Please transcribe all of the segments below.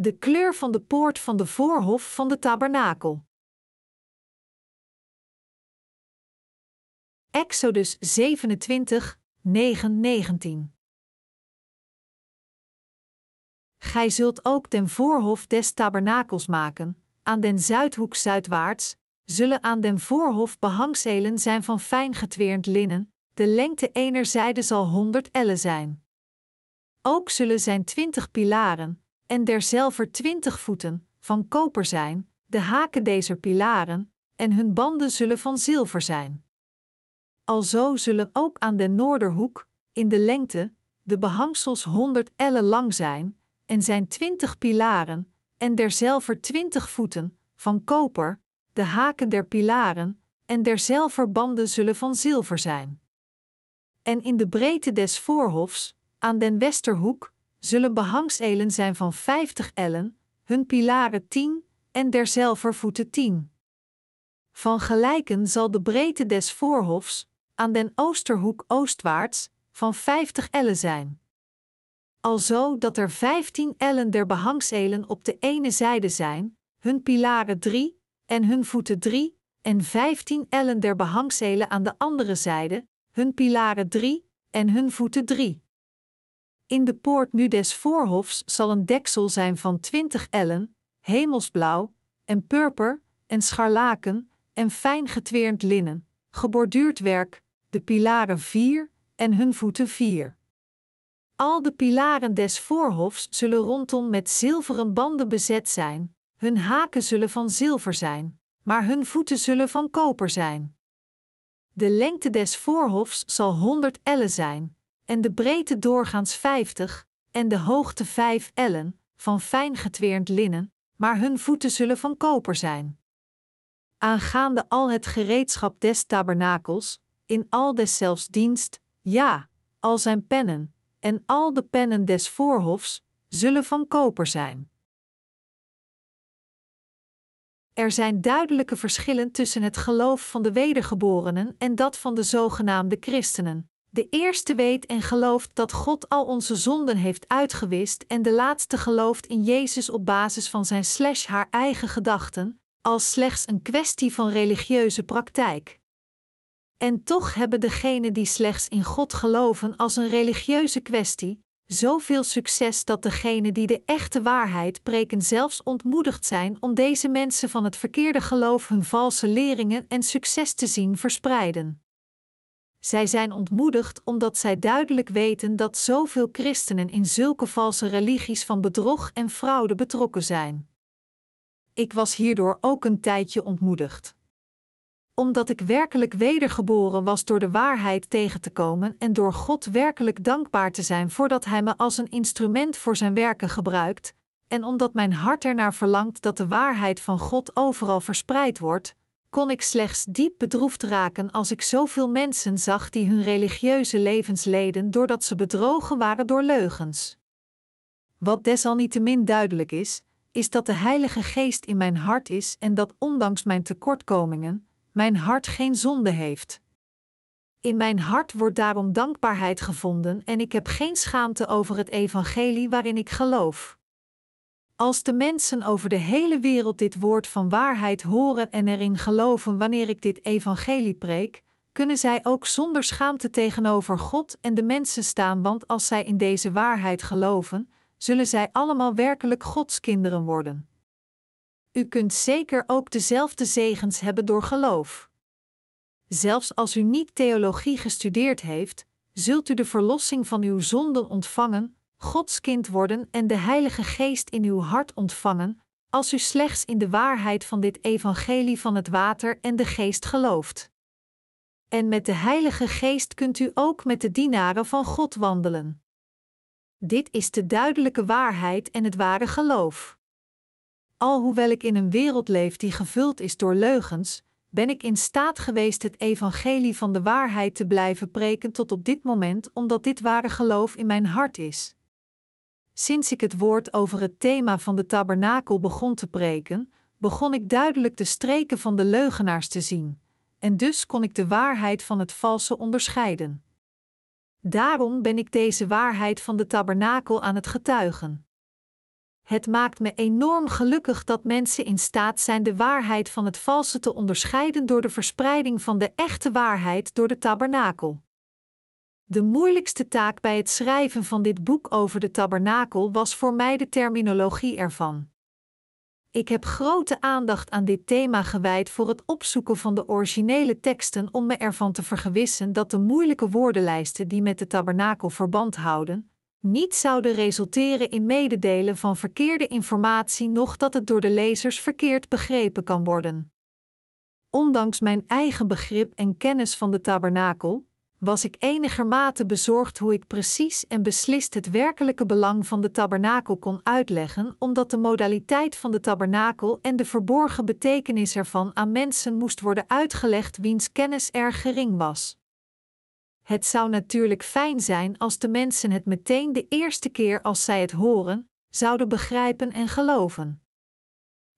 De kleur van de poort van de voorhof van de tabernakel. Exodus 27, 9, 19. Gij zult ook den voorhof des tabernakels maken, aan den zuidhoek zuidwaarts, zullen aan den voorhof behangselen zijn van fijn getweerd linnen, de lengte ener zijde zal honderd ellen zijn. Ook zullen zijn twintig pilaren, en derzelver twintig voeten, van koper zijn, de haken deze pilaren, en hun banden zullen van zilver zijn. Alzo zullen ook aan den noorderhoek, in de lengte, de behangsels honderd ellen lang zijn, en zijn twintig pilaren, en derzelver twintig voeten, van koper, de haken der pilaren, en derzelver banden zullen van zilver zijn. En in de breedte des voorhofs, aan den westerhoek, zullen behangselen zijn van vijftig ellen, hun pilaren tien, en derzelver voeten tien. Van gelijken zal de breedte des voorhofs, aan den oosterhoek oostwaarts, van vijftig ellen zijn. Alzo dat er vijftien ellen der behangselen op de ene zijde zijn, hun pilaren drie, en hun voeten drie, en vijftien ellen der behangselen aan de andere zijde, hun pilaren drie, en hun voeten drie. In de poort nu des voorhofs zal een deksel zijn van twintig ellen, hemelsblauw, en purper, en scharlaken, en fijn getweerd linnen, geborduurd werk, de pilaren vier, en hun voeten vier. Al de pilaren des voorhofs zullen rondom met zilveren banden bezet zijn, hun haken zullen van zilver zijn, maar hun voeten zullen van koper zijn. De lengte des voorhofs zal honderd ellen zijn, en de breedte doorgaans vijftig, en de hoogte vijf ellen, van fijn getweerd linnen, maar hun voeten zullen van koper zijn. Aangaande al het gereedschap des tabernakels, in al deszelfs dienst, ja, al zijn pennen, en al de pennen des voorhofs, zullen van koper zijn. Er zijn duidelijke verschillen tussen het geloof van de wedergeborenen en dat van de zogenaamde christenen. De eerste weet en gelooft dat God al onze zonden heeft uitgewist, en de laatste gelooft in Jezus op basis van zijn slash haar eigen gedachten, als slechts een kwestie van religieuze praktijk. En toch hebben degenen die slechts in God geloven als een religieuze kwestie, zoveel succes dat degenen die de echte waarheid preken zelfs ontmoedigd zijn om deze mensen van het verkeerde geloof hun valse leringen en succes te zien verspreiden. Zij zijn ontmoedigd omdat zij duidelijk weten dat zoveel christenen in zulke valse religies van bedrog en fraude betrokken zijn. Ik was hierdoor ook een tijdje ontmoedigd omdat ik werkelijk wedergeboren was door de waarheid tegen te komen en door God werkelijk dankbaar te zijn voordat Hij me als een instrument voor Zijn werken gebruikt, en omdat mijn hart ernaar verlangt dat de waarheid van God overal verspreid wordt, kon ik slechts diep bedroefd raken als ik zoveel mensen zag die hun religieuze levens leden doordat ze bedrogen waren door leugens. Wat desalniettemin duidelijk is, is dat de Heilige Geest in mijn hart is en dat ondanks mijn tekortkomingen, mijn hart geen zonde heeft. In mijn hart wordt daarom dankbaarheid gevonden en ik heb geen schaamte over het evangelie waarin ik geloof. Als de mensen over de hele wereld dit woord van waarheid horen en erin geloven wanneer ik dit evangelie preek, kunnen zij ook zonder schaamte tegenover God en de mensen staan, want als zij in deze waarheid geloven, zullen zij allemaal werkelijk Gods kinderen worden. U kunt zeker ook dezelfde zegens hebben door geloof. Zelfs als u niet theologie gestudeerd heeft, zult u de verlossing van uw zonden ontvangen, Gods kind worden en de Heilige Geest in uw hart ontvangen, als u slechts in de waarheid van dit evangelie van het water en de geest gelooft. En met de Heilige Geest kunt u ook met de dienaren van God wandelen. Dit is de duidelijke waarheid en het ware geloof. Alhoewel ik in een wereld leef die gevuld is door leugens, ben ik in staat geweest het evangelie van de waarheid te blijven preken tot op dit moment, omdat dit ware geloof in mijn hart is. Sinds ik het woord over het thema van de tabernakel begon te preken, begon ik duidelijk de streken van de leugenaars te zien, en dus kon ik de waarheid van het valse onderscheiden. Daarom ben ik deze waarheid van de tabernakel aan het getuigen. Het maakt me enorm gelukkig dat mensen in staat zijn de waarheid van het valse te onderscheiden door de verspreiding van de echte waarheid door de tabernakel. De moeilijkste taak bij het schrijven van dit boek over de tabernakel was voor mij de terminologie ervan. Ik heb grote aandacht aan dit thema gewijd voor het opzoeken van de originele teksten om me ervan te vergewissen dat de moeilijke woordenlijsten die met de tabernakel verband houden, niet zouden resulteren in mededelen van verkeerde informatie, noch dat het door de lezers verkeerd begrepen kan worden. Ondanks mijn eigen begrip en kennis van de tabernakel, was ik enigermate bezorgd hoe ik precies en beslist het werkelijke belang van de tabernakel kon uitleggen, omdat de modaliteit van de tabernakel en de verborgen betekenis ervan aan mensen moest worden uitgelegd wiens kennis erg gering was. Het zou natuurlijk fijn zijn als de mensen het meteen de eerste keer als zij het horen, zouden begrijpen en geloven.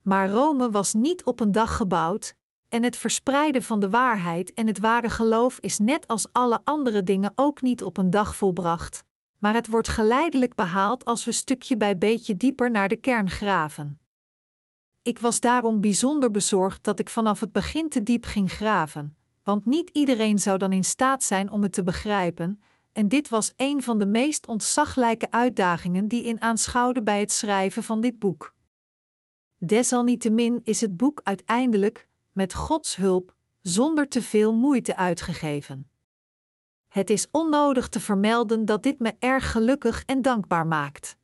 Maar Rome was niet op een dag gebouwd, en het verspreiden van de waarheid en het ware geloof is net als alle andere dingen ook niet op een dag volbracht, maar het wordt geleidelijk behaald als we stukje bij beetje dieper naar de kern graven. Ik was daarom bijzonder bezorgd dat ik vanaf het begin te diep ging graven, want niet iedereen zou dan in staat zijn om het te begrijpen, en dit was een van de meest ontzaglijke uitdagingen die in aanschouwde bij het schrijven van dit boek. Desalniettemin is het boek uiteindelijk, met Gods hulp, zonder te veel moeite uitgegeven. Het is onnodig te vermelden dat dit me erg gelukkig en dankbaar maakt.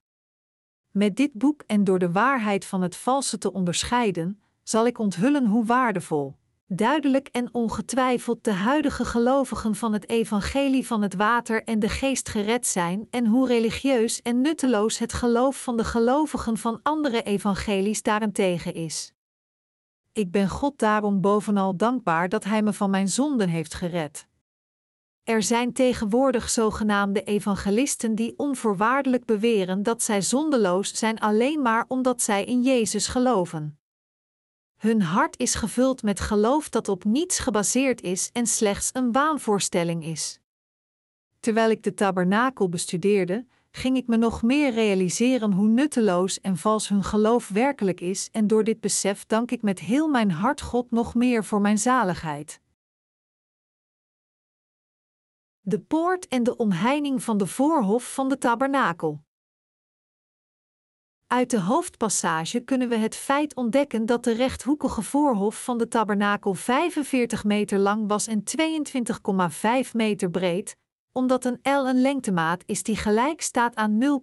Met dit boek en door de waarheid van het valse te onderscheiden, zal ik onthullen hoe waardevol, duidelijk en ongetwijfeld de huidige gelovigen van het evangelie van het water en de geest gered zijn en hoe religieus en nutteloos het geloof van de gelovigen van andere evangelies daarentegen is. Ik ben God daarom bovenal dankbaar dat Hij me van mijn zonden heeft gered. Er zijn tegenwoordig zogenaamde evangelisten die onvoorwaardelijk beweren dat zij zondeloos zijn alleen maar omdat zij in Jezus geloven. Hun hart is gevuld met geloof dat op niets gebaseerd is en slechts een waanvoorstelling is. Terwijl ik de tabernakel bestudeerde, ging ik me nog meer realiseren hoe nutteloos en vals hun geloof werkelijk is, en door dit besef dank ik met heel mijn hart God nog meer voor mijn zaligheid. De poort en de omheining van de voorhof van de tabernakel. Uit de hoofdpassage kunnen we het feit ontdekken dat de rechthoekige voorhof van de tabernakel 45 meter lang was en 22,5 meter breed, omdat een L een lengtemaat is die gelijk staat aan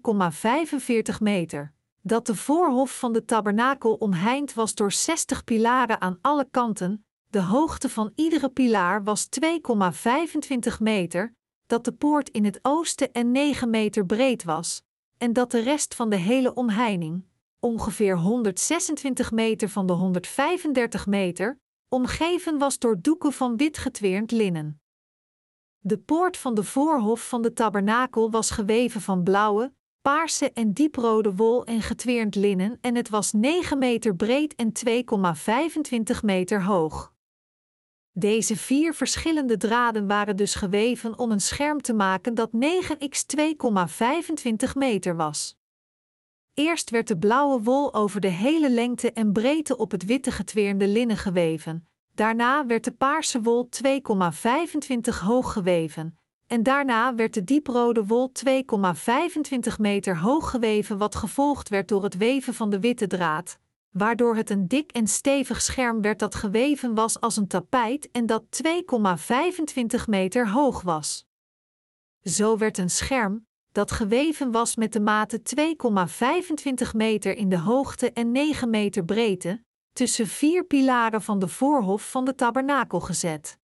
0,45 meter. Dat de voorhof van de tabernakel omheind was door 60 pilaren aan alle kanten, de hoogte van iedere pilaar was 2,25 meter, dat de poort in het oosten en 9 meter breed was, en dat de rest van de hele omheining, ongeveer 126 meter van de 135 meter, omgeven was door doeken van wit getweerd linnen. De poort van de voorhof van de tabernakel was geweven van blauwe, paarse en dieprode wol en getweerd linnen en het was 9 meter breed en 2,25 meter hoog. Deze vier verschillende draden waren dus geweven om een scherm te maken dat 9x 2,25 meter was. Eerst werd de blauwe wol over de hele lengte en breedte op het witte getweerde linnen geweven, Daarna werd de paarse wol 2,25 hoog geweven. En daarna werd de dieprode wol 2,25 meter hoog geweven, wat gevolgd werd door het weven van de witte draad, waardoor het een dik en stevig scherm werd dat geweven was als een tapijt en dat 2,25 meter hoog was. Zo werd een scherm, dat geweven was met de maten 2,25 meter in de hoogte en 9 meter breedte, tussen vier pilaren van de voorhof van de tabernakel gezet.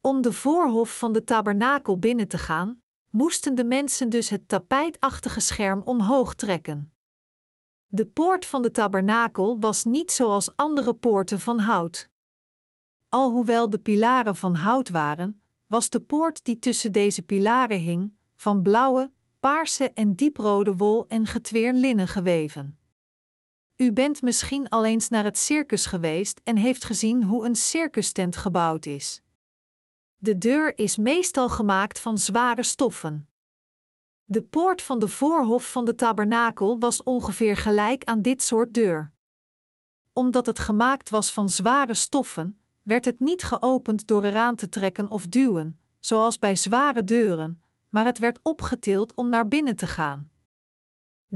Om de voorhof van de tabernakel binnen te gaan, moesten de mensen dus het tapijtachtige scherm omhoog trekken. De poort van de tabernakel was niet zoals andere poorten van hout. Alhoewel de pilaren van hout waren, was de poort die tussen deze pilaren hing, van blauwe, paarse en dieprode wol en getweer linnen geweven. U bent misschien al eens naar het circus geweest en heeft gezien hoe een circustent gebouwd is. De deur is meestal gemaakt van zware stoffen. De poort van de voorhof van de tabernakel was ongeveer gelijk aan dit soort deur. Omdat het gemaakt was van zware stoffen, werd het niet geopend door eraan te trekken of duwen, zoals bij zware deuren, maar het werd opgetild om naar binnen te gaan.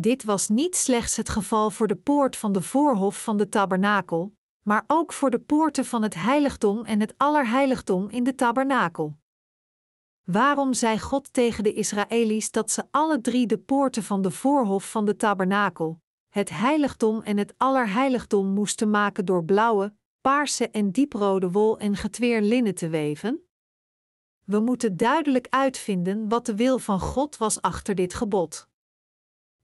Dit was niet slechts het geval voor de poort van de voorhof van de tabernakel, maar ook voor de poorten van het heiligdom en het allerheiligdom in de tabernakel. Waarom zei God tegen de Israëli's dat ze alle drie de poorten van de voorhof van de tabernakel, het heiligdom en het allerheiligdom moesten maken door blauwe, paarse en dieprode wol en getweer linnen te weven? We moeten duidelijk uitvinden wat de wil van God was achter dit gebod.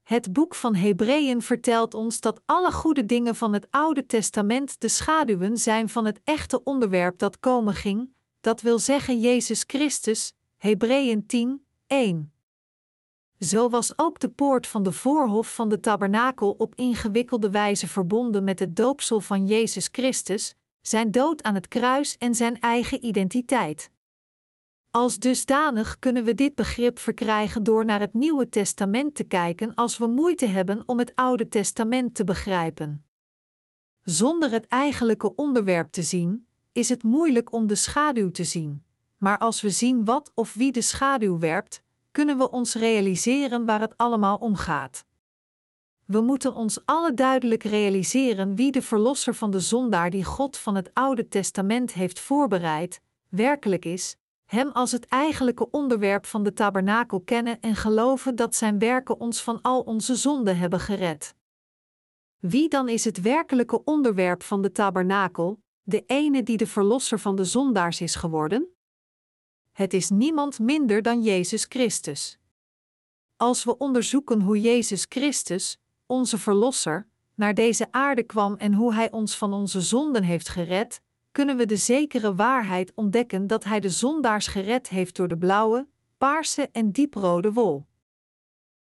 Het boek van Hebreeën vertelt ons dat alle goede dingen van het Oude Testament de schaduwen zijn van het echte onderwerp dat komen ging, dat wil zeggen Jezus Christus, Hebreeën 10, 1. Zo was ook de poort van de voorhof van de tabernakel op ingewikkelde wijze verbonden met het doopsel van Jezus Christus, zijn dood aan het kruis en zijn eigen identiteit. Als dusdanig kunnen we dit begrip verkrijgen door naar het Nieuwe Testament te kijken als we moeite hebben om het Oude Testament te begrijpen. Zonder het eigenlijke onderwerp te zien, is het moeilijk om de schaduw te zien. Maar als we zien wat of wie de schaduw werpt, kunnen we ons realiseren waar het allemaal om gaat. We moeten ons alle duidelijk realiseren wie de verlosser van de zondaar die God van het Oude Testament heeft voorbereid, werkelijk is, hem als het eigenlijke onderwerp van de tabernakel kennen en geloven dat zijn werken ons van al onze zonden hebben gered. Wie dan is het werkelijke onderwerp van de tabernakel, de ene die de verlosser van de zondaars is geworden? Het is niemand minder dan Jezus Christus. Als we onderzoeken hoe Jezus Christus, onze Verlosser, naar deze aarde kwam en hoe Hij ons van onze zonden heeft gered, kunnen we de zekere waarheid ontdekken dat Hij de zondaars gered heeft door de blauwe, paarse en dieprode wol.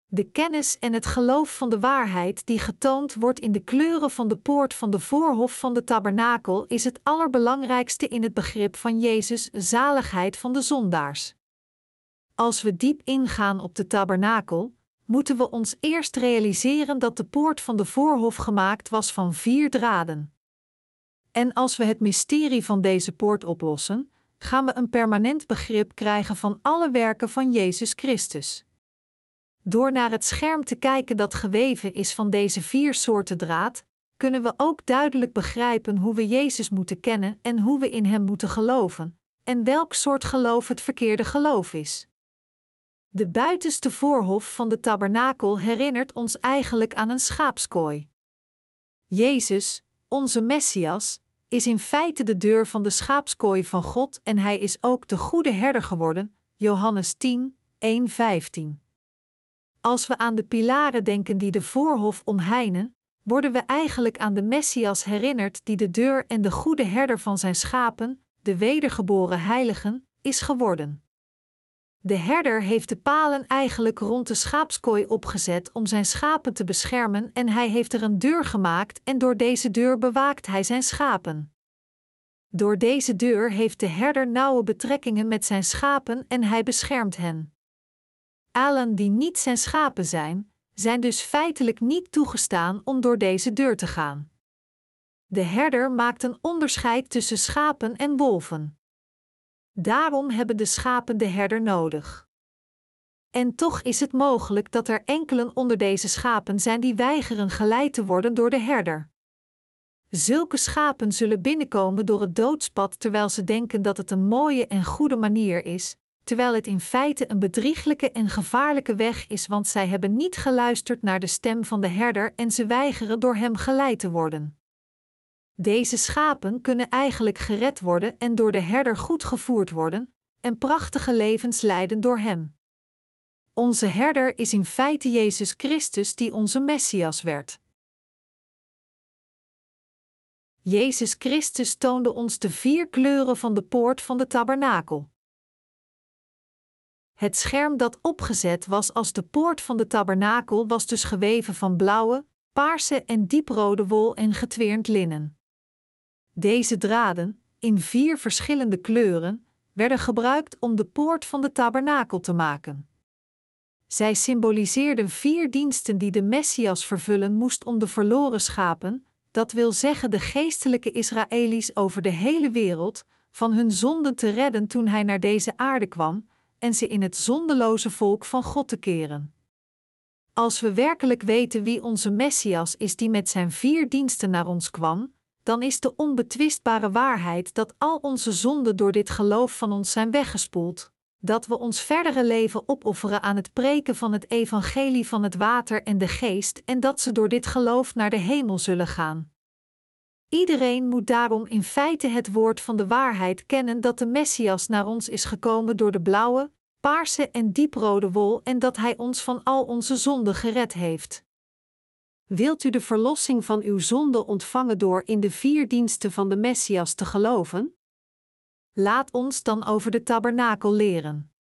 De kennis en het geloof van de waarheid die getoond wordt in de kleuren van de poort van de voorhof van de tabernakel is het allerbelangrijkste in het begrip van Jezus' zaligheid van de zondaars. Als we diep ingaan op de tabernakel, moeten we ons eerst realiseren dat de poort van de voorhof gemaakt was van vier draden. En als we het mysterie van deze poort oplossen, gaan we een permanent begrip krijgen van alle werken van Jezus Christus. Door naar het scherm te kijken dat geweven is van deze vier soorten draad, kunnen we ook duidelijk begrijpen hoe we Jezus moeten kennen en hoe we in Hem moeten geloven, en welk soort geloof het verkeerde geloof is. De buitenste voorhof van de tabernakel herinnert ons eigenlijk aan een schaapskooi. Jezus, onze Messias, is in feite de deur van de schaapskooi van God en hij is ook de goede herder geworden. Johannes 10, 1, 15. Als we aan de pilaren denken die de voorhof omheinen, worden we eigenlijk aan de Messias herinnerd die de deur en de goede herder van zijn schapen, de wedergeboren heiligen, is geworden. De herder heeft de palen eigenlijk rond de schaapskooi opgezet om zijn schapen te beschermen en hij heeft er een deur gemaakt en door deze deur bewaakt hij zijn schapen. Door deze deur heeft de herder nauwe betrekkingen met zijn schapen en hij beschermt hen. Allen die niet zijn schapen zijn, zijn dus feitelijk niet toegestaan om door deze deur te gaan. De herder maakt een onderscheid tussen schapen en wolven. Daarom hebben de schapen de herder nodig. En toch is het mogelijk dat er enkelen onder deze schapen zijn die weigeren geleid te worden door de herder. Zulke schapen zullen binnenkomen door het doodspad terwijl ze denken dat het een mooie en goede manier is, terwijl het in feite een bedrieglijke en gevaarlijke weg is, want zij hebben niet geluisterd naar de stem van de herder en ze weigeren door hem geleid te worden. Deze schapen kunnen eigenlijk gered worden en door de herder goed gevoerd worden, en prachtige levens leiden door hem. Onze herder is in feite Jezus Christus die onze Messias werd. Jezus Christus toonde ons de vier kleuren van de poort van de tabernakel. Het scherm dat opgezet was als de poort van de tabernakel was dus geweven van blauwe, paarse en dieprode wol en getweerd linnen. Deze draden, in vier verschillende kleuren, werden gebruikt om de poort van de tabernakel te maken. Zij symboliseerden vier diensten die de Messias vervullen moest om de verloren schapen, dat wil zeggen de geestelijke Israëli's over de hele wereld, van hun zonden te redden toen hij naar deze aarde kwam, en ze in het zondeloze volk van God te keren. Als we werkelijk weten wie onze Messias is die met zijn vier diensten naar ons kwam, dan is de onbetwistbare waarheid dat al onze zonden door dit geloof van ons zijn weggespoeld, dat we ons verdere leven opofferen aan het preken van het evangelie van het water en de geest en dat ze door dit geloof naar de hemel zullen gaan. Iedereen moet daarom in feite het woord van de waarheid kennen dat de Messias naar ons is gekomen door de blauwe, paarse en dieprode wol en dat Hij ons van al onze zonden gered heeft. Wilt u de verlossing van uw zonde ontvangen door in de vier diensten van de Messias te geloven? Laat ons dan over de tabernakel leren.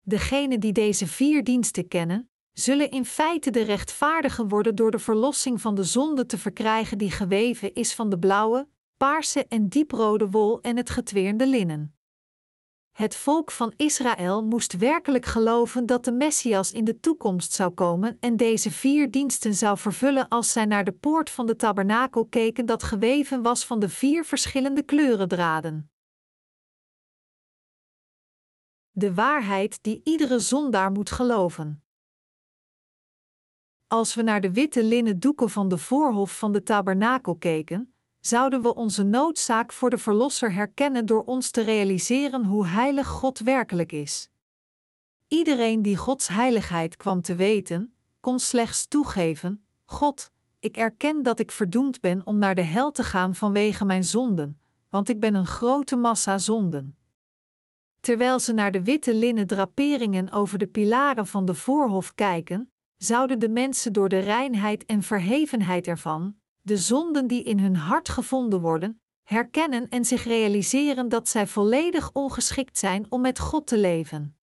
Degenen die deze vier diensten kennen, zullen in feite de rechtvaardigen worden door de verlossing van de zonde te verkrijgen die geweven is van de blauwe, paarse en dieprode wol en het getweerde linnen. Het volk van Israël moest werkelijk geloven dat de Messias in de toekomst zou komen en deze vier diensten zou vervullen als zij naar de poort van de tabernakel keken dat geweven was van de vier verschillende kleurendraden. De waarheid die iedere zondaar moet geloven. Als we naar de witte linnen doeken van de voorhof van de tabernakel keken, zouden we onze noodzaak voor de Verlosser herkennen door ons te realiseren hoe heilig God werkelijk is. Iedereen die Gods heiligheid kwam te weten, kon slechts toegeven: God, ik erken dat ik verdoemd ben om naar de hel te gaan vanwege mijn zonden, want ik ben een grote massa zonden. Terwijl ze naar de witte linnen draperingen over de pilaren van de voorhof kijken, zouden de mensen door de reinheid en verhevenheid ervan, de zonden die in hun hart gevonden worden, herkennen en zich realiseren dat zij volledig ongeschikt zijn om met God te leven.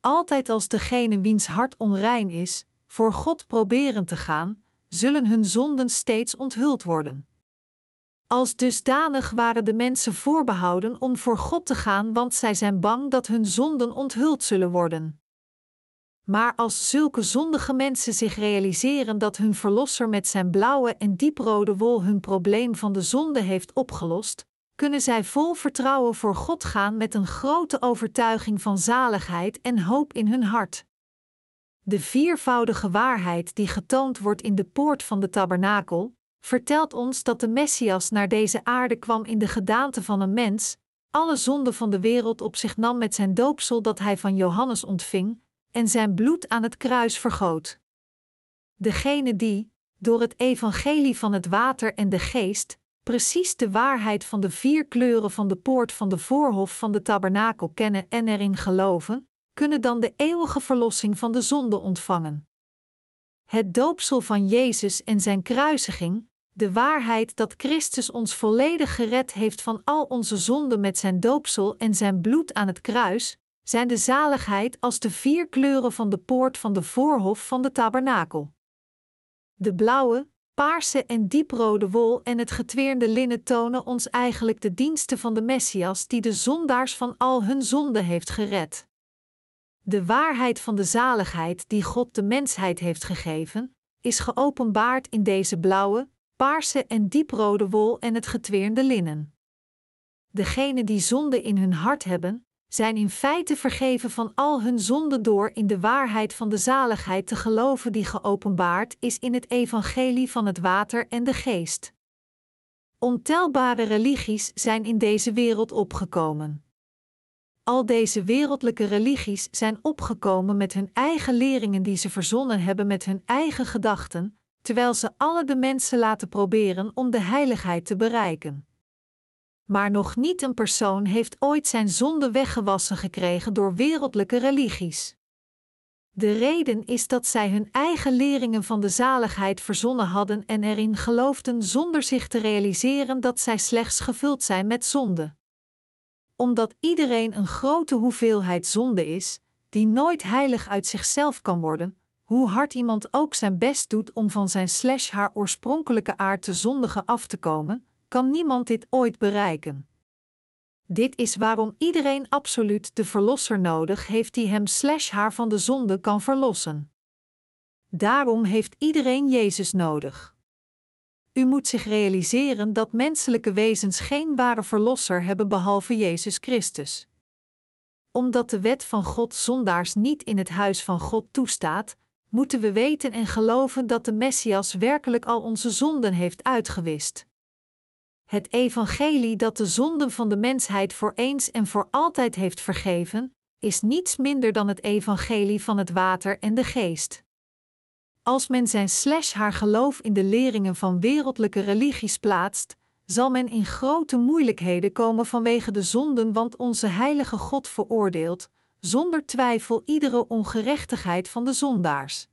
Altijd als degene wiens hart onrein is, voor God proberen te gaan, zullen hun zonden steeds onthuld worden. Als dusdanig waren de mensen voorbehouden om voor God te gaan, want zij zijn bang dat hun zonden onthuld zullen worden. Maar als zulke zondige mensen zich realiseren dat hun Verlosser met zijn blauwe en dieprode wol hun probleem van de zonde heeft opgelost, kunnen zij vol vertrouwen voor God gaan met een grote overtuiging van zaligheid en hoop in hun hart. De viervoudige waarheid die getoond wordt in de poort van de tabernakel, vertelt ons dat de Messias naar deze aarde kwam in de gedaante van een mens, alle zonden van de wereld op zich nam met zijn doopsel dat hij van Johannes ontving, en zijn bloed aan het kruis vergoot. Degene die, door het evangelie van het water en de geest, precies de waarheid van de vier kleuren van de poort van de voorhof van de tabernakel kennen en erin geloven, kunnen dan de eeuwige verlossing van de zonde ontvangen. Het doopsel van Jezus en zijn kruisiging, de waarheid dat Christus ons volledig gered heeft van al onze zonden met zijn doopsel en zijn bloed aan het kruis, zijn de zaligheid als de vier kleuren van de poort van de voorhof van de tabernakel. De blauwe, paarse en dieprode wol en het getweerde linnen tonen ons eigenlijk de diensten van de Messias die de zondaars van al hun zonden heeft gered. De waarheid van de zaligheid die God de mensheid heeft gegeven, is geopenbaard in deze blauwe, paarse en dieprode wol en het getweerde linnen. Degenen die zonde in hun hart hebben, zijn in feite vergeven van al hun zonden door in de waarheid van de zaligheid te geloven die geopenbaard is in het evangelie van het water en de geest. Ontelbare religies zijn in deze wereld opgekomen. Al deze wereldlijke religies zijn opgekomen met hun eigen leringen die ze verzonnen hebben met hun eigen gedachten, terwijl ze alle de mensen laten proberen om de heiligheid te bereiken maar nog niet een persoon heeft ooit zijn zonde weggewassen gekregen door wereldlijke religies. De reden is dat zij hun eigen leringen van de zaligheid verzonnen hadden en erin geloofden zonder zich te realiseren dat zij slechts gevuld zijn met zonde. Omdat iedereen een grote hoeveelheid zonde is, die nooit heilig uit zichzelf kan worden, hoe hard iemand ook zijn best doet om van zijn slash haar oorspronkelijke aard te zondigen af te komen, kan niemand dit ooit bereiken. Dit is waarom iedereen absoluut de Verlosser nodig heeft die hem slash haar van de zonde kan verlossen. Daarom heeft iedereen Jezus nodig. U moet zich realiseren dat menselijke wezens geen ware verlosser hebben behalve Jezus Christus. Omdat de wet van God zondaars niet in het huis van God toestaat, moeten we weten en geloven dat de Messias werkelijk al onze zonden heeft uitgewist. Het evangelie dat de zonden van de mensheid voor eens en voor altijd heeft vergeven, is niets minder dan het evangelie van het water en de geest. Als men zijn slash haar geloof in de leringen van wereldlijke religies plaatst, zal men in grote moeilijkheden komen vanwege de zonden, want onze heilige God veroordeelt, zonder twijfel, iedere ongerechtigheid van de zondaars.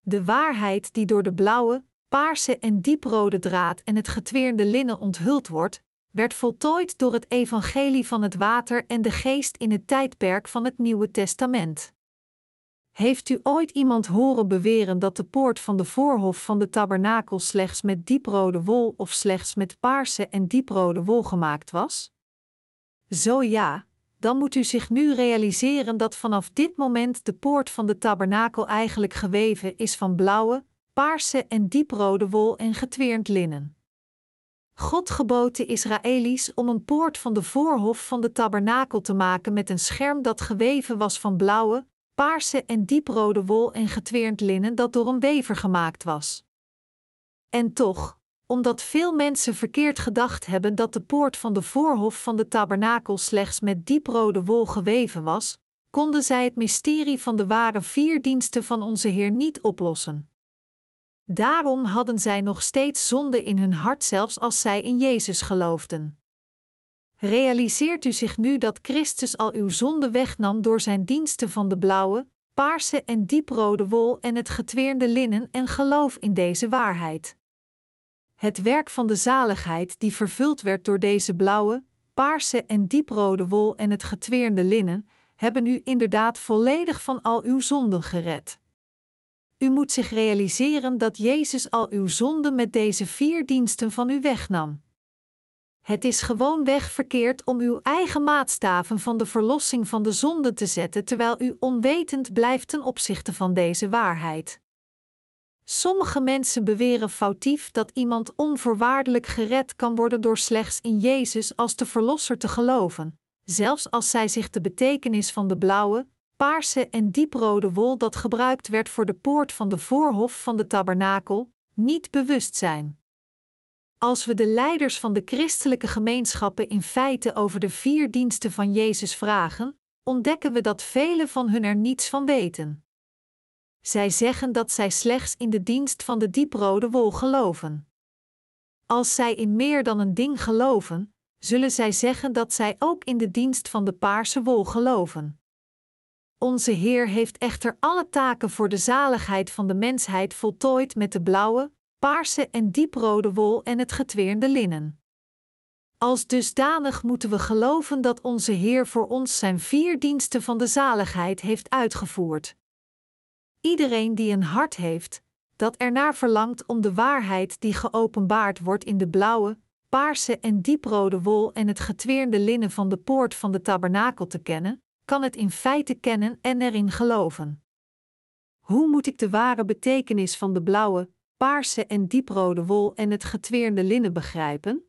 De waarheid die door de blauwe, paarse en dieprode draad en het getweerde linnen onthuld wordt, werd voltooid door het evangelie van het water en de geest in het tijdperk van het Nieuwe Testament. Heeft u ooit iemand horen beweren dat de poort van de voorhof van de tabernakel slechts met dieprode wol of slechts met paarse en dieprode wol gemaakt was? Zo ja, dan moet u zich nu realiseren dat vanaf dit moment de poort van de tabernakel eigenlijk geweven is van blauwe, paarse en dieprode wol en getweerd linnen. God gebood de Israëli's om een poort van de voorhof van de tabernakel te maken met een scherm dat geweven was van blauwe, paarse en dieprode wol en getweerd linnen dat door een wever gemaakt was. En toch, omdat veel mensen verkeerd gedacht hebben dat de poort van de voorhof van de tabernakel slechts met dieprode wol geweven was, konden zij het mysterie van de ware vier diensten van onze Heer niet oplossen. Daarom hadden zij nog steeds zonde in hun hart, zelfs als zij in Jezus geloofden. Realiseert u zich nu dat Christus al uw zonde wegnam door zijn diensten van de blauwe, paarse en dieprode wol en het getweerde linnen en geloof in deze waarheid? Het werk van de zaligheid die vervuld werd door deze blauwe, paarse en dieprode wol en het getweerde linnen, hebben u inderdaad volledig van al uw zonden gered. U moet zich realiseren dat Jezus al uw zonden met deze vier diensten van u wegnam. Het is gewoonweg verkeerd om uw eigen maatstaven van de verlossing van de zonde te zetten terwijl u onwetend blijft ten opzichte van deze waarheid. Sommige mensen beweren foutief dat iemand onvoorwaardelijk gered kan worden door slechts in Jezus als de Verlosser te geloven, zelfs als zij zich de betekenis van de blauwe, paarse en dieprode wol dat gebruikt werd voor de poort van de voorhof van de tabernakel, niet bewust zijn. Als we de leiders van de christelijke gemeenschappen in feite over de vier diensten van Jezus vragen, ontdekken we dat velen van hun er niets van weten. Zij zeggen dat zij slechts in de dienst van de dieprode wol geloven. Als zij in meer dan een ding geloven, zullen zij zeggen dat zij ook in de dienst van de paarse wol geloven. Onze Heer heeft echter alle taken voor de zaligheid van de mensheid voltooid met de blauwe, paarse en dieprode wol en het getweerde linnen. Als dusdanig moeten we geloven dat onze Heer voor ons zijn vier diensten van de zaligheid heeft uitgevoerd. Iedereen die een hart heeft, dat ernaar verlangt om de waarheid die geopenbaard wordt in de blauwe, paarse en dieprode wol en het getweerde linnen van de poort van de tabernakel te kennen, kan het in feite kennen en erin geloven. Hoe moet ik de ware betekenis van de blauwe, paarse en dieprode wol en het getweerde linnen begrijpen?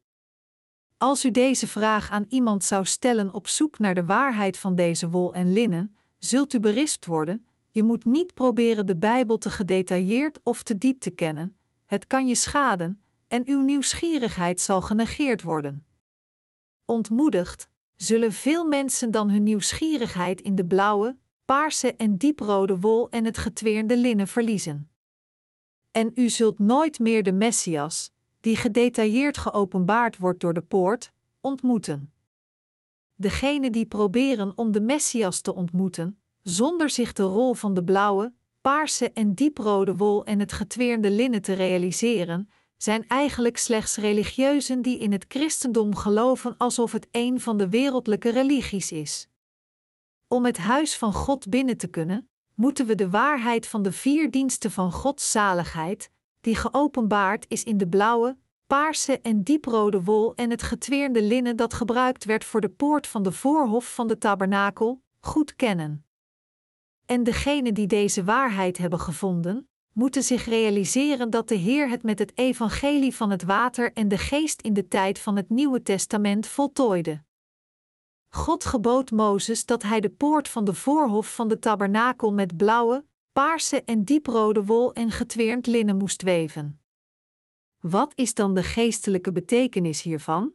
Als u deze vraag aan iemand zou stellen op zoek naar de waarheid van deze wol en linnen, zult u berispt worden. Je moet niet proberen de Bijbel te gedetailleerd of te diep te kennen, het kan je schaden en uw nieuwsgierigheid zal genegeerd worden. Ontmoedigd, zullen veel mensen dan hun nieuwsgierigheid in de blauwe, paarse en dieprode wol en het getweerde linnen verliezen. En u zult nooit meer de Messias, die gedetailleerd geopenbaard wordt door de poort, ontmoeten. Degenen die proberen om de Messias te ontmoeten, zonder zich de rol van de blauwe, paarse en dieprode wol en het getweerde linnen te realiseren, zijn eigenlijk slechts religieuzen die in het christendom geloven alsof het een van de wereldlijke religies is. Om het huis van God binnen te kunnen, moeten we de waarheid van de vier diensten van Gods zaligheid, die geopenbaard is in de blauwe, paarse en dieprode wol en het getweerde linnen dat gebruikt werd voor de poort van de voorhof van de tabernakel, goed kennen. En degenen die deze waarheid hebben gevonden, moeten zich realiseren dat de Heer het met het evangelie van het water en de geest in de tijd van het Nieuwe Testament voltooide. God gebood Mozes dat hij de poort van de voorhof van de tabernakel met blauwe, paarse en dieprode wol en getweerd linnen moest weven. Wat is dan de geestelijke betekenis hiervan?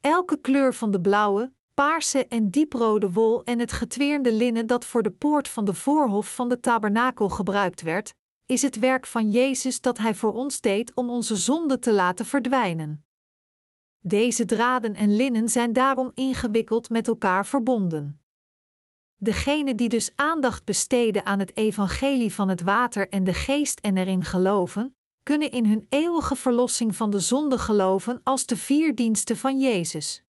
Elke kleur van de blauwe, paarse en dieprode wol en het getweerde linnen dat voor de poort van de voorhof van de tabernakel gebruikt werd, is het werk van Jezus dat Hij voor ons deed om onze zonde te laten verdwijnen. Deze draden en linnen zijn daarom ingewikkeld met elkaar verbonden. Degenen die dus aandacht besteden aan het evangelie van het water en de geest en erin geloven, kunnen in hun eeuwige verlossing van de zonde geloven als de vier diensten van Jezus.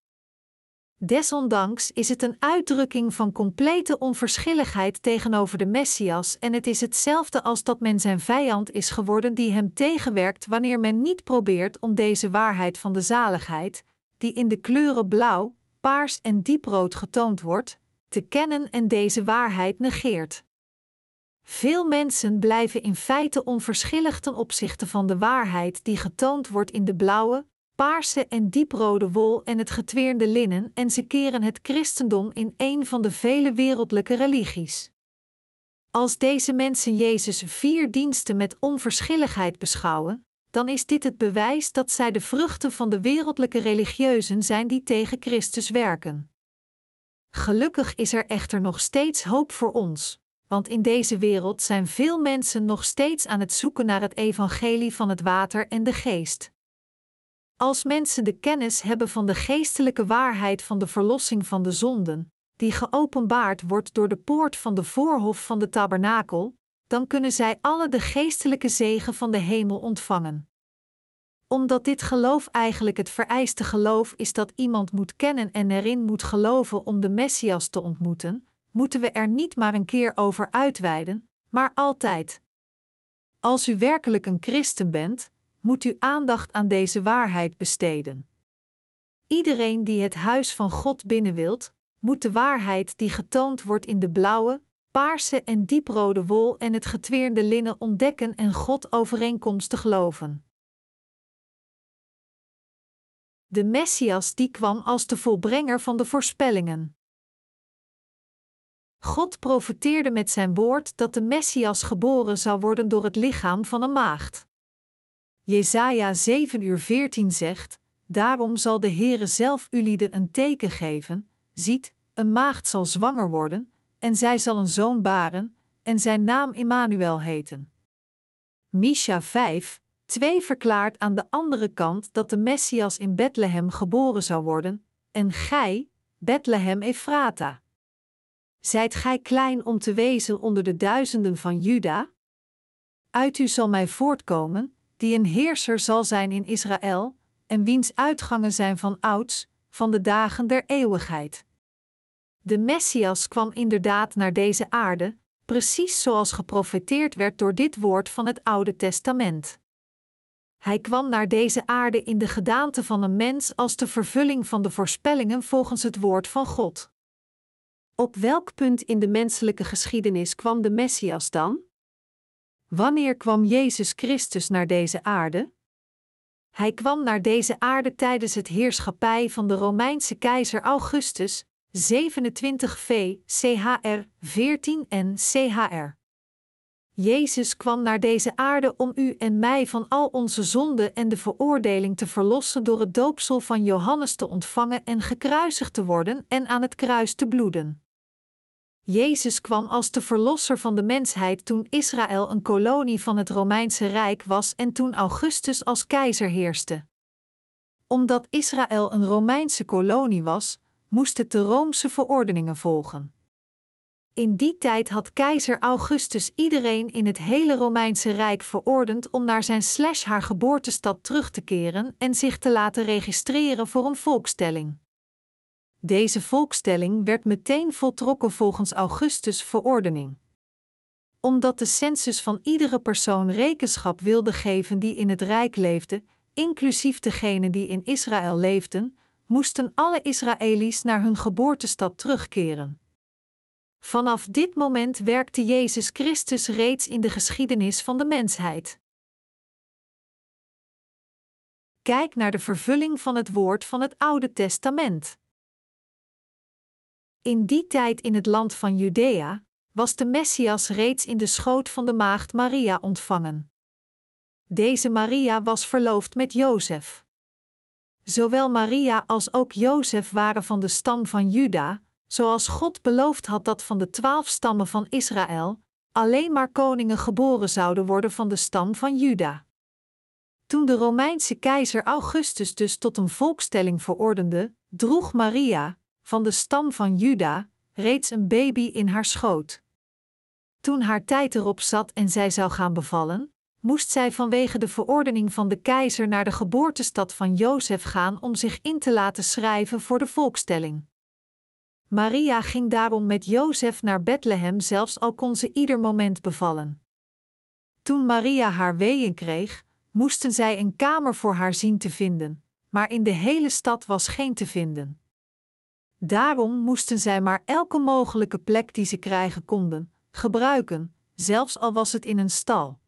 Desondanks is het een uitdrukking van complete onverschilligheid tegenover de Messias en het is hetzelfde als dat men zijn vijand is geworden die hem tegenwerkt wanneer men niet probeert om deze waarheid van de zaligheid, die in de kleuren blauw, paars en dieprood getoond wordt, te kennen en deze waarheid negeert. Veel mensen blijven in feite onverschillig ten opzichte van de waarheid die getoond wordt in de blauwe, paarse en dieprode wol en het getweerde linnen en ze keren het christendom in een van de vele wereldlijke religies. Als deze mensen Jezus vier diensten met onverschilligheid beschouwen, dan is dit het bewijs dat zij de vruchten van de wereldlijke religieuzen zijn die tegen Christus werken. Gelukkig is er echter nog steeds hoop voor ons, want in deze wereld zijn veel mensen nog steeds aan het zoeken naar het evangelie van het water en de geest. Als mensen de kennis hebben van de geestelijke waarheid van de verlossing van de zonden, die geopenbaard wordt door de poort van de voorhof van de tabernakel, dan kunnen zij alle de geestelijke zegen van de hemel ontvangen. Omdat dit geloof eigenlijk het vereiste geloof is dat iemand moet kennen en erin moet geloven om de Messias te ontmoeten, moeten we er niet maar een keer over uitweiden, maar altijd. Als u werkelijk een christen bent, moet u aandacht aan deze waarheid besteden. Iedereen die het huis van God binnen wilt, moet de waarheid die getoond wordt in de blauwe, paarse en dieprode wol en het getweerde linnen ontdekken en God overeenkomstig geloven. De Messias die kwam als de volbrenger van de voorspellingen. God profeteerde met zijn woord dat de Messias geboren zou worden door het lichaam van een maagd. Jesaja 7 uur 14 zegt, Daarom zal de Heere zelf ulieden een teken geven, ziet, een maagd zal zwanger worden, en zij zal een zoon baren, en zijn naam Immanuel heten. Misha 5, 2 verklaart aan de andere kant dat de Messias in Bethlehem geboren zou worden, en gij, Bethlehem Ephrata. Zijt gij klein om te wezen onder de duizenden van Juda? Uit u zal mij voortkomen, die een heerser zal zijn in Israël, en wiens uitgangen zijn van ouds, van de dagen der eeuwigheid. De Messias kwam inderdaad naar deze aarde, precies zoals geprofeteerd werd door dit woord van het Oude Testament. Hij kwam naar deze aarde in de gedaante van een mens als de vervulling van de voorspellingen volgens het woord van God. Op welk punt in de menselijke geschiedenis kwam de Messias dan? Wanneer kwam Jezus Christus naar deze aarde? Hij kwam naar deze aarde tijdens het heerschappij van de Romeinse keizer Augustus, 27 v. CHR 14 en CHR. Jezus kwam naar deze aarde om u en mij van al onze zonden en de veroordeling te verlossen door het doopsel van Johannes te ontvangen en gekruisigd te worden en aan het kruis te bloeden. Jezus kwam als de verlosser van de mensheid toen Israël een kolonie van het Romeinse Rijk was en toen Augustus als keizer heerste. Omdat Israël een Romeinse kolonie was, moest het de Roomse verordeningen volgen. In die tijd had keizer Augustus iedereen in het hele Romeinse Rijk verordend om naar zijn slash haar geboortestad terug te keren en zich te laten registreren voor een volkstelling. Deze volkstelling werd meteen voltrokken volgens Augustus' verordening. Omdat de census van iedere persoon rekenschap wilde geven die in het Rijk leefde, inclusief degenen die in Israël leefden, moesten alle Israëli's naar hun geboortestad terugkeren. Vanaf dit moment werkte Jezus Christus reeds in de geschiedenis van de mensheid. Kijk naar de vervulling van het woord van het Oude Testament. In die tijd in het land van Judea was de Messias reeds in de schoot van de maagd Maria ontvangen. Deze Maria was verloofd met Jozef. Zowel Maria als ook Jozef waren van de stam van Juda, zoals God beloofd had dat van de twaalf stammen van Israël alleen maar koningen geboren zouden worden van de stam van Juda. Toen de Romeinse keizer Augustus dus tot een volkstelling verordende, droeg Maria, van de stam van Juda, reeds een baby in haar schoot. Toen haar tijd erop zat en zij zou gaan bevallen, moest zij vanwege de verordening van de keizer naar de geboortestad van Jozef gaan om zich in te laten schrijven voor de volkstelling. Maria ging daarom met Jozef naar Bethlehem, zelfs al kon ze ieder moment bevallen. Toen Maria haar weeën kreeg, moesten zij een kamer voor haar zien te vinden, maar in de hele stad was geen te vinden. Daarom moesten zij maar elke mogelijke plek die ze krijgen konden, gebruiken, zelfs al was het in een stal.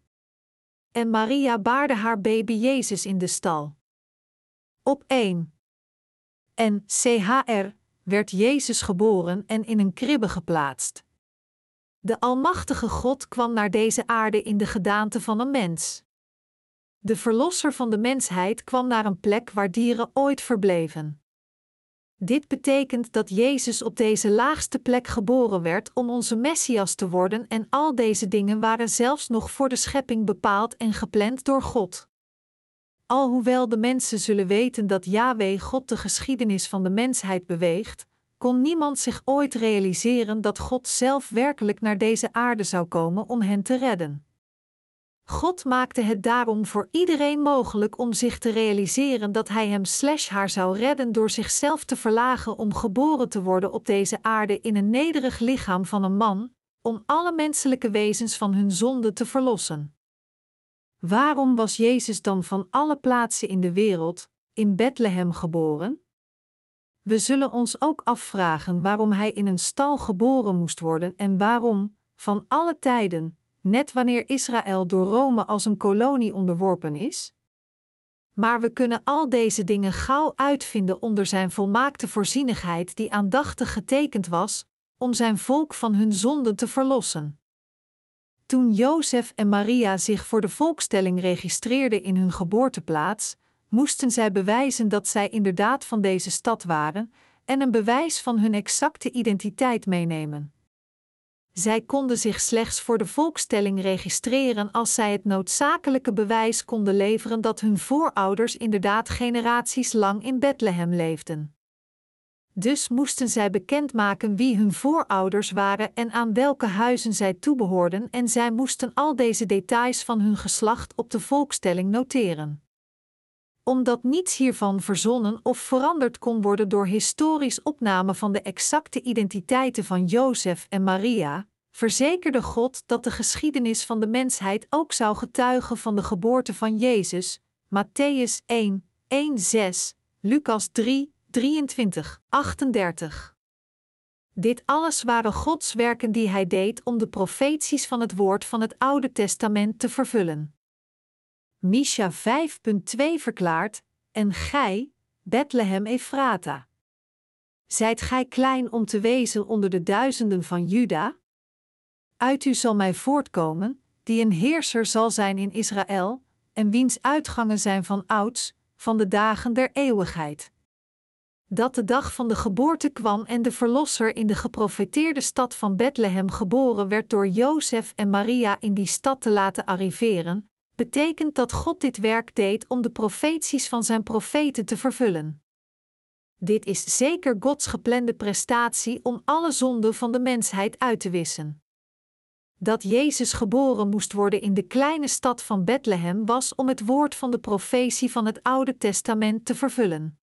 En Maria baarde haar baby Jezus in de stal. Op 1. En CHR werd Jezus geboren en in een kribbe geplaatst. De Almachtige God kwam naar deze aarde in de gedaante van een mens. De Verlosser van de mensheid kwam naar een plek waar dieren ooit verbleven. Dit betekent dat Jezus op deze laagste plek geboren werd om onze Messias te worden en al deze dingen waren zelfs nog voor de schepping bepaald en gepland door God. Alhoewel de mensen zullen weten dat Yahweh God de geschiedenis van de mensheid beweegt, kon niemand zich ooit realiseren dat God zelf werkelijk naar deze aarde zou komen om hen te redden. God maakte het daarom voor iedereen mogelijk om zich te realiseren dat hij hem slash haar zou redden door zichzelf te verlagen om geboren te worden op deze aarde in een nederig lichaam van een man, om alle menselijke wezens van hun zonde te verlossen. Waarom was Jezus dan van alle plaatsen in de wereld, in Bethlehem geboren? We zullen ons ook afvragen waarom hij in een stal geboren moest worden en waarom, van alle tijden, net wanneer Israël door Rome als een kolonie onderworpen is? Maar we kunnen al deze dingen gauw uitvinden onder zijn volmaakte voorzienigheid, die aandachtig getekend was, om zijn volk van hun zonden te verlossen. Toen Jozef en Maria zich voor de volkstelling registreerden in hun geboorteplaats, moesten zij bewijzen dat zij inderdaad van deze stad waren en een bewijs van hun exacte identiteit meenemen. Zij konden zich slechts voor de volkstelling registreren als zij het noodzakelijke bewijs konden leveren dat hun voorouders inderdaad generaties lang in Bethlehem leefden. Dus moesten zij bekendmaken wie hun voorouders waren en aan welke huizen zij toebehoorden, en zij moesten al deze details van hun geslacht op de volkstelling noteren. Omdat niets hiervan verzonnen of veranderd kon worden door historisch opname van de exacte identiteiten van Jozef en Maria, verzekerde God dat de geschiedenis van de mensheid ook zou getuigen van de geboorte van Jezus, Matthäus 1, 1, 6, Lucas 3, 23, 38. Dit alles waren Gods werken die hij deed om de profeties van het woord van het Oude Testament te vervullen. Misha 5.2 verklaart: En gij, Bethlehem Ephrata. Zijt gij klein om te wezen onder de duizenden van Juda? Uit u zal mij voortkomen, die een heerser zal zijn in Israël, en wiens uitgangen zijn van ouds, van de dagen der eeuwigheid dat de dag van de geboorte kwam en de Verlosser in de geprofeteerde stad van Bethlehem geboren werd door Jozef en Maria in die stad te laten arriveren, betekent dat God dit werk deed om de profeties van zijn profeten te vervullen. Dit is zeker Gods geplande prestatie om alle zonden van de mensheid uit te wissen. Dat Jezus geboren moest worden in de kleine stad van Bethlehem was om het woord van de profetie van het Oude Testament te vervullen.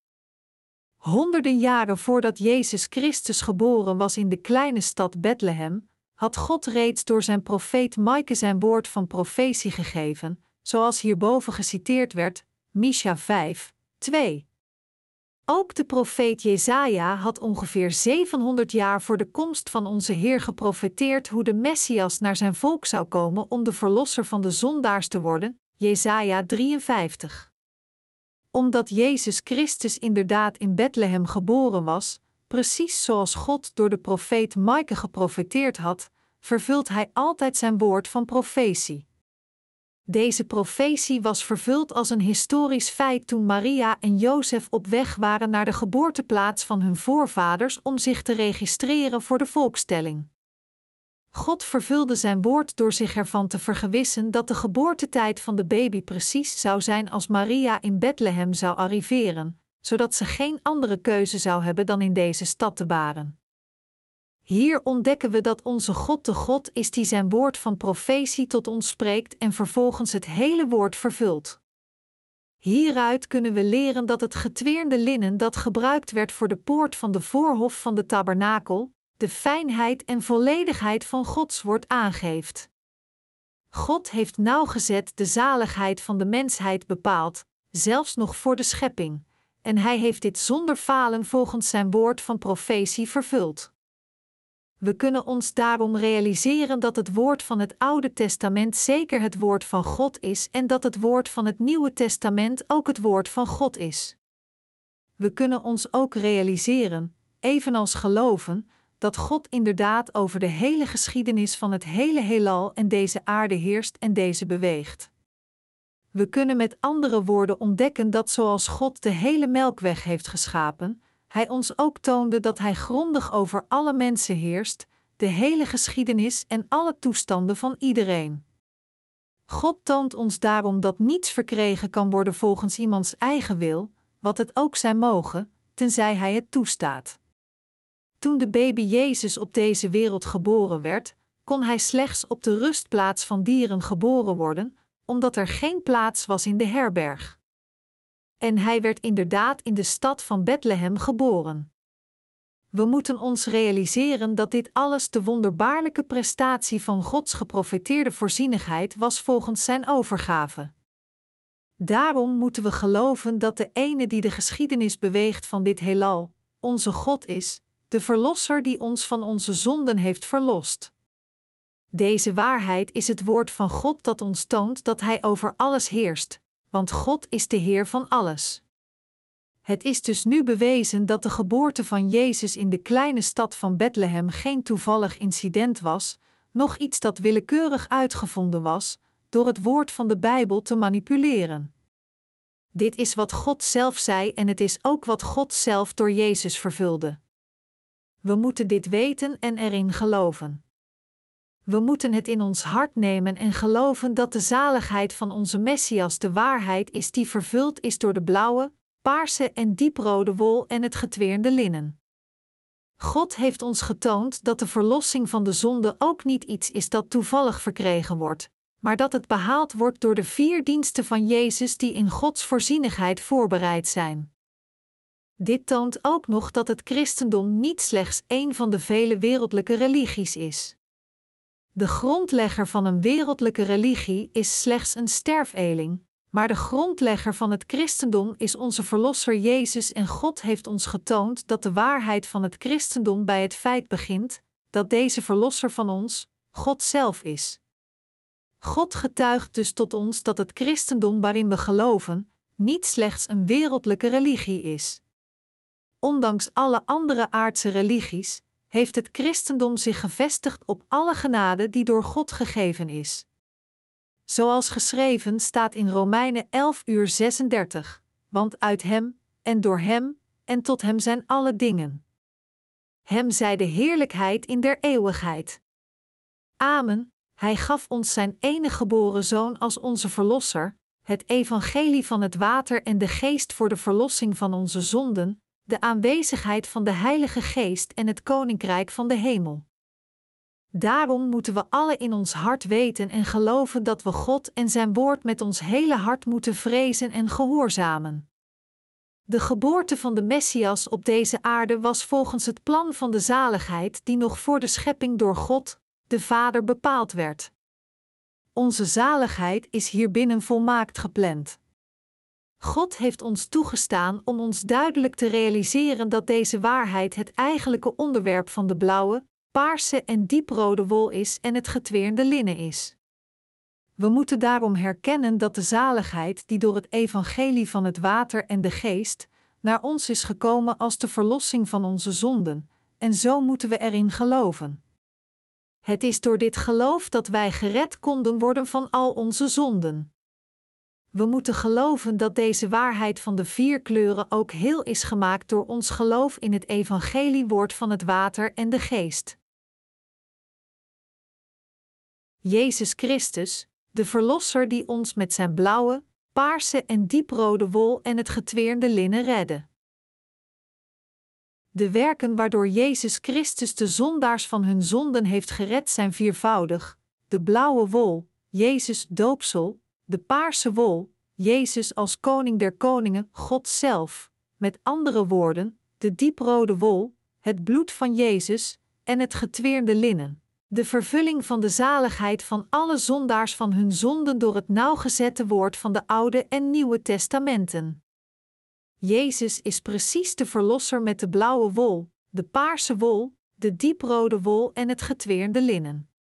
Honderden jaren voordat Jezus Christus geboren was in de kleine stad Bethlehem, had God reeds door zijn profeet Maaike zijn woord van profetie gegeven, zoals hierboven geciteerd werd, Misha 5, 2. Ook de profeet Jesaja had ongeveer 700 jaar voor de komst van onze Heer geprofeteerd hoe de Messias naar zijn volk zou komen om de verlosser van de zondaars te worden, Jesaja 53. Omdat Jezus Christus inderdaad in Bethlehem geboren was, precies zoals God door de profeet Maaike geprofeteerd had, vervult hij altijd zijn woord van profetie. Deze profetie was vervuld als een historisch feit toen Maria en Jozef op weg waren naar de geboorteplaats van hun voorvaders om zich te registreren voor de volkstelling. God vervulde zijn woord door zich ervan te vergewissen dat de geboortetijd van de baby precies zou zijn als Maria in Bethlehem zou arriveren, zodat ze geen andere keuze zou hebben dan in deze stad te baren. Hier ontdekken we dat onze God de God is die zijn woord van profetie tot ons spreekt en vervolgens het hele woord vervult. Hieruit kunnen we leren dat het getweerde linnen dat gebruikt werd voor de poort van de voorhof van de tabernakel, de fijnheid en volledigheid van Gods woord aangeeft. God heeft nauwgezet de zaligheid van de mensheid bepaald, zelfs nog voor de schepping, en hij heeft dit zonder falen volgens zijn woord van profetie vervuld. We kunnen ons daarom realiseren dat het woord van het Oude Testament zeker het woord van God is en dat het woord van het Nieuwe Testament ook het woord van God is. We kunnen ons ook realiseren, evenals geloven, dat God inderdaad over de hele geschiedenis van het hele heelal en deze aarde heerst en deze beweegt. We kunnen met andere woorden ontdekken dat zoals God de hele melkweg heeft geschapen, hij ons ook toonde dat hij grondig over alle mensen heerst, de hele geschiedenis en alle toestanden van iedereen. God toont ons daarom dat niets verkregen kan worden volgens iemands eigen wil, wat het ook zijn mogen, tenzij hij het toestaat. Toen de baby Jezus op deze wereld geboren werd, kon hij slechts op de rustplaats van dieren geboren worden, omdat er geen plaats was in de herberg en hij werd inderdaad in de stad van Bethlehem geboren. We moeten ons realiseren dat dit alles de wonderbaarlijke prestatie van Gods geprofeteerde voorzienigheid was volgens zijn overgave. Daarom moeten we geloven dat de ene die de geschiedenis beweegt van dit heelal, onze God is, de Verlosser die ons van onze zonden heeft verlost. Deze waarheid is het woord van God dat ons toont dat Hij over alles heerst, want God is de Heer van alles. Het is dus nu bewezen dat de geboorte van Jezus in de kleine stad van Bethlehem geen toevallig incident was, noch iets dat willekeurig uitgevonden was, door het woord van de Bijbel te manipuleren. Dit is wat God zelf zei en het is ook wat God zelf door Jezus vervulde. We moeten dit weten en erin geloven. We moeten het in ons hart nemen en geloven dat de zaligheid van onze Messias de waarheid is die vervuld is door de blauwe, paarse en dieprode wol en het getweerde linnen. God heeft ons getoond dat de verlossing van de zonde ook niet iets is dat toevallig verkregen wordt, maar dat het behaald wordt door de vier diensten van Jezus die in Gods voorzienigheid voorbereid zijn. Dit toont ook nog dat het christendom niet slechts een van de vele wereldlijke religies is. De grondlegger van een wereldlijke religie is slechts een sterfeling, maar de grondlegger van het christendom is onze Verlosser Jezus en God heeft ons getoond dat de waarheid van het christendom bij het feit begint dat deze Verlosser van ons, God zelf is. God getuigt dus tot ons dat het christendom waarin we geloven niet slechts een wereldlijke religie is. Ondanks alle andere aardse religies heeft het christendom zich gevestigd op alle genade die door God gegeven is. Zoals geschreven staat in Romeinen 11 uur 36, want uit Hem, en door Hem, en tot Hem zijn alle dingen. Hem zij de heerlijkheid in der eeuwigheid. Amen, Hij gaf ons Zijn enige geboren Zoon als onze Verlosser, het evangelie van het water en de geest voor de verlossing van onze zonden, de aanwezigheid van de Heilige Geest en het Koninkrijk van de Hemel. Daarom moeten we alle in ons hart weten en geloven dat we God en Zijn Woord met ons hele hart moeten vrezen en gehoorzamen. De geboorte van de Messias op deze aarde was volgens het plan van de zaligheid die nog voor de schepping door God, de Vader, bepaald werd. Onze zaligheid is hierbinnen volmaakt gepland. God heeft ons toegestaan om ons duidelijk te realiseren dat deze waarheid het eigenlijke onderwerp van de blauwe, paarse en dieprode wol is en het getweerde linnen is. We moeten daarom herkennen dat de zaligheid die door het evangelie van het water en de geest naar ons is gekomen als de verlossing van onze zonden, en zo moeten we erin geloven. Het is door dit geloof dat wij gered konden worden van al onze zonden. We moeten geloven dat deze waarheid van de vier kleuren ook heel is gemaakt door ons geloof in het evangeliewoord van het water en de geest. Jezus Christus, de Verlosser die ons met zijn blauwe, paarse en dieprode wol en het getweerde linnen redde. De werken waardoor Jezus Christus de zondaars van hun zonden heeft gered zijn viervoudig: de blauwe wol, Jezus doopsel, de paarse wol, Jezus als koning der koningen, God zelf, met andere woorden, de dieprode wol, het bloed van Jezus en het getweerde linnen. De vervulling van de zaligheid van alle zondaars van hun zonden door het nauwgezette woord van de Oude en Nieuwe Testamenten. Jezus is precies de verlosser met de blauwe wol, de paarse wol, de dieprode wol en het getweerde linnen.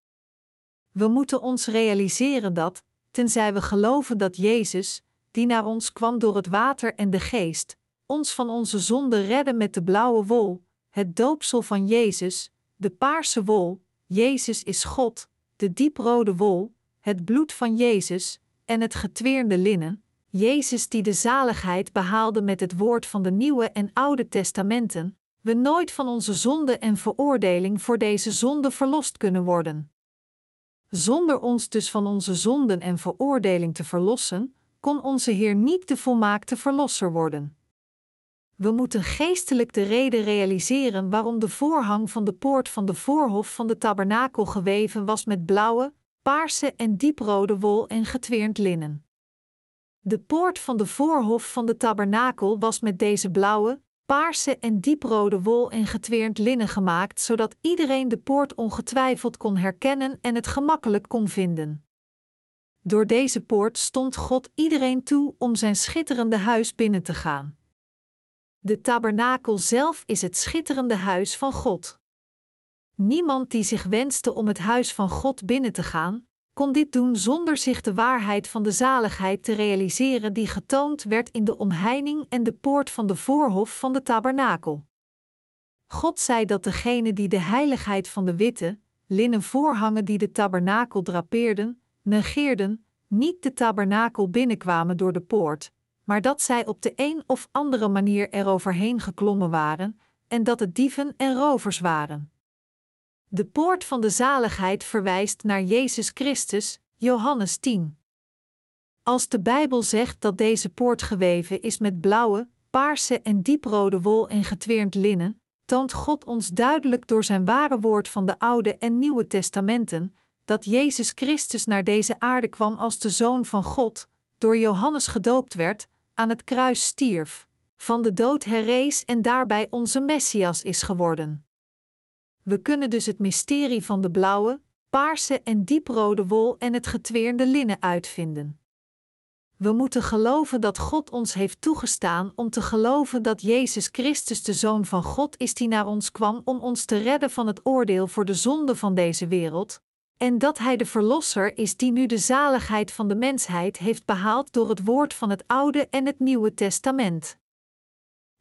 We moeten ons realiseren dat, tenzij we geloven dat Jezus, die naar ons kwam door het water en de geest, ons van onze zonde redde met de blauwe wol, het doopsel van Jezus, de paarse wol, Jezus is God, de dieprode wol, het bloed van Jezus en het getweerde linnen, Jezus die de zaligheid behaalde met het woord van de Nieuwe en Oude Testamenten, we nooit van onze zonde en veroordeling voor deze zonde verlost kunnen worden. Zonder ons dus van onze zonden en veroordeling te verlossen, kon onze Heer niet de volmaakte Verlosser worden. We moeten geestelijk de reden realiseren waarom de voorhang van de poort van de voorhof van de tabernakel geweven was met blauwe, paarse en dieprode wol en getweerd linnen. De poort van de voorhof van de tabernakel was met deze blauwe, paarse en dieprode wol en getweerd linnen gemaakt, zodat iedereen de poort ongetwijfeld kon herkennen en het gemakkelijk kon vinden. Door deze poort stond God iedereen toe om zijn schitterende huis binnen te gaan. De tabernakel zelf is het schitterende huis van God. Niemand die zich wenste om het huis van God binnen te gaan, kon dit doen zonder zich de waarheid van de zaligheid te realiseren die getoond werd in de omheining en de poort van de voorhof van de tabernakel. God zei dat degenen die de heiligheid van de witte, linnen voorhangen die de tabernakel drapeerden, negeerden, niet de tabernakel binnenkwamen door de poort, maar dat zij op de een of andere manier eroverheen geklommen waren, en dat het dieven en rovers waren. De poort van de zaligheid verwijst naar Jezus Christus, Johannes 10. Als de Bijbel zegt dat deze poort geweven is met blauwe, paarse en dieprode wol en getweerd linnen, toont God ons duidelijk door zijn ware woord van de Oude en Nieuwe Testamenten dat Jezus Christus naar deze aarde kwam als de Zoon van God, door Johannes gedoopt werd, aan het kruis stierf, van de dood herrees en daarbij onze Messias is geworden. We kunnen dus het mysterie van de blauwe, paarse en dieprode wol en het getweerde linnen uitvinden. We moeten geloven dat God ons heeft toegestaan om te geloven dat Jezus Christus de Zoon van God is die naar ons kwam om ons te redden van het oordeel voor de zonde van deze wereld, en dat Hij de Verlosser is die nu de zaligheid van de mensheid heeft behaald door het woord van het Oude en het Nieuwe Testament.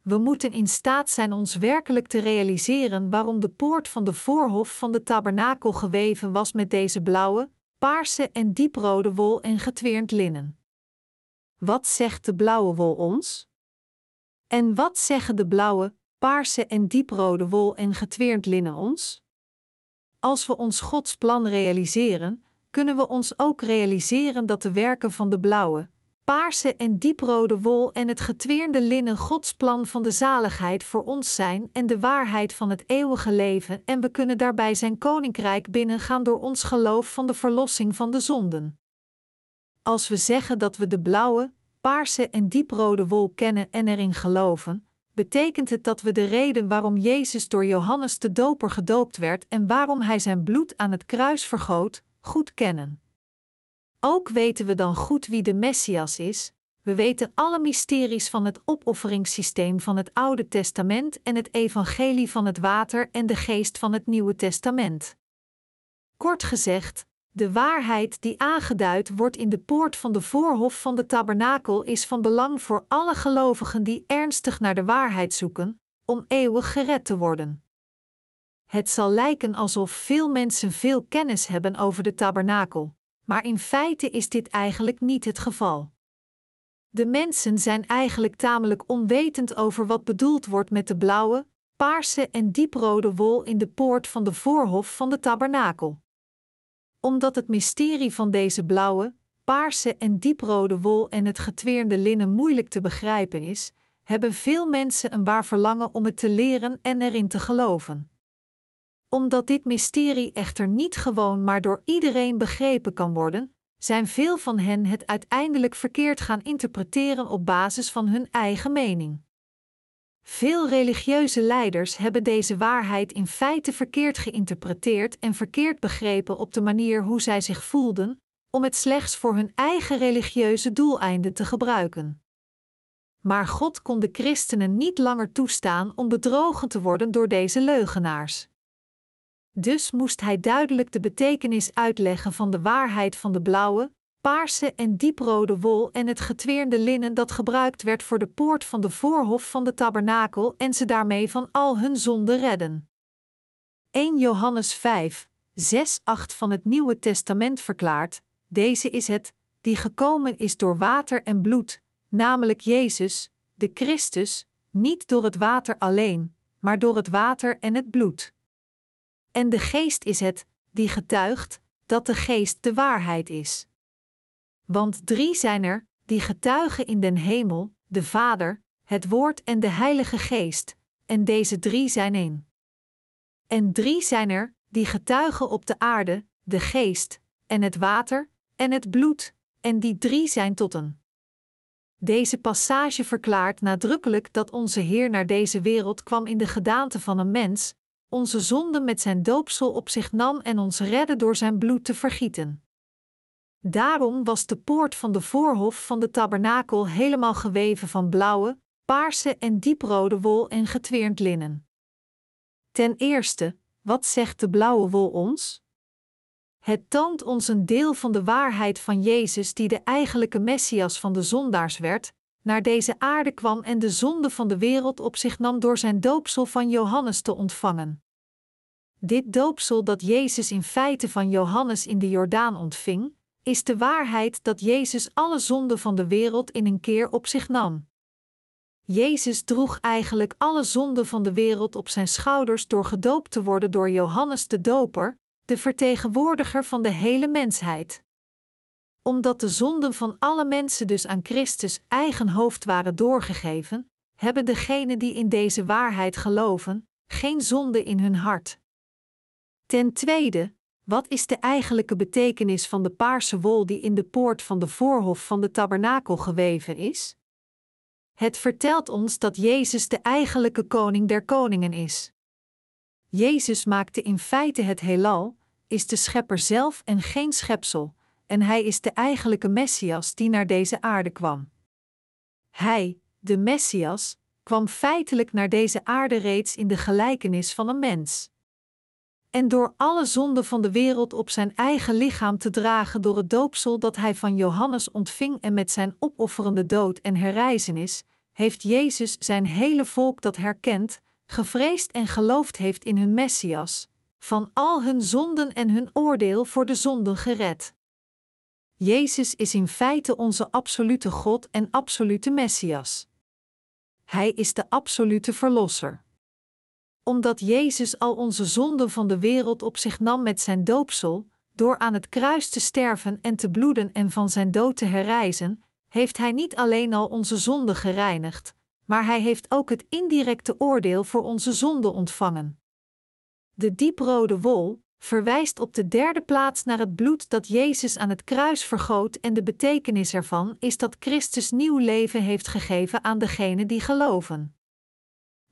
We moeten in staat zijn ons werkelijk te realiseren waarom de poort van de voorhof van de tabernakel geweven was met deze blauwe, paarse en dieprode wol en getweerd linnen. Wat zegt de blauwe wol ons? En wat zeggen de blauwe, paarse en dieprode wol en getweerd linnen ons? Als we ons Gods plan realiseren, kunnen we ons ook realiseren dat de werken van de blauwe, paarse en dieprode wol en het getweerde linnen Gods plan van de zaligheid voor ons zijn en de waarheid van het eeuwige leven, en we kunnen daarbij zijn koninkrijk binnengaan door ons geloof van de verlossing van de zonden. Als we zeggen dat we de blauwe, paarse en dieprode wol kennen en erin geloven, betekent het dat we de reden waarom Jezus door Johannes de Doper gedoopt werd en waarom hij zijn bloed aan het kruis vergoot, goed kennen. Ook weten we dan goed wie de Messias is, We weten alle mysteries van het opofferingssysteem van het Oude Testament en het evangelie van het water en de geest van het Nieuwe Testament. Kort gezegd, de waarheid die aangeduid wordt in de poort van de voorhof van de tabernakel is van belang voor alle gelovigen die ernstig naar de waarheid zoeken, om eeuwig gered te worden. Het zal lijken alsof veel mensen veel kennis hebben over de tabernakel, maar in feite is dit eigenlijk niet het geval. De mensen zijn eigenlijk tamelijk onwetend over wat bedoeld wordt met de blauwe, paarse en dieprode wol in de poort van de voorhof van de tabernakel. Omdat het mysterie van deze blauwe, paarse en dieprode wol en het getweerde linnen moeilijk te begrijpen is, hebben veel mensen een waar verlangen om het te leren en erin te geloven. Omdat dit mysterie echter niet gewoon maar door iedereen begrepen kan worden, zijn veel van hen het uiteindelijk verkeerd gaan interpreteren op basis van hun eigen mening. Veel religieuze leiders hebben deze waarheid in feite verkeerd geïnterpreteerd en verkeerd begrepen op de manier hoe zij zich voelden, om het slechts voor hun eigen religieuze doeleinden te gebruiken. Maar God kon de christenen niet langer toestaan om bedrogen te worden door deze leugenaars. Dus moest hij duidelijk de betekenis uitleggen van de waarheid van de blauwe, paarse en dieprode wol en het getweerde linnen dat gebruikt werd voor de poort van de voorhof van de tabernakel en ze daarmee van al hun zonden redden. 1 Johannes 5, 6, 8 van het Nieuwe Testament verklaart: Deze is het, die gekomen is door water en bloed, namelijk Jezus, de Christus, niet door het water alleen, maar door het water en het bloed. En de geest is het, die getuigt, dat de geest de waarheid is. Want drie zijn er, die getuigen in den hemel, de Vader, het Woord en de Heilige Geest, en deze drie zijn één. En drie zijn er, die getuigen op de aarde, de Geest, en het water, en het bloed, en die drie zijn tot een. Deze passage verklaart nadrukkelijk dat onze Heer naar deze wereld kwam in de gedaante van een mens, onze zonden met zijn doopsel op zich nam en ons redde door zijn bloed te vergieten. Daarom was de poort van de voorhof van de tabernakel helemaal geweven van blauwe, paarse en dieprode wol en getweerd linnen. Ten eerste, wat zegt de blauwe wol ons? Het toont ons een deel van de waarheid van Jezus, die de eigenlijke Messias van de zondaars werd, naar deze aarde kwam en de zonde van de wereld op zich nam door zijn doopsel van Johannes te ontvangen. Dit doopsel dat Jezus in feite van Johannes in de Jordaan ontving, is de waarheid dat Jezus alle zonden van de wereld in een keer op zich nam. Jezus droeg eigenlijk alle zonden van de wereld op zijn schouders door gedoopt te worden door Johannes de Doper, de vertegenwoordiger van de hele mensheid. Omdat de zonden van alle mensen dus aan Christus eigen hoofd waren doorgegeven, hebben degenen die in deze waarheid geloven, geen zonde in hun hart. Ten tweede, wat is de eigenlijke betekenis van de paarse wol die in de poort van de voorhof van de tabernakel geweven is? Het vertelt ons dat Jezus de eigenlijke koning der koningen is. Jezus maakte in feite het heelal, is de schepper zelf en geen schepsel, en hij is de eigenlijke Messias die naar deze aarde kwam. Hij, de Messias, kwam feitelijk naar deze aarde reeds in de gelijkenis van een mens. En door alle zonden van de wereld op zijn eigen lichaam te dragen door het doopsel dat hij van Johannes ontving en met zijn opofferende dood en herrijzenis, heeft Jezus zijn hele volk dat herkent, gevreesd en geloofd heeft in hun Messias, van al hun zonden en hun oordeel voor de zonden gered. Jezus is in feite onze absolute God en absolute Messias. Hij is de absolute Verlosser. Omdat Jezus al onze zonden van de wereld op zich nam met zijn doopsel, door aan het kruis te sterven en te bloeden en van zijn dood te herrijzen, heeft Hij niet alleen al onze zonden gereinigd, maar Hij heeft ook het indirecte oordeel voor onze zonden ontvangen. De dieprode wol verwijst op de derde plaats naar het bloed dat Jezus aan het kruis vergoot en de betekenis ervan is dat Christus nieuw leven heeft gegeven aan degenen die geloven.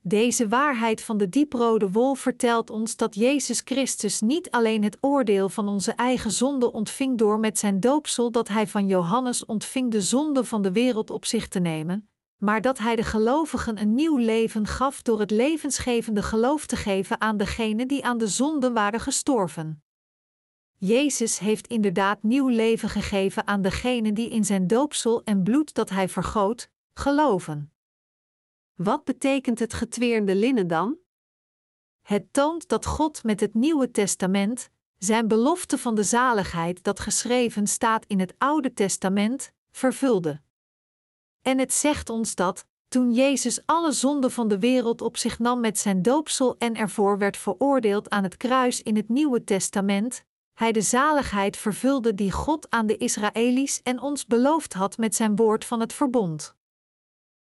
Deze waarheid van de dieprode wol vertelt ons dat Jezus Christus niet alleen het oordeel van onze eigen zonde ontving door met zijn doopsel dat hij van Johannes ontving de zonde van de wereld op zich te nemen, maar dat hij de gelovigen een nieuw leven gaf door het levensgevende geloof te geven aan degenen die aan de zonde waren gestorven. Jezus heeft inderdaad nieuw leven gegeven aan degenen die in zijn doopsel en bloed dat hij vergoot, geloven. Wat betekent het getweerde linnen dan? Het toont dat God met het Nieuwe Testament zijn belofte van de zaligheid dat geschreven staat in het Oude Testament vervulde. En het zegt ons dat, toen Jezus alle zonden van de wereld op zich nam met zijn doopsel en ervoor werd veroordeeld aan het kruis in het Nieuwe Testament, hij de zaligheid vervulde die God aan de Israëli's en ons beloofd had met zijn woord van het verbond.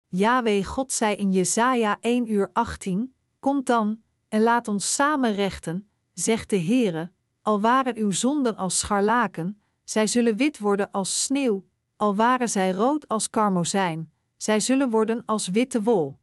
Yahweh God zei in Jesaja 1 uur 18, Kom dan, en laat ons samen rechten, zegt de Heere, al waren uw zonden als scharlaken, zij zullen wit worden als sneeuw, al waren zij rood als karmozijn, zij zullen worden als witte wol.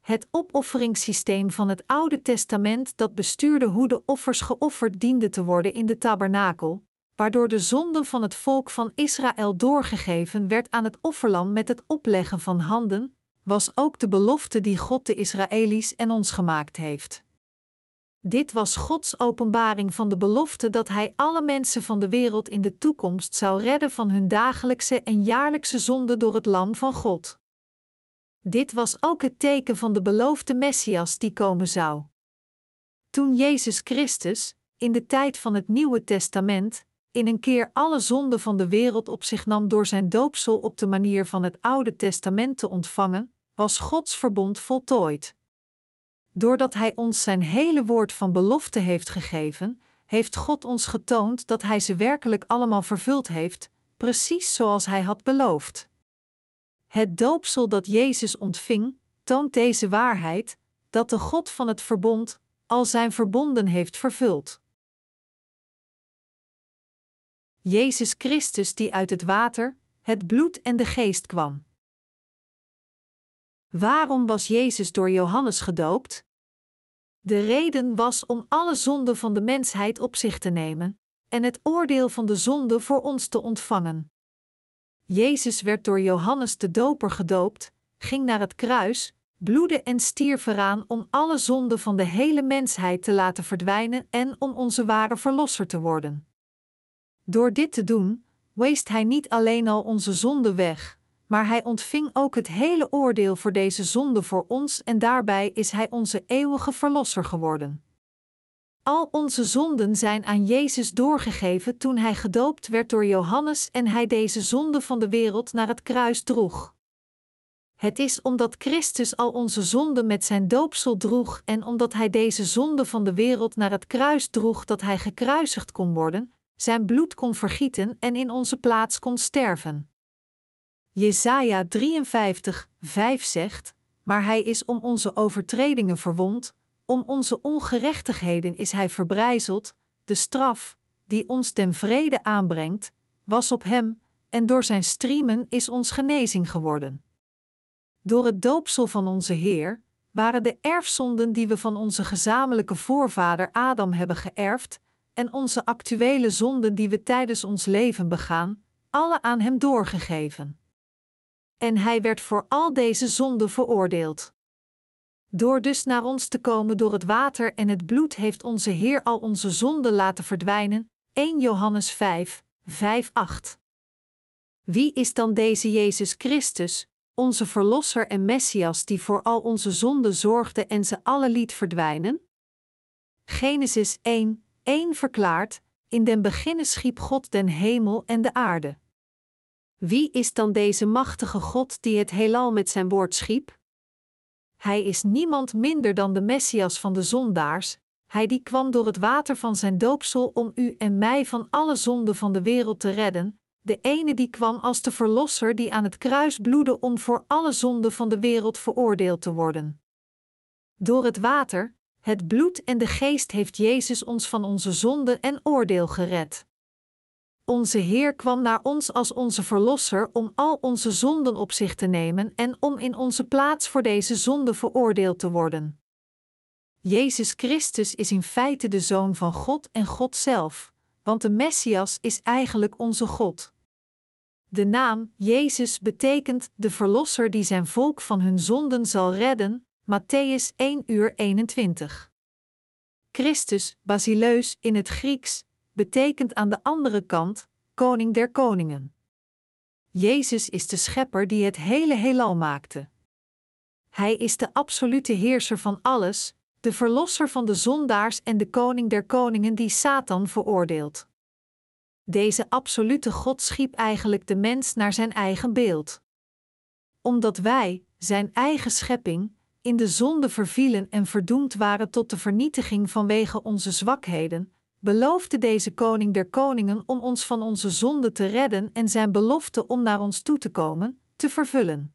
Het opofferingssysteem van het Oude Testament dat bestuurde hoe de offers geofferd dienden te worden in de tabernakel, waardoor de zonde van het volk van Israël doorgegeven werd aan het offerlam met het opleggen van handen, was ook de belofte die God de Israëli's en ons gemaakt heeft. Dit was Gods openbaring van de belofte dat Hij alle mensen van de wereld in de toekomst zou redden van hun dagelijkse en jaarlijkse zonde door het Lam van God. Dit was ook het teken van de beloofde Messias die komen zou. Toen Jezus Christus, in de tijd van het Nieuwe Testament, in een keer alle zonden van de wereld op zich nam door zijn doopsel op de manier van het Oude Testament te ontvangen, was Gods verbond voltooid. Doordat Hij ons zijn hele woord van belofte heeft gegeven, heeft God ons getoond dat Hij ze werkelijk allemaal vervuld heeft, precies zoals Hij had beloofd. Het doopsel dat Jezus ontving, toont deze waarheid, dat de God van het verbond al zijn verbonden heeft vervuld. Jezus Christus die uit het water, het bloed en de geest kwam. Waarom was Jezus door Johannes gedoopt? De reden was om alle zonden van de mensheid op zich te nemen en het oordeel van de zonde voor ons te ontvangen. Jezus werd door Johannes de Doper gedoopt, ging naar het kruis, bloedde en stierf eraan om alle zonden van de hele mensheid te laten verdwijnen en om onze ware verlosser te worden. Door dit te doen, weest Hij niet alleen al onze zonde weg, maar Hij ontving ook het hele oordeel voor deze zonde voor ons en daarbij is Hij onze eeuwige Verlosser geworden. Al onze zonden zijn aan Jezus doorgegeven toen Hij gedoopt werd door Johannes en Hij deze zonde van de wereld naar het kruis droeg. Het is omdat Christus al onze zonden met zijn doopsel droeg en omdat Hij deze zonde van de wereld naar het kruis droeg dat Hij gekruisigd kon worden, zijn bloed kon vergieten en in onze plaats kon sterven. Jesaja 53, 5 zegt: Maar hij is om onze overtredingen verwond, om onze ongerechtigheden is hij verbrijzeld, de straf, die ons ten vrede aanbrengt, was op hem, en door zijn striemen is ons genezing geworden. Door het doopsel van onze Heer waren de erfzonden die we van onze gezamenlijke voorvader Adam hebben geërfd, en onze actuele zonden die we tijdens ons leven begaan, alle aan Hem doorgegeven. En Hij werd voor al deze zonden veroordeeld. Door dus naar ons te komen door het water en het bloed heeft onze Heer al onze zonden laten verdwijnen. 1 Johannes 5, 5, 8. Wie is dan deze Jezus Christus, onze Verlosser en Messias die voor al onze zonden zorgde en ze alle liet verdwijnen? Genesis 1, 1 verklaart: In den beginnen schiep God den hemel en de aarde. Wie is dan deze machtige God die het heelal met zijn woord schiep? Hij is niemand minder dan de Messias van de zondaars, hij die kwam door het water van zijn doopsel om u en mij van alle zonden van de wereld te redden, de ene die kwam als de Verlosser die aan het kruis bloedde om voor alle zonden van de wereld veroordeeld te worden. Door het water, het bloed en de geest heeft Jezus ons van onze zonde en oordeel gered. Onze Heer kwam naar ons als onze Verlosser om al onze zonden op zich te nemen en om in onze plaats voor deze zonde veroordeeld te worden. Jezus Christus is in feite de Zoon van God en God zelf, want de Messias is eigenlijk onze God. De naam Jezus betekent de Verlosser die zijn volk van hun zonden zal redden, Matthäus 1 uur 21. Christus, Basileus in het Grieks, betekent aan de andere kant Koning der Koningen. Jezus is de schepper die het hele heelal maakte. Hij is de absolute heerser van alles, de verlosser van de zondaars en de koning der koningen die Satan veroordeelt. Deze absolute God schiep eigenlijk de mens naar zijn eigen beeld. Omdat wij, zijn eigen schepping, in de zonde vervielen en verdoemd waren tot de vernietiging vanwege onze zwakheden, beloofde deze koning der koningen om ons van onze zonde te redden en zijn belofte om naar ons toe te komen, te vervullen.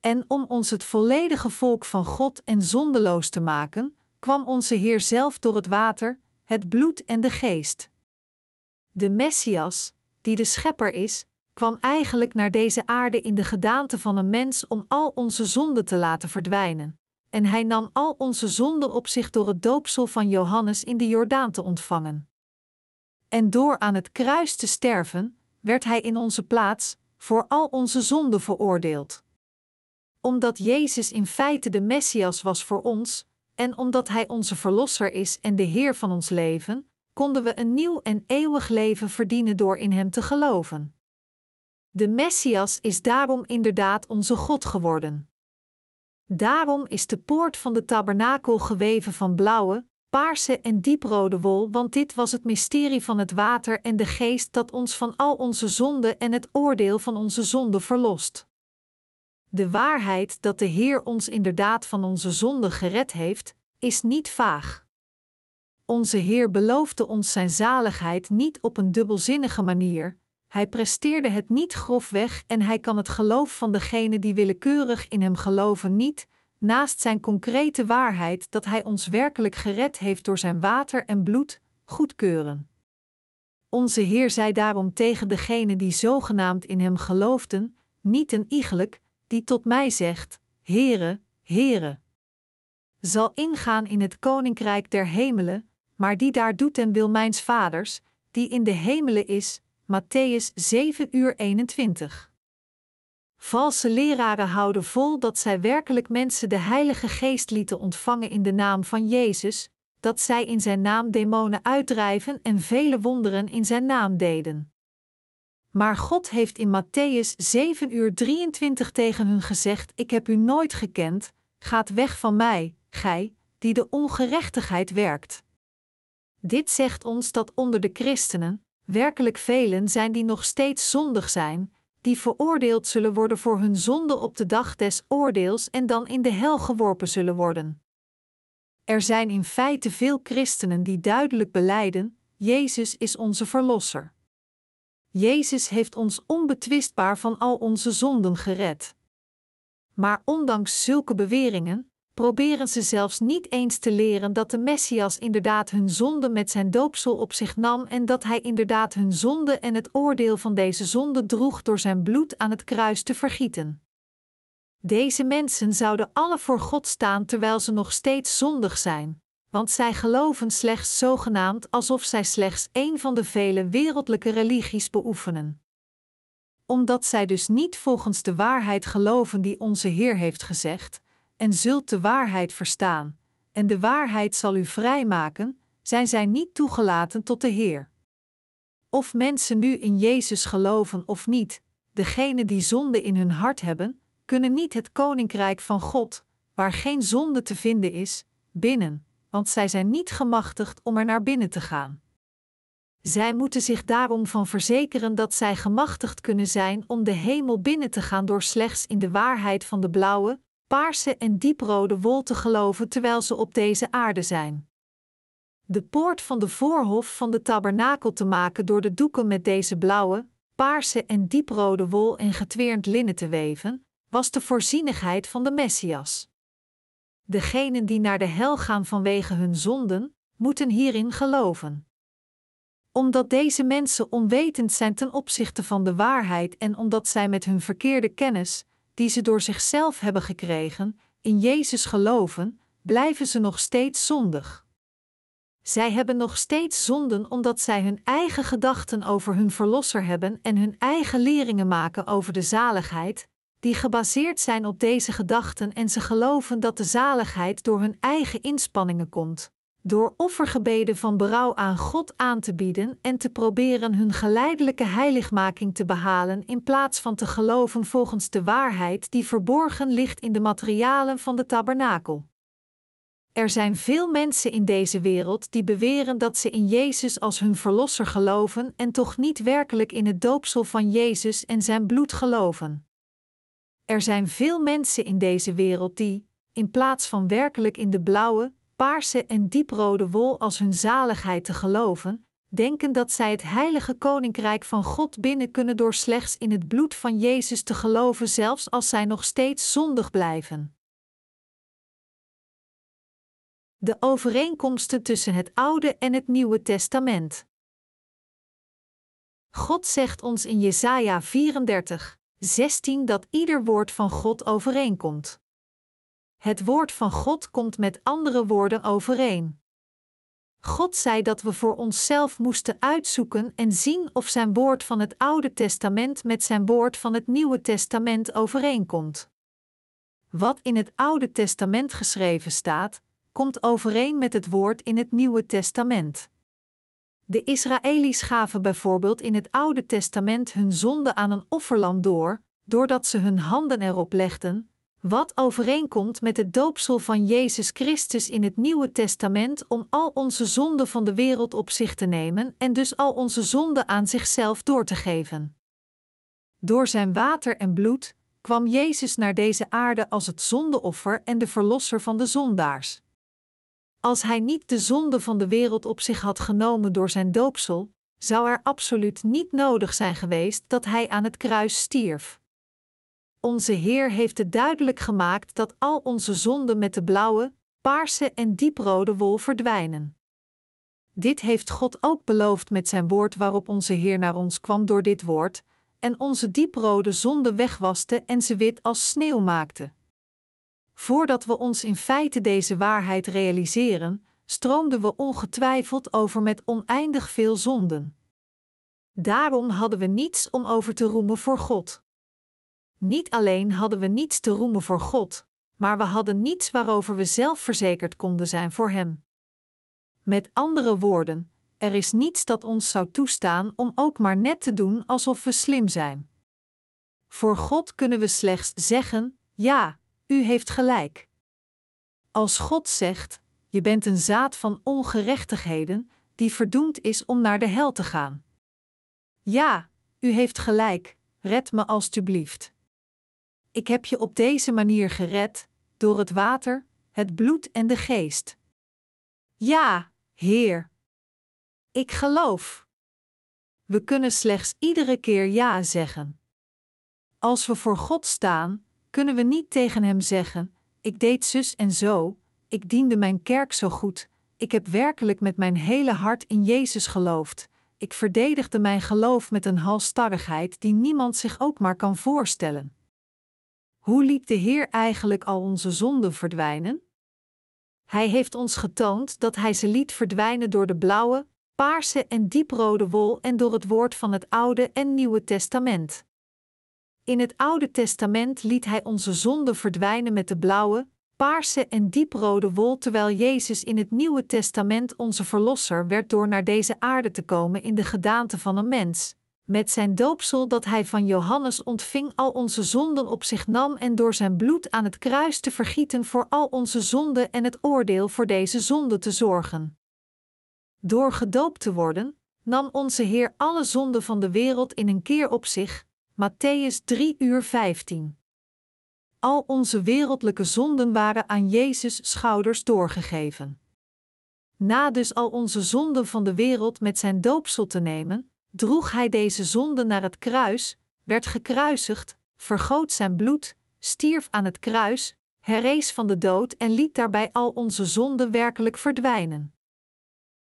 En om ons het volledige volk van God en zondeloos te maken, kwam onze Heer zelf door het water, het bloed en de geest. De Messias, die de Schepper is, kwam eigenlijk naar deze aarde in de gedaante van een mens om al onze zonden te laten verdwijnen. En hij nam al onze zonden op zich door het doopsel van Johannes in de Jordaan te ontvangen. En door aan het kruis te sterven, werd hij in onze plaats voor al onze zonden veroordeeld. Omdat Jezus in feite de Messias was voor ons, en omdat Hij onze Verlosser is en de Heer van ons leven, konden we een nieuw en eeuwig leven verdienen door in Hem te geloven. De Messias is daarom inderdaad onze God geworden. Daarom is de poort van de tabernakel geweven van blauwe, paarse en dieprode wol, want dit was het mysterie van het water en de geest dat ons van al onze zonden en het oordeel van onze zonde verlost. De waarheid dat de Heer ons inderdaad van onze zonden gered heeft, is niet vaag. Onze Heer beloofde ons zijn zaligheid niet op een dubbelzinnige manier, hij presteerde het niet grofweg en hij kan het geloof van degenen die willekeurig in hem geloven niet, naast zijn concrete waarheid dat hij ons werkelijk gered heeft door zijn water en bloed, goedkeuren. Onze Heer zei daarom tegen degenen die zogenaamd in hem geloofden, niet een iegelijk, die tot mij zegt: Heere, Heere. Zal ingaan in het koninkrijk der hemelen, maar die daar doet en wil mijns vaders, die in de hemelen is, Matthäus 7 uur 21. Valse leraren houden vol dat zij werkelijk mensen de Heilige Geest lieten ontvangen in de naam van Jezus, dat zij in zijn naam demonen uitdrijven en vele wonderen in zijn naam deden. Maar God heeft in Matthäus 7 uur 23 tegen hun gezegd: Ik heb u nooit gekend, gaat weg van mij, gij, die de ongerechtigheid werkt. Dit zegt ons dat onder de christenen, werkelijk velen zijn die nog steeds zondig zijn, die veroordeeld zullen worden voor hun zonde op de dag des oordeels en dan in de hel geworpen zullen worden. Er zijn in feite veel christenen die duidelijk beleiden: Jezus is onze Verlosser. Jezus heeft ons onbetwistbaar van al onze zonden gered. Maar ondanks zulke beweringen, proberen ze zelfs niet eens te leren dat de Messias inderdaad hun zonde met zijn doopsel op zich nam en dat hij inderdaad hun zonde en het oordeel van deze zonde droeg door zijn bloed aan het kruis te vergieten. Deze mensen zouden alle voor God staan terwijl ze nog steeds zondig zijn, want zij geloven slechts zogenaamd alsof zij slechts een van de vele wereldlijke religies beoefenen. Omdat zij dus niet volgens de waarheid geloven die onze Heer heeft gezegd, en zult de waarheid verstaan, en de waarheid zal u vrijmaken, zijn zij niet toegelaten tot de Heer. Of mensen nu in Jezus geloven of niet, degenen die zonde in hun hart hebben, kunnen niet het koninkrijk van God, waar geen zonde te vinden is, binnen, want zij zijn niet gemachtigd om er naar binnen te gaan. Zij moeten zich daarom van verzekeren dat zij gemachtigd kunnen zijn om de hemel binnen te gaan door slechts in de waarheid van de blauwe, paarse en dieprode wol te geloven terwijl ze op deze aarde zijn. De poort van de voorhof van de tabernakel te maken door de doeken met deze blauwe, paarse en dieprode wol en getweerd linnen te weven, was de voorzienigheid van de Messias. Degenen die naar de hel gaan vanwege hun zonden, moeten hierin geloven. Omdat deze mensen onwetend zijn ten opzichte van de waarheid en omdat zij met hun verkeerde kennis, die ze door zichzelf hebben gekregen, in Jezus geloven, blijven ze nog steeds zondig. Zij hebben nog steeds zonden omdat zij hun eigen gedachten over hun Verlosser hebben en hun eigen leringen maken over de zaligheid, die gebaseerd zijn op deze gedachten en ze geloven dat de zaligheid door hun eigen inspanningen komt, door offergebeden van berouw aan God aan te bieden en te proberen hun geleidelijke heiligmaking te behalen in plaats van te geloven volgens de waarheid die verborgen ligt in de materialen van de tabernakel. Er zijn veel mensen in deze wereld die beweren dat ze in Jezus als hun verlosser geloven en toch niet werkelijk in het doopsel van Jezus en zijn bloed geloven. Er zijn veel mensen in deze wereld die, in plaats van werkelijk in de blauwe, paarse en dieprode wol als hun zaligheid te geloven, denken dat zij het heilige koninkrijk van God binnen kunnen door slechts in het bloed van Jezus te geloven, zelfs als zij nog steeds zondig blijven. De overeenkomsten tussen het Oude en het Nieuwe Testament. God zegt ons in Jesaja 34, 16 dat ieder woord van God overeenkomt. Het woord van God komt met andere woorden overeen. God zei dat we voor onszelf moesten uitzoeken en zien of zijn woord van het Oude Testament met zijn woord van het Nieuwe Testament overeenkomt. Wat in het Oude Testament geschreven staat, komt overeen met het woord in het Nieuwe Testament. De Israëli's gaven bijvoorbeeld in het Oude Testament hun zonde aan een offerlam door, doordat ze hun handen erop legden, wat overeenkomt met het doopsel van Jezus Christus in het Nieuwe Testament om al onze zonden van de wereld op zich te nemen en dus al onze zonden aan zichzelf door te geven. Door zijn water en bloed kwam Jezus naar deze aarde als het zondeoffer en de verlosser van de zondaars. Als hij niet de zonde van de wereld op zich had genomen door zijn doopsel, zou er absoluut niet nodig zijn geweest dat hij aan het kruis stierf. Onze Heer heeft het duidelijk gemaakt dat al onze zonden met de blauwe, paarse en dieprode wol verdwijnen. Dit heeft God ook beloofd met zijn woord waarop onze Heer naar ons kwam door dit woord, en onze dieprode zonden wegwaste en ze wit als sneeuw maakte. Voordat we ons in feite deze waarheid realiseren, stroomden we ongetwijfeld over met oneindig veel zonden. Daarom hadden we niets om over te roemen voor God. Niet alleen hadden we niets te roemen voor God, maar we hadden niets waarover we zelf verzekerd konden zijn voor Hem. Met andere woorden, er is niets dat ons zou toestaan om ook maar net te doen alsof we slim zijn. Voor God kunnen we slechts zeggen: Ja, u heeft gelijk. Als God zegt: Je bent een zaad van ongerechtigheden, die verdoemd is om naar de hel te gaan. Ja, u heeft gelijk, red me alstublieft. Ik heb je op deze manier gered, door het water, het bloed en de geest. Ja, Heer. Ik geloof. We kunnen slechts iedere keer ja zeggen. Als we voor God staan, kunnen we niet tegen Hem zeggen: Ik deed zus en zo, ik diende mijn kerk zo goed, ik heb werkelijk met mijn hele hart in Jezus geloofd, ik verdedigde mijn geloof met een halstarrigheid die niemand zich ook maar kan voorstellen. Hoe liet de Heer eigenlijk al onze zonden verdwijnen? Hij heeft ons getoond dat Hij ze liet verdwijnen door de blauwe, paarse en dieprode wol en door het woord van het Oude en Nieuwe Testament. In het Oude Testament liet Hij onze zonden verdwijnen met de blauwe, paarse en dieprode wol, terwijl Jezus in het Nieuwe Testament onze Verlosser werd door naar deze aarde te komen in de gedaante van een mens. Met zijn doopsel dat hij van Johannes ontving, al onze zonden op zich nam en door zijn bloed aan het kruis te vergieten voor al onze zonden en het oordeel voor deze zonde te zorgen. Door gedoopt te worden, nam onze Heer alle zonden van de wereld in een keer op zich, Matthäus 3 uur 15. Al onze wereldlijke zonden waren aan Jezus' schouders doorgegeven. Na dus al onze zonden van de wereld met zijn doopsel te nemen, droeg hij deze zonden naar het kruis, werd gekruisigd, vergoot zijn bloed, stierf aan het kruis, herrees van de dood en liet daarbij al onze zonden werkelijk verdwijnen.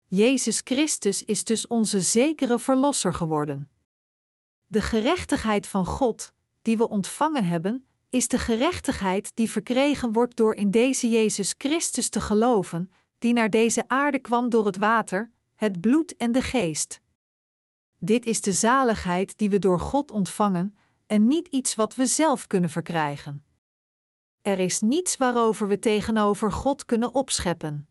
Jezus Christus is dus onze zekere Verlosser geworden. De gerechtigheid van God, die we ontvangen hebben, is de gerechtigheid die verkregen wordt door in deze Jezus Christus te geloven, die naar deze aarde kwam door het water, het bloed en de geest. Dit is de zaligheid die we door God ontvangen en niet iets wat we zelf kunnen verkrijgen. Er is niets waarover we tegenover God kunnen opscheppen.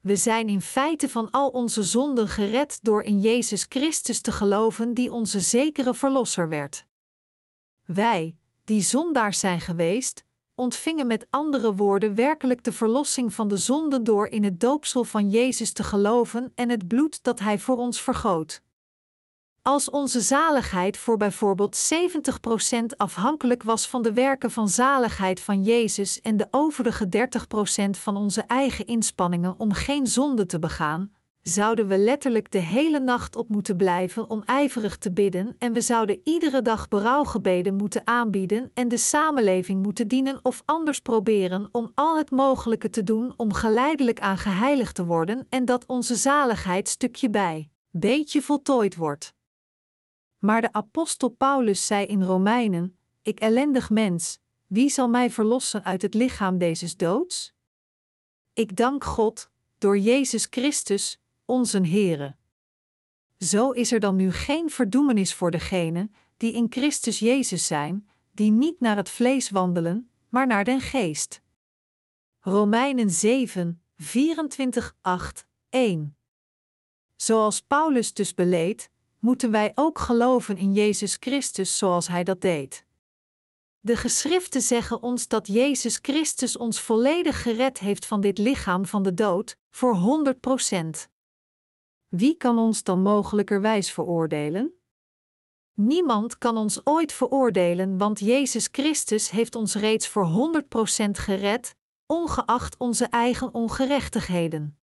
We zijn in feite van al onze zonden gered door in Jezus Christus te geloven, die onze zekere Verlosser werd. Wij, die zondaars zijn geweest, ontvingen met andere woorden werkelijk de verlossing van de zonde door in het doopsel van Jezus te geloven en het bloed dat Hij voor ons vergoot. Als onze zaligheid voor bijvoorbeeld 70% afhankelijk was van de werken van zaligheid van Jezus en de overige 30% van onze eigen inspanningen om geen zonde te begaan, zouden we letterlijk de hele nacht op moeten blijven om ijverig te bidden en we zouden iedere dag berouwgebeden moeten aanbieden en de samenleving moeten dienen of anders proberen om al het mogelijke te doen om geleidelijk aan geheiligd te worden en dat onze zaligheid stukje bij beetje voltooid wordt. Maar de apostel Paulus zei in Romeinen: Ik ellendig mens, wie zal mij verlossen uit het lichaam deze doods? Ik dank God, door Jezus Christus, onze Heere. Zo is er dan nu geen verdoemenis voor degenen die in Christus Jezus zijn, die niet naar het vlees wandelen, maar naar den geest. Romeinen 7, 24, 8, 1. Zoals Paulus dus beleed, moeten wij ook geloven in Jezus Christus zoals Hij dat deed. De geschriften zeggen ons dat Jezus Christus ons volledig gered heeft van dit lichaam van de dood, voor 100 procent. Wie kan ons dan mogelijkerwijs veroordelen? Niemand kan ons ooit veroordelen, want Jezus Christus heeft ons reeds voor 100% gered, ongeacht onze eigen ongerechtigheden.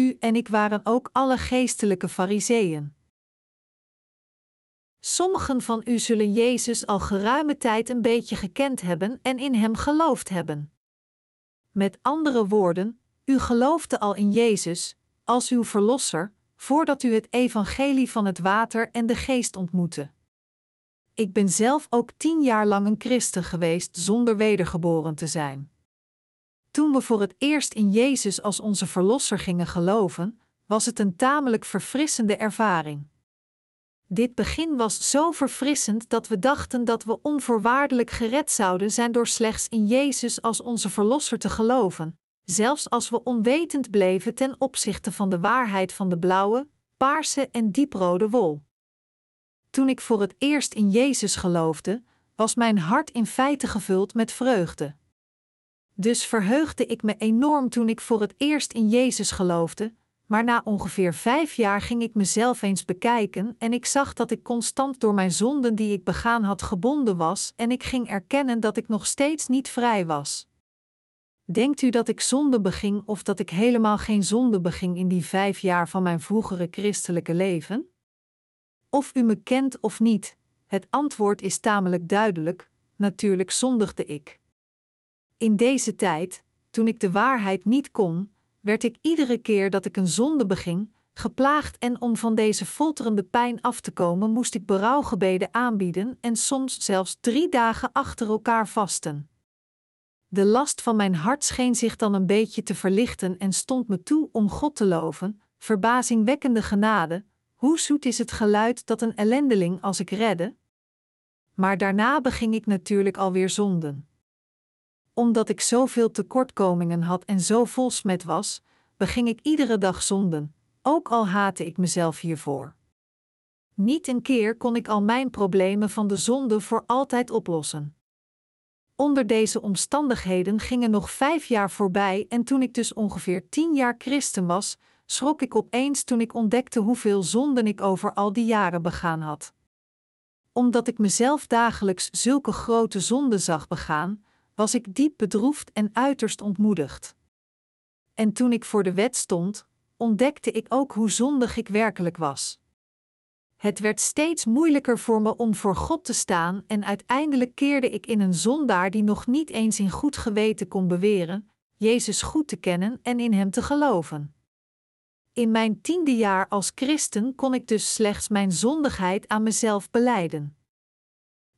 U en ik waren ook alle geestelijke fariseeën. Sommigen van u zullen Jezus al geruime tijd een beetje gekend hebben en in Hem geloofd hebben. Met andere woorden, u geloofde al in Jezus, als uw Verlosser, voordat u het evangelie van het water en de geest ontmoette. Ik ben zelf ook tien jaar lang een christen geweest zonder wedergeboren te zijn. Toen we voor het eerst in Jezus als onze Verlosser gingen geloven, was het een tamelijk verfrissende ervaring. Dit begin was zo verfrissend dat we dachten dat we onvoorwaardelijk gered zouden zijn door slechts in Jezus als onze Verlosser te geloven, zelfs als we onwetend bleven ten opzichte van de waarheid van de blauwe, paarse en dieprode wol. Toen ik voor het eerst in Jezus geloofde, was mijn hart in feite gevuld met vreugde. Dus verheugde ik me enorm toen ik voor het eerst in Jezus geloofde, maar na ongeveer vijf jaar ging ik mezelf eens bekijken en ik zag dat ik constant door mijn zonden die ik begaan had gebonden was en ik ging erkennen dat ik nog steeds niet vrij was. Denkt u dat ik zonde beging of dat ik helemaal geen zonde beging in die vijf jaar van mijn vroegere christelijke leven? Of u me kent of niet, het antwoord is tamelijk duidelijk: natuurlijk zondigde ik. In deze tijd, toen ik de waarheid niet kon, werd ik iedere keer dat ik een zonde beging, geplaagd en om van deze folterende pijn af te komen, moest ik berouwgebeden aanbieden en soms zelfs drie dagen achter elkaar vasten. De last van mijn hart scheen zich dan een beetje te verlichten en stond me toe om God te loven, verbazingwekkende genade, hoe zoet is het geluid dat een ellendeling als ik redde? Maar daarna beging ik natuurlijk alweer zonden. Omdat ik zoveel tekortkomingen had en zo vol smet was, beging ik iedere dag zonden, ook al haatte ik mezelf hiervoor. Niet een keer kon ik al mijn problemen van de zonde voor altijd oplossen. Onder deze omstandigheden gingen nog vijf jaar voorbij en toen ik dus ongeveer tien jaar christen was, schrok ik opeens toen ik ontdekte hoeveel zonden ik over al die jaren begaan had. Omdat ik mezelf dagelijks zulke grote zonden zag begaan, was ik diep bedroefd en uiterst ontmoedigd. En toen ik voor de wet stond, ontdekte ik ook hoe zondig ik werkelijk was. Het werd steeds moeilijker voor me om voor God te staan en uiteindelijk keerde ik in een zondaar die nog niet eens in goed geweten kon beweren: Jezus goed te kennen en in Hem te geloven. In mijn tiende jaar als christen kon ik dus slechts mijn zondigheid aan mezelf beleiden.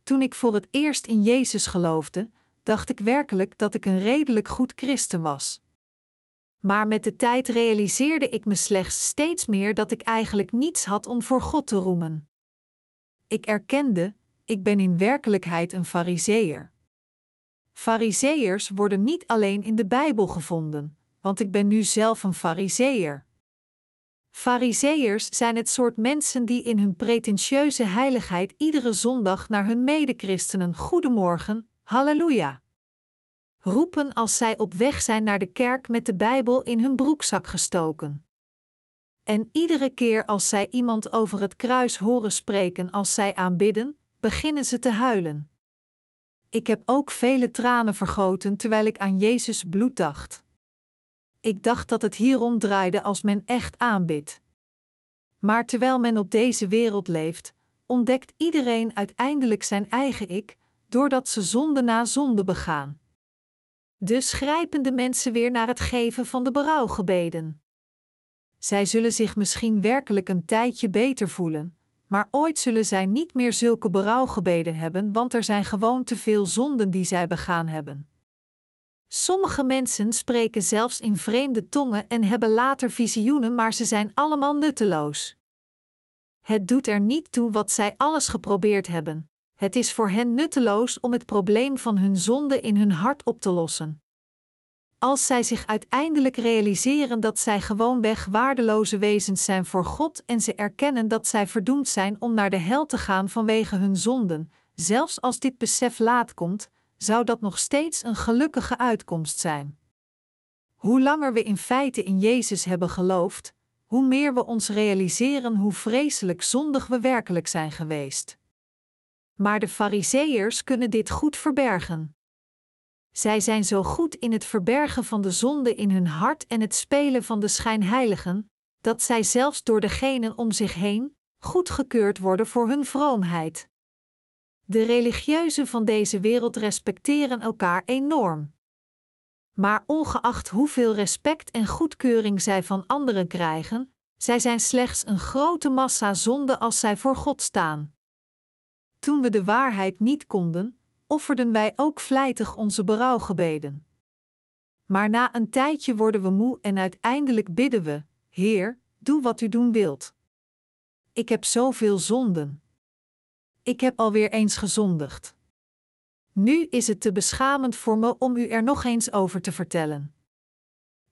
Toen ik voor het eerst in Jezus geloofde, dacht ik werkelijk dat ik een redelijk goed christen was. Maar met de tijd realiseerde ik me slechts steeds meer dat ik eigenlijk niets had om voor God te roemen. Ik erkende, ik ben in werkelijkheid een Fariseer. Fariseërs worden niet alleen in de Bijbel gevonden, want ik ben nu zelf een Fariseer. Fariseërs zijn het soort mensen die in hun pretentieuze heiligheid iedere zondag naar hun medechristenen Goedemorgen, Halleluja! roepen als zij op weg zijn naar de kerk met de Bijbel in hun broekzak gestoken. En iedere keer als zij iemand over het kruis horen spreken als zij aanbidden, beginnen ze te huilen. Ik heb ook vele tranen vergoten terwijl ik aan Jezus bloed dacht. Ik dacht dat het hierom draaide als men echt aanbidt. Maar terwijl men op deze wereld leeft, ontdekt iedereen uiteindelijk zijn eigen ik, doordat ze zonde na zonde begaan. Dus grijpen de mensen weer naar het geven van de berouwgebeden. Zij zullen zich misschien werkelijk een tijdje beter voelen, maar ooit zullen zij niet meer zulke berouwgebeden hebben, want er zijn gewoon te veel zonden die zij begaan hebben. Sommige mensen spreken zelfs in vreemde tongen en hebben later visioenen, maar ze zijn allemaal nutteloos. Het doet er niet toe wat zij alles geprobeerd hebben. Het is voor hen nutteloos om het probleem van hun zonde in hun hart op te lossen. Als zij zich uiteindelijk realiseren dat zij gewoonweg waardeloze wezens zijn voor God en ze erkennen dat zij verdoemd zijn om naar de hel te gaan vanwege hun zonden, zelfs als dit besef laat komt, zou dat nog steeds een gelukkige uitkomst zijn. Hoe langer we in feite in Jezus hebben geloofd, hoe meer we ons realiseren hoe vreselijk zondig we werkelijk zijn geweest. Maar de Fariseërs kunnen dit goed verbergen. Zij zijn zo goed in het verbergen van de zonde in hun hart en het spelen van de schijnheiligen, dat zij zelfs door degenen om zich heen goedgekeurd worden voor hun vroomheid. De religieuzen van deze wereld respecteren elkaar enorm. Maar ongeacht hoeveel respect en goedkeuring zij van anderen krijgen, zij zijn slechts een grote massa zonde als zij voor God staan. Toen we de waarheid niet konden, offerden wij ook vlijtig onze berouwgebeden. Maar na een tijdje worden we moe en uiteindelijk bidden we: Heer, doe wat u doen wilt. Ik heb zoveel zonden. Ik heb alweer eens gezondigd. Nu is het te beschamend voor me om u er nog eens over te vertellen.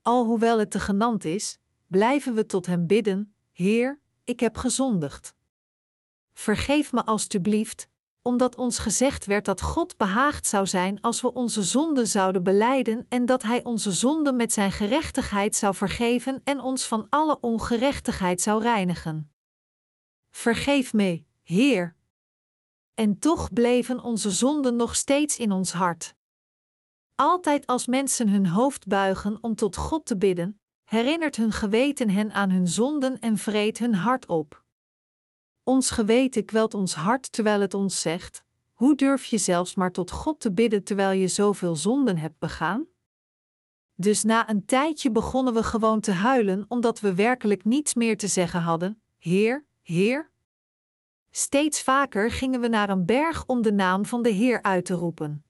Alhoewel het te genant is, blijven we tot Hem bidden: Heer, ik heb gezondigd. Vergeef me alstublieft, omdat ons gezegd werd dat God behaagd zou zijn als we onze zonden zouden beleiden en dat Hij onze zonden met Zijn gerechtigheid zou vergeven en ons van alle ongerechtigheid zou reinigen. Vergeef me, Heer. En toch bleven onze zonden nog steeds in ons hart. Altijd als mensen hun hoofd buigen om tot God te bidden, herinnert hun geweten hen aan hun zonden en vreet hun hart op. Ons geweten kwelt ons hart terwijl het ons zegt: Hoe durf je zelfs maar tot God te bidden terwijl je zoveel zonden hebt begaan? Dus na een tijdje begonnen we gewoon te huilen omdat we werkelijk niets meer te zeggen hadden: Heer, Heer. Steeds vaker gingen we naar een berg om de naam van de Heer uit te roepen.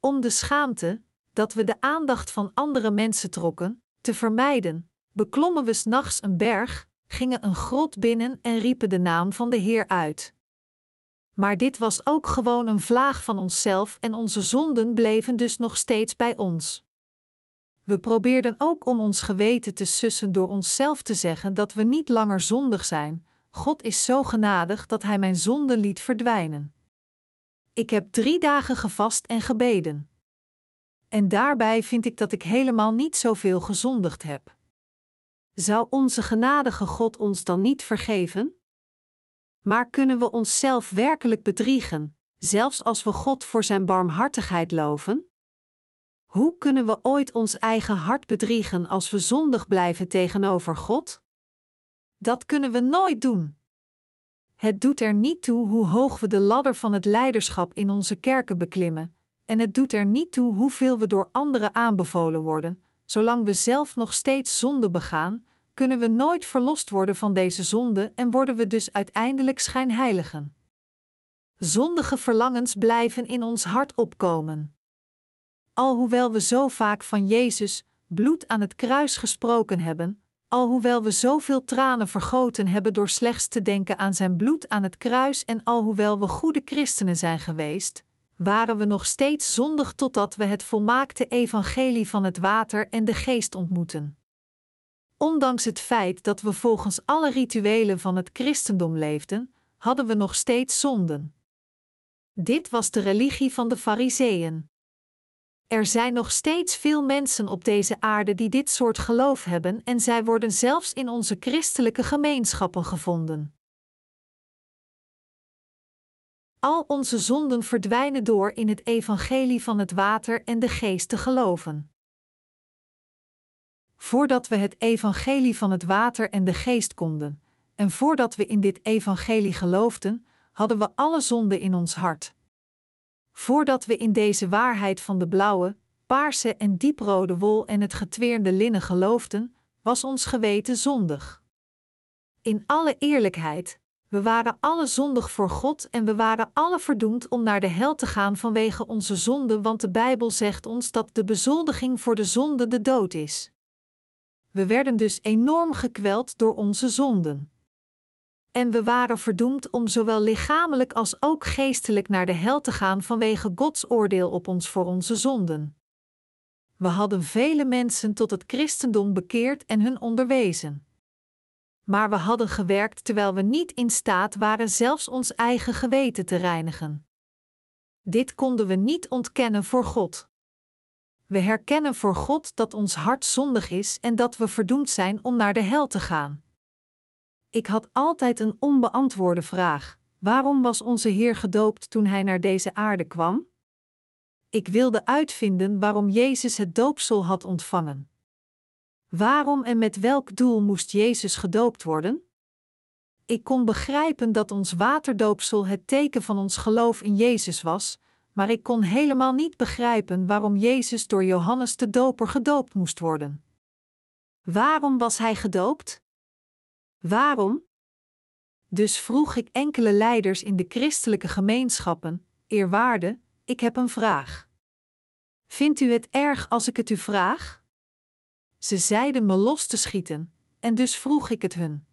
Om de schaamte, dat we de aandacht van andere mensen trokken, te vermijden, beklommen we s'nachts een berg, gingen een grot binnen en riepen de naam van de Heer uit. Maar dit was ook gewoon een vlaag van onszelf en onze zonden bleven dus nog steeds bij ons. We probeerden ook om ons geweten te sussen door onszelf te zeggen dat we niet langer zondig zijn. God is zo genadig dat Hij mijn zonden liet verdwijnen. Ik heb drie dagen gevast en gebeden. En daarbij vind ik dat ik helemaal niet zoveel gezondigd heb. Zou onze genadige God ons dan niet vergeven? Maar kunnen we onszelf werkelijk bedriegen, zelfs als we God voor Zijn barmhartigheid loven? Hoe kunnen we ooit ons eigen hart bedriegen als we zondig blijven tegenover God? Dat kunnen we nooit doen. Het doet er niet toe hoe hoog we de ladder van het leiderschap in onze kerken beklimmen, en het doet er niet toe hoeveel we door anderen aanbevolen worden, zolang we zelf nog steeds zonde begaan, kunnen we nooit verlost worden van deze zonde en worden we dus uiteindelijk schijnheiligen. Zondige verlangens blijven in ons hart opkomen. Alhoewel we zo vaak van Jezus, bloed aan het kruis gesproken hebben, alhoewel we zoveel tranen vergoten hebben door slechts te denken aan zijn bloed aan het kruis en alhoewel we goede christenen zijn geweest, waren we nog steeds zondig totdat we het volmaakte evangelie van het water en de geest ontmoeten. Ondanks het feit dat we volgens alle rituelen van het christendom leefden, hadden we nog steeds zonden. Dit was de religie van de Fariseeën. Er zijn nog steeds veel mensen op deze aarde die dit soort geloof hebben en zij worden zelfs in onze christelijke gemeenschappen gevonden. Al onze zonden verdwijnen door in het evangelie van het water en de geest te geloven. Voordat we het evangelie van het water en de geest konden, en voordat we in dit evangelie geloofden, hadden we alle zonden in ons hart. Voordat we in deze waarheid van de blauwe, paarse en dieprode wol en het getweerde linnen geloofden, was ons geweten zondig. In alle eerlijkheid, we waren alle zondig voor God en we waren alle verdoemd om naar de hel te gaan vanwege onze zonde, want de Bijbel zegt ons dat de bezoldiging voor de zonde de dood is. We werden dus enorm gekweld door onze zonden. En we waren verdoemd om zowel lichamelijk als ook geestelijk naar de hel te gaan vanwege Gods oordeel op ons voor onze zonden. We hadden vele mensen tot het christendom bekeerd en hun onderwezen. Maar we hadden gewerkt terwijl we niet in staat waren zelfs ons eigen geweten te reinigen. Dit konden we niet ontkennen voor God. We herkennen voor God dat ons hart zondig is en dat we verdoemd zijn om naar de hel te gaan. Ik had altijd een onbeantwoorde vraag: waarom was onze Heer gedoopt toen Hij naar deze aarde kwam? Ik wilde uitvinden waarom Jezus het doopsel had ontvangen. Waarom en met welk doel moest Jezus gedoopt worden? Ik kon begrijpen dat ons waterdoopsel het teken van ons geloof in Jezus was, maar ik kon helemaal niet begrijpen waarom Jezus door Johannes de Doper gedoopt moest worden. Waarom was hij gedoopt? Waarom? Dus vroeg ik enkele leiders in de christelijke gemeenschappen: Eerwaarde, ik heb een vraag. Vindt u het erg als ik het u vraag? Ze zeiden me los te schieten, en dus vroeg ik het hun.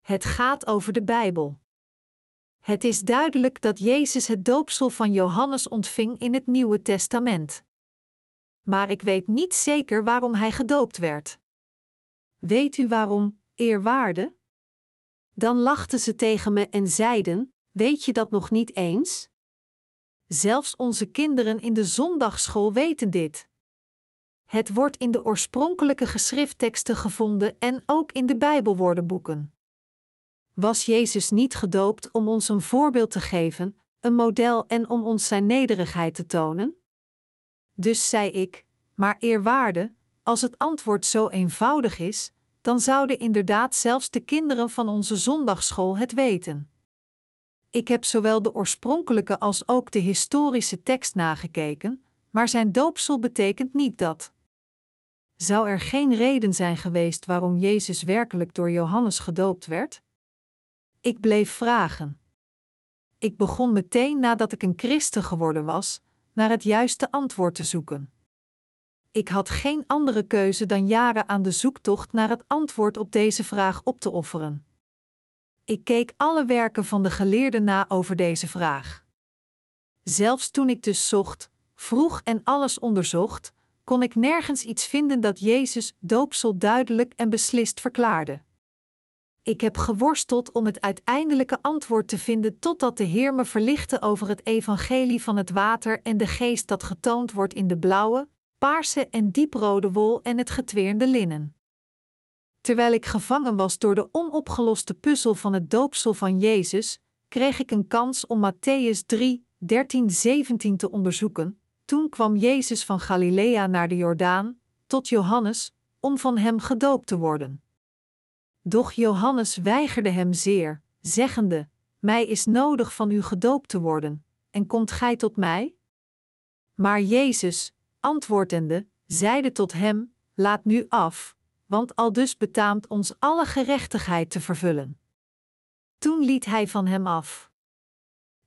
Het gaat over de Bijbel. Het is duidelijk dat Jezus het doopsel van Johannes ontving in het Nieuwe Testament. Maar ik weet niet zeker waarom hij gedoopt werd. Weet u waarom, eerwaarde? Dan lachten ze tegen me en zeiden: Weet je dat nog niet eens? Zelfs onze kinderen in de zondagschool weten dit. Het wordt in de oorspronkelijke geschriftteksten gevonden en ook in de Bijbelwoordenboeken. Was Jezus niet gedoopt om ons een voorbeeld te geven, een model en om ons zijn nederigheid te tonen? Dus zei ik: Maar eerwaarde, als het antwoord zo eenvoudig is, dan zouden inderdaad zelfs de kinderen van onze zondagschool het weten. Ik heb zowel de oorspronkelijke als ook de historische tekst nagekeken, maar zijn doopsel betekent niet dat. Zou er geen reden zijn geweest waarom Jezus werkelijk door Johannes gedoopt werd? Ik bleef vragen. Ik begon meteen nadat ik een christen geworden was, naar het juiste antwoord te zoeken. Ik had geen andere keuze dan jaren aan de zoektocht naar het antwoord op deze vraag op te offeren. Ik keek alle werken van de geleerden na over deze vraag. Zelfs toen ik dus zocht, vroeg en alles onderzocht, kon ik nergens iets vinden dat Jezus doopsel duidelijk en beslist verklaarde. Ik heb geworsteld om het uiteindelijke antwoord te vinden totdat de Heer me verlichtte over het evangelie van het water en de geest dat getoond wordt in de blauwe, paarse en dieprode wol en het getweerde linnen. Terwijl ik gevangen was door de onopgeloste puzzel van het doopsel van Jezus, kreeg ik een kans om Matthäus 3, 13, 17 te onderzoeken. Toen kwam Jezus van Galilea naar de Jordaan, tot Johannes, om van hem gedoopt te worden. Doch Johannes weigerde hem zeer, zeggende: Mij is nodig van u gedoopt te worden, en komt gij tot mij? Maar Jezus, antwoordende, zeide tot hem: Laat nu af, want aldus betaamt ons alle gerechtigheid te vervullen. Toen liet hij van hem af.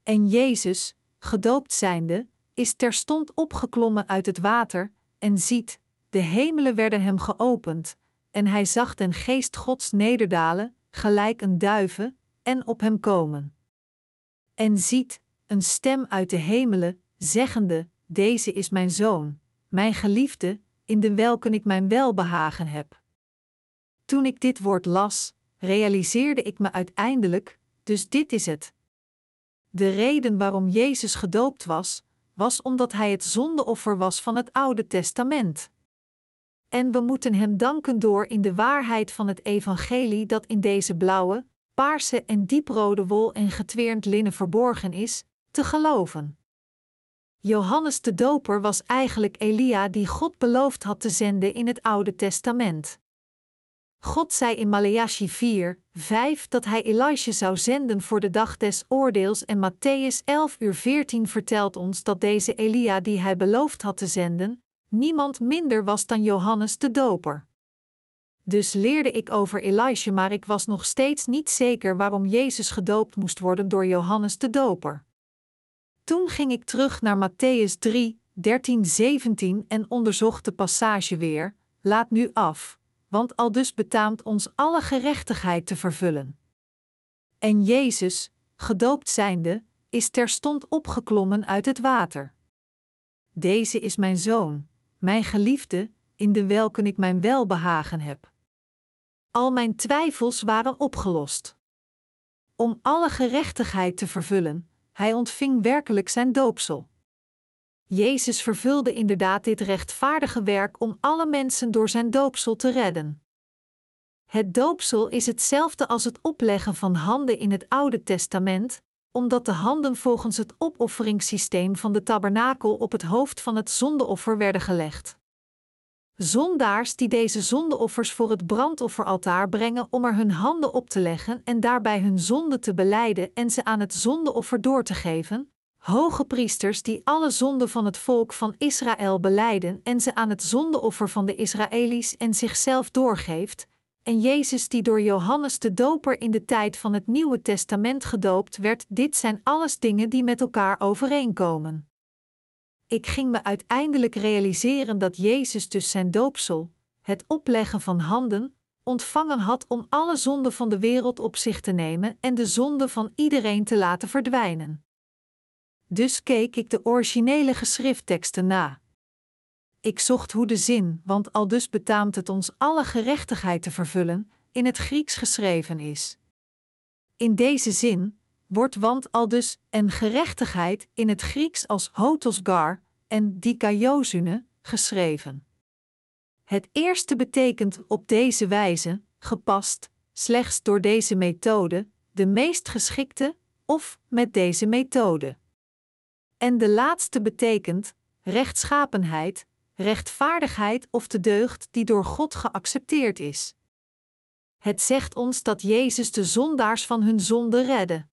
En Jezus, gedoopt zijnde, is terstond opgeklommen uit het water, en ziet, de hemelen werden hem geopend, en hij zag den geest Gods nederdalen, gelijk een duiven, en op hem komen. En ziet, een stem uit de hemelen, zeggende: Deze is mijn zoon, mijn geliefde, in de welken ik mijn welbehagen heb. Toen ik dit woord las, realiseerde ik me uiteindelijk, dus dit is het. De reden waarom Jezus gedoopt was, was omdat hij het zondeoffer was van het Oude Testament. En we moeten hem danken door in de waarheid van het evangelie dat in deze blauwe, paarse en dieprode wol en getweerd linnen verborgen is, te geloven. Johannes de Doper was eigenlijk Elia die God beloofd had te zenden in het Oude Testament. God zei in Maleachi 4, 5 dat hij Elisha zou zenden voor de dag des oordeels en Matthäus 11 uur 14 vertelt ons dat deze Elia die hij beloofd had te zenden, niemand minder was dan Johannes de Doper. Dus leerde ik over Elisha, maar ik was nog steeds niet zeker waarom Jezus gedoopt moest worden door Johannes de Doper. Toen ging ik terug naar Matthäus 3, 13, 17 en onderzocht de passage weer: Laat nu af, want al dus betaamt ons alle gerechtigheid te vervullen. En Jezus, gedoopt zijnde, is terstond opgeklommen uit het water. Deze is mijn zoon, mijn geliefde, in de welken ik mijn welbehagen heb. Al mijn twijfels waren opgelost. Om alle gerechtigheid te vervullen, hij ontving werkelijk zijn doopsel. Jezus vervulde inderdaad dit rechtvaardige werk om alle mensen door zijn doopsel te redden. Het doopsel is hetzelfde als het opleggen van handen in het Oude Testament, omdat de handen volgens het opofferingssysteem van de tabernakel op het hoofd van het zondeoffer werden gelegd. Zondaars die deze zondeoffers voor het brandofferaltaar brengen om er hun handen op te leggen en daarbij hun zonde te beleiden en ze aan het zondeoffer door te geven, hoge priesters die alle zonden van het volk van Israël beleiden en ze aan het zondeoffer van de Israëli's en zichzelf doorgeeft, en Jezus die door Johannes de Doper in de tijd van het Nieuwe Testament gedoopt werd, dit zijn alles dingen die met elkaar overeenkomen. Ik ging me uiteindelijk realiseren dat Jezus dus zijn doopsel, het opleggen van handen, ontvangen had om alle zonden van de wereld op zich te nemen en de zonde van iedereen te laten verdwijnen. Dus keek ik de originele geschriftteksten na. Ik zocht hoe de zin, want al dus betaamt het ons alle gerechtigheid te vervullen, in het Grieks geschreven is. In deze zin wordt want al dus en gerechtigheid in het Grieks als hotosgar en dikaiosune geschreven. Het eerste betekent op deze wijze, gepast, slechts door deze methode, de meest geschikte, of met deze methode. En de laatste betekent rechtschapenheid, rechtvaardigheid of de deugd die door God geaccepteerd is. Het zegt ons dat Jezus de zondaars van hun zonde redde.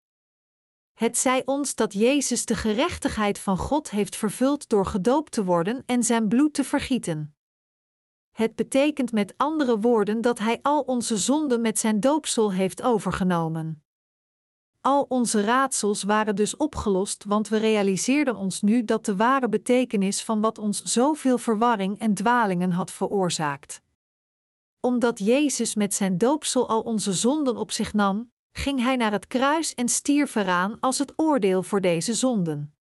Het zei ons dat Jezus de gerechtigheid van God heeft vervuld door gedoopt te worden en zijn bloed te vergieten. Het betekent met andere woorden dat Hij al onze zonden met zijn doopsel heeft overgenomen. Al onze raadsels waren dus opgelost, want we realiseerden ons nu dat de ware betekenis van wat ons zoveel verwarring en dwalingen had veroorzaakt. Omdat Jezus met zijn doopsel al onze zonden op zich nam, ging hij naar het kruis en stierf eraan als het oordeel voor deze zonden.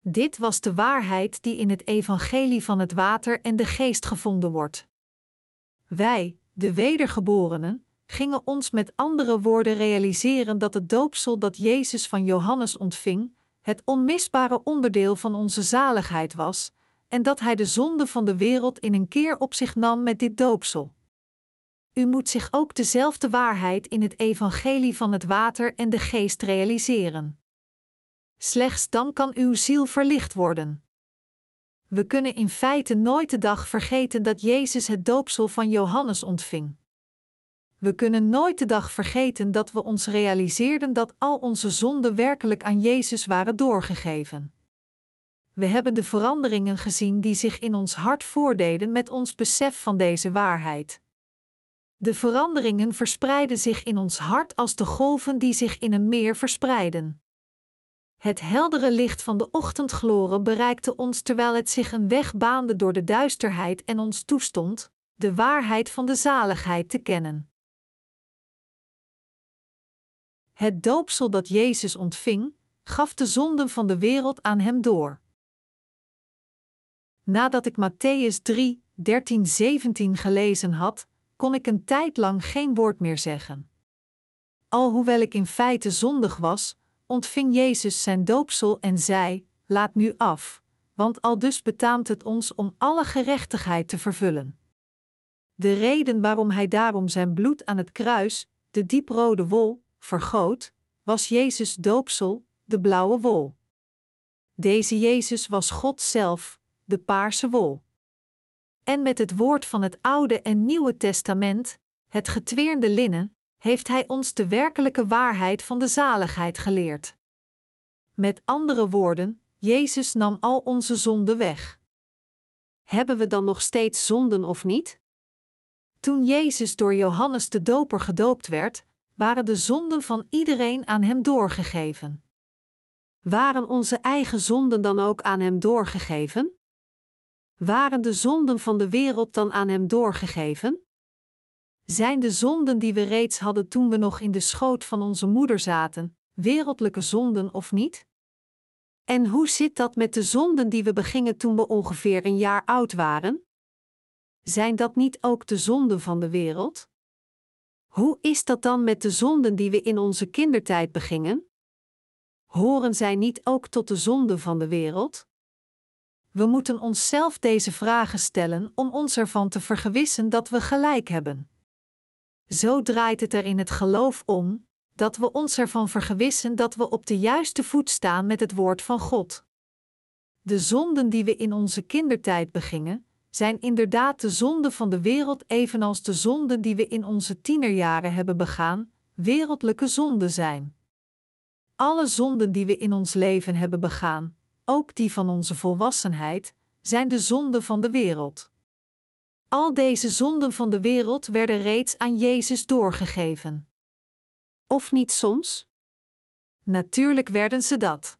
Dit was de waarheid die in het evangelie van het water en de geest gevonden wordt. Wij, de wedergeborenen, gingen ons met andere woorden realiseren dat het doopsel dat Jezus van Johannes ontving, het onmisbare onderdeel van onze zaligheid was, en dat Hij de zonde van de wereld in een keer op zich nam met dit doopsel. U moet zich ook dezelfde waarheid in het evangelie van het water en de geest realiseren. Slechts dan kan uw ziel verlicht worden. We kunnen in feite nooit de dag vergeten dat Jezus het doopsel van Johannes ontving. We kunnen nooit de dag vergeten dat we ons realiseerden dat al onze zonden werkelijk aan Jezus waren doorgegeven. we hebben de veranderingen gezien die zich in ons hart voordeden met ons besef van deze waarheid. De veranderingen verspreiden zich in ons hart als de golven die zich in een meer verspreiden. Het heldere licht van de ochtendgloren bereikte ons terwijl het zich een weg baande door de duisterheid en ons toestond, de waarheid van de zaligheid te kennen. Het doopsel dat Jezus ontving, gaf de zonden van de wereld aan hem door. Nadat ik Matthäus 3, 13, 17 gelezen had, kon ik een tijd lang geen woord meer zeggen. Alhoewel ik in feite zondig was, ontving Jezus zijn doopsel en zei: Laat nu af, want al dus betaamt het ons om alle gerechtigheid te vervullen. De reden waarom hij daarom zijn bloed aan het kruis, de dieprode wol, vergoot, was Jezus doopsel, de blauwe wol. Deze Jezus was God zelf, de paarse wol. En met het woord van het Oude en Nieuwe Testament, het getweerde linnen, heeft Hij ons de werkelijke waarheid van de zaligheid geleerd. Met andere woorden, Jezus nam al onze zonden weg. Hebben we dan nog steeds zonden of niet? Toen Jezus door Johannes de Doper gedoopt werd, waren de zonden van iedereen aan hem doorgegeven. Waren onze eigen zonden dan ook aan hem doorgegeven? Waren de zonden van de wereld dan aan hem doorgegeven? Zijn de zonden die we reeds hadden toen we nog in de schoot van onze moeder zaten, wereldlijke zonden of niet? En hoe zit dat met de zonden die we begingen toen we ongeveer een jaar oud waren? Zijn dat niet ook de zonden van de wereld? Hoe is dat dan met de zonden die we in onze kindertijd begingen? Horen zij niet ook tot de zonden van de wereld? We moeten onszelf deze vragen stellen om ons ervan te vergewissen dat we gelijk hebben. Zo draait het er in het geloof om, dat we ons ervan vergewissen dat we op de juiste voet staan met het woord van God. De zonden die we in onze kindertijd begingen, zijn inderdaad de zonden van de wereld, evenals de zonden die we in onze tienerjaren hebben begaan, wereldlijke zonden zijn. Alle zonden die we in ons leven hebben begaan, ook die van onze volwassenheid, zijn de zonden van de wereld. Al deze zonden van de wereld werden reeds aan Jezus doorgegeven. Of niet soms? Natuurlijk werden ze dat.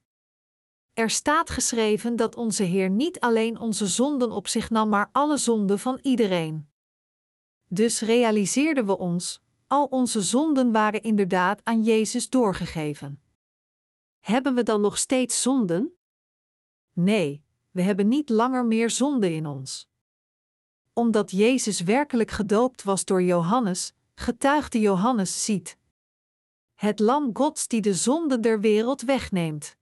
Er staat geschreven dat onze Heer niet alleen onze zonden op zich nam, maar alle zonden van iedereen. Dus realiseerden we ons, al onze zonden waren inderdaad aan Jezus doorgegeven. Hebben we dan nog steeds zonden? Nee, we hebben niet langer meer zonde in ons. Omdat Jezus werkelijk gedoopt was door Johannes, getuigde Johannes ziet. Het lam Gods die de zonde der wereld wegneemt.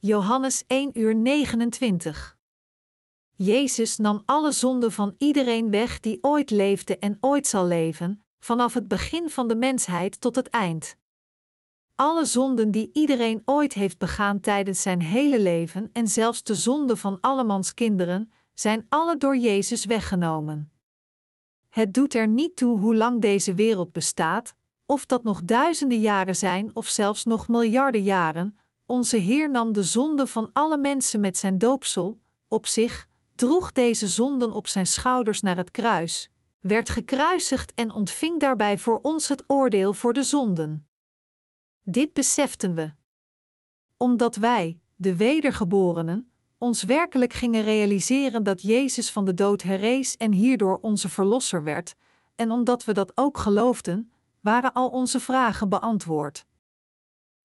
Johannes 1 uur 29. Jezus nam alle zonden van iedereen weg die ooit leefde en ooit zal leven, vanaf het begin van de mensheid tot het eind. Alle zonden die iedereen ooit heeft begaan tijdens zijn hele leven en zelfs de zonden van allemans kinderen, zijn alle door Jezus weggenomen. Het doet er niet toe hoe lang deze wereld bestaat, of dat nog duizenden jaren zijn of zelfs nog miljarden jaren, onze Heer nam de zonden van alle mensen met zijn doopsel op zich, droeg deze zonden op zijn schouders naar het kruis, werd gekruisigd en ontving daarbij voor ons het oordeel voor de zonden. Dit beseften we. Omdat wij, de wedergeborenen, ons werkelijk gingen realiseren dat Jezus van de dood herrees en hierdoor onze verlosser werd, en omdat we dat ook geloofden, waren al onze vragen beantwoord.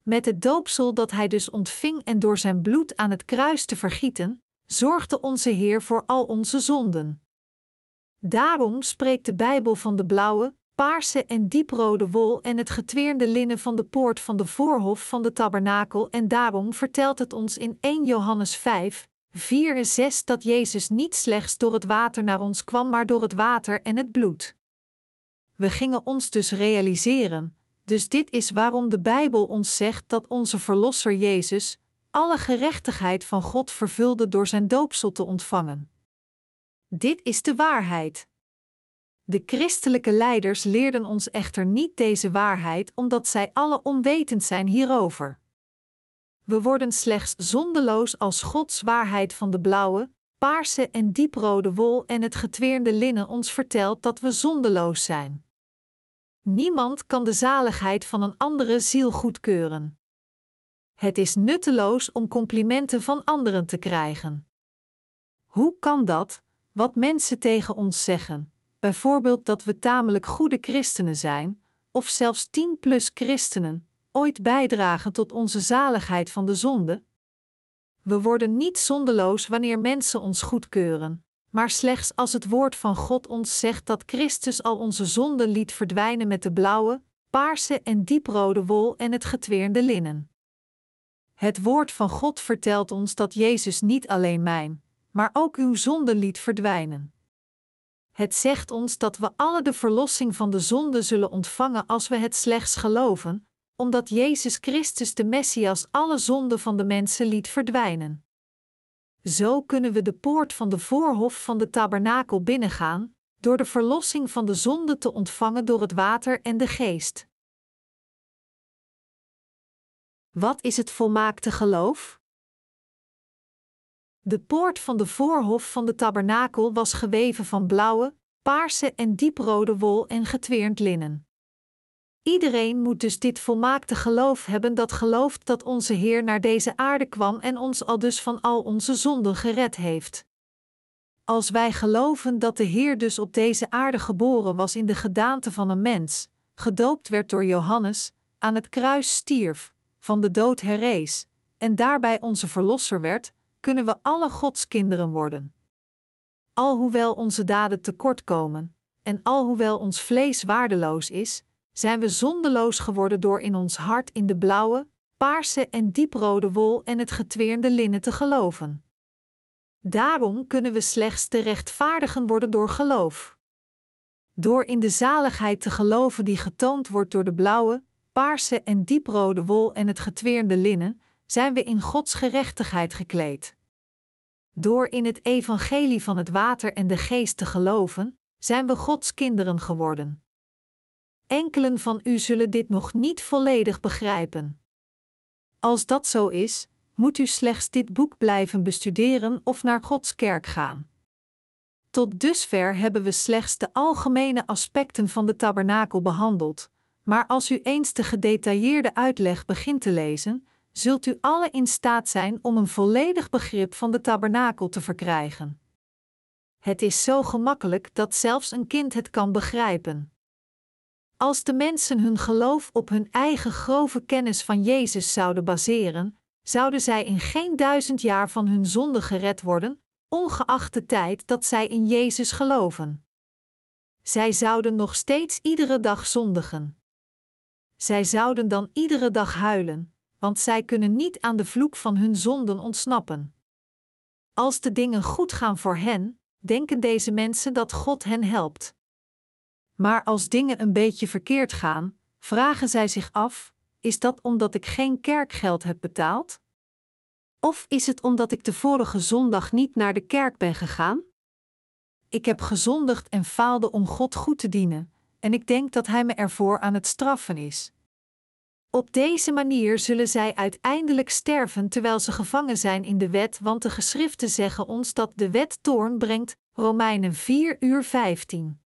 Met het doopsel dat hij dus ontving en door zijn bloed aan het kruis te vergieten, zorgde onze Heer voor al onze zonden. Daarom spreekt de Bijbel van de blauwe, paarse en dieprode wol en het getweerde linnen van de poort van de voorhof van de tabernakel en daarom vertelt het ons in 1 Johannes 5, 4 en 6 dat Jezus niet slechts door het water naar ons kwam, maar door het water en het bloed. We gingen ons dus realiseren, dus dit is waarom de Bijbel ons zegt dat onze Verlosser Jezus alle gerechtigheid van God vervulde door zijn doopsel te ontvangen. Dit is de waarheid. De christelijke leiders leerden ons echter niet deze waarheid omdat zij alle onwetend zijn hierover. We worden slechts zondeloos als Gods waarheid van de blauwe, paarse en dieprode wol en het getweerde linnen ons vertelt dat we zondeloos zijn. Niemand kan de zaligheid van een andere ziel goedkeuren. Het is nutteloos om complimenten van anderen te krijgen. Hoe kan dat, wat mensen tegen ons zeggen, bijvoorbeeld dat we tamelijk goede christenen zijn, of zelfs tien plus christenen, ooit bijdragen tot onze zaligheid van de zonde? We worden niet zondeloos wanneer mensen ons goedkeuren, maar slechts als het woord van God ons zegt dat Christus al onze zonden liet verdwijnen met de blauwe, paarse en dieprode wol en het getweerde linnen. Het woord van God vertelt ons dat Jezus niet alleen mijn, maar ook uw zonde liet verdwijnen. Het zegt ons dat we alle de verlossing van de zonde zullen ontvangen als we het slechts geloven, omdat Jezus Christus de Messias alle zonden van de mensen liet verdwijnen. Zo kunnen we de poort van de voorhof van de tabernakel binnengaan, door de verlossing van de zonde te ontvangen door het water en de geest. Wat is het volmaakte geloof? De poort van de voorhof van de tabernakel was geweven van blauwe, paarse en dieprode wol en getweerd linnen. Iedereen moet dus dit volmaakte geloof hebben dat gelooft dat onze Heer naar deze aarde kwam en ons al dus van al onze zonden gered heeft. Als wij geloven dat de Heer dus op deze aarde geboren was in de gedaante van een mens, gedoopt werd door Johannes, aan het kruis stierf, van de dood herrees, en daarbij onze verlosser werd, kunnen we alle Gods kinderen worden. Alhoewel onze daden tekortkomen, en alhoewel ons vlees waardeloos is, zijn we zondeloos geworden door in ons hart in de blauwe, paarse en dieprode wol en het getweerde linnen te geloven. Daarom kunnen we slechts te rechtvaardigen worden door geloof. Door in de zaligheid te geloven die getoond wordt door de blauwe, paarse en dieprode wol en het getweerde linnen, zijn we in Gods gerechtigheid gekleed. Door in het evangelie van het water en de geest te geloven, zijn we Gods kinderen geworden. Enkelen van u zullen dit nog niet volledig begrijpen. Als dat zo is, moet u slechts dit boek blijven bestuderen of naar Gods kerk gaan. Tot dusver hebben we slechts de algemene aspecten van de tabernakel behandeld, maar als u eens de gedetailleerde uitleg begint te lezen, zult u alle in staat zijn om een volledig begrip van de tabernakel te verkrijgen. Het is zo gemakkelijk dat zelfs een kind het kan begrijpen. Als de mensen hun geloof op hun eigen grove kennis van Jezus zouden baseren, zouden zij in geen duizend jaar van hun zonde gered worden, ongeacht de tijd dat zij in Jezus geloven. Zij zouden nog steeds iedere dag zondigen. Zij zouden dan iedere dag huilen, want zij kunnen niet aan de vloek van hun zonden ontsnappen. Als de dingen goed gaan voor hen, denken deze mensen dat God hen helpt. Maar als dingen een beetje verkeerd gaan, vragen zij zich af: is dat omdat ik geen kerkgeld heb betaald? Of is het omdat ik de vorige zondag niet naar de kerk ben gegaan? Ik heb gezondigd en faalde om God goed te dienen, en ik denk dat Hij me ervoor aan het straffen is. Op deze manier zullen zij uiteindelijk sterven terwijl ze gevangen zijn in de wet, want de geschriften zeggen ons dat de wet toorn brengt. Romeinen 4 uur 15.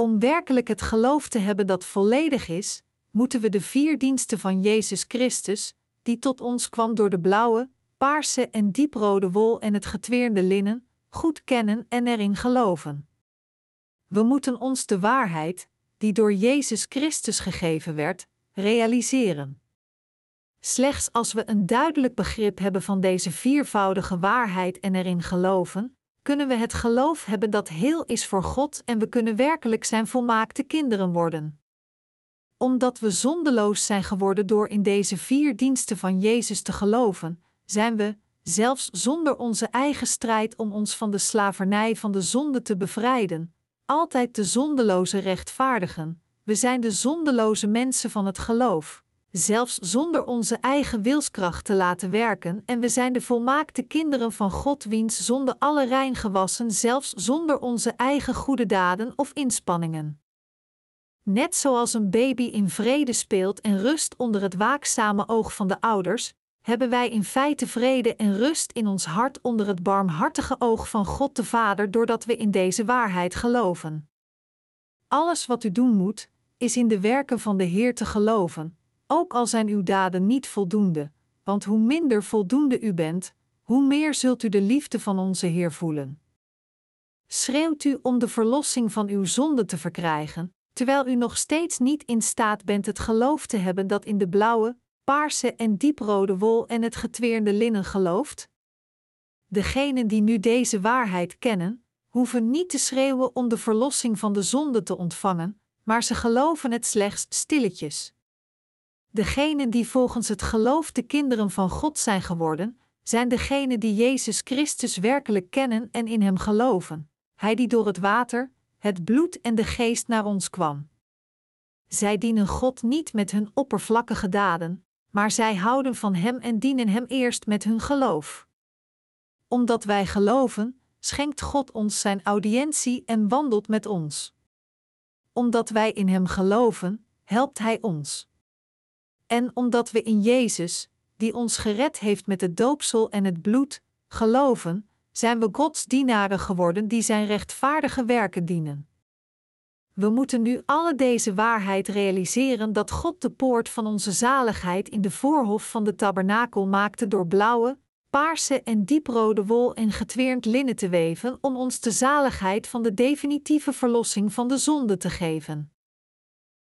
Om werkelijk het geloof te hebben dat volledig is, moeten we de vier diensten van Jezus Christus, die tot ons kwam door de blauwe, paarse en dieprode wol en het getweerde linnen, goed kennen en erin geloven. We moeten ons de waarheid, die door Jezus Christus gegeven werd, realiseren. Slechts als we een duidelijk begrip hebben van deze viervoudige waarheid en erin geloven, kunnen we het geloof hebben dat heel is voor God en we kunnen werkelijk zijn volmaakte kinderen worden. Omdat we zondeloos zijn geworden door in deze vier diensten van Jezus te geloven, zijn we, zelfs zonder onze eigen strijd om ons van de slavernij van de zonde te bevrijden, altijd de zondeloze rechtvaardigen, we zijn de zondeloze mensen van het geloof, zelfs zonder onze eigen wilskracht te laten werken, en we zijn de volmaakte kinderen van God, wiens zonder alle rein gewassen, zelfs zonder onze eigen goede daden of inspanningen. Net zoals een baby in vrede speelt en rust onder het waakzame oog van de ouders, hebben wij in feite vrede en rust in ons hart onder het barmhartige oog van God de Vader doordat we in deze waarheid geloven. Alles wat u doen moet, is in de werken van de Heer te geloven, ook al zijn uw daden niet voldoende, want hoe minder voldoende u bent, hoe meer zult u de liefde van onze Heer voelen. Schreeuwt u om de verlossing van uw zonde te verkrijgen, terwijl u nog steeds niet in staat bent het geloof te hebben dat in de blauwe, paarse en dieprode wol en het getweerde linnen gelooft? Degenen die nu deze waarheid kennen, hoeven niet te schreeuwen om de verlossing van de zonde te ontvangen, maar ze geloven het slechts stilletjes. Degenen die volgens het geloof de kinderen van God zijn geworden, zijn degenen die Jezus Christus werkelijk kennen en in Hem geloven, Hij die door het water, het bloed en de geest naar ons kwam. Zij dienen God niet met hun oppervlakkige daden, maar zij houden van Hem en dienen Hem eerst met hun geloof. Omdat wij geloven, schenkt God ons Zijn audiëntie en wandelt met ons. Omdat wij in Hem geloven, helpt Hij ons. En omdat we in Jezus, die ons gered heeft met het doopsel en het bloed, geloven, zijn we Gods dienaren geworden die Zijn rechtvaardige werken dienen. We moeten nu alle deze waarheid realiseren dat God de poort van onze zaligheid in de voorhof van de tabernakel maakte door blauwe, paarse en dieprode wol en getweerd linnen te weven om ons de zaligheid van de definitieve verlossing van de zonde te geven.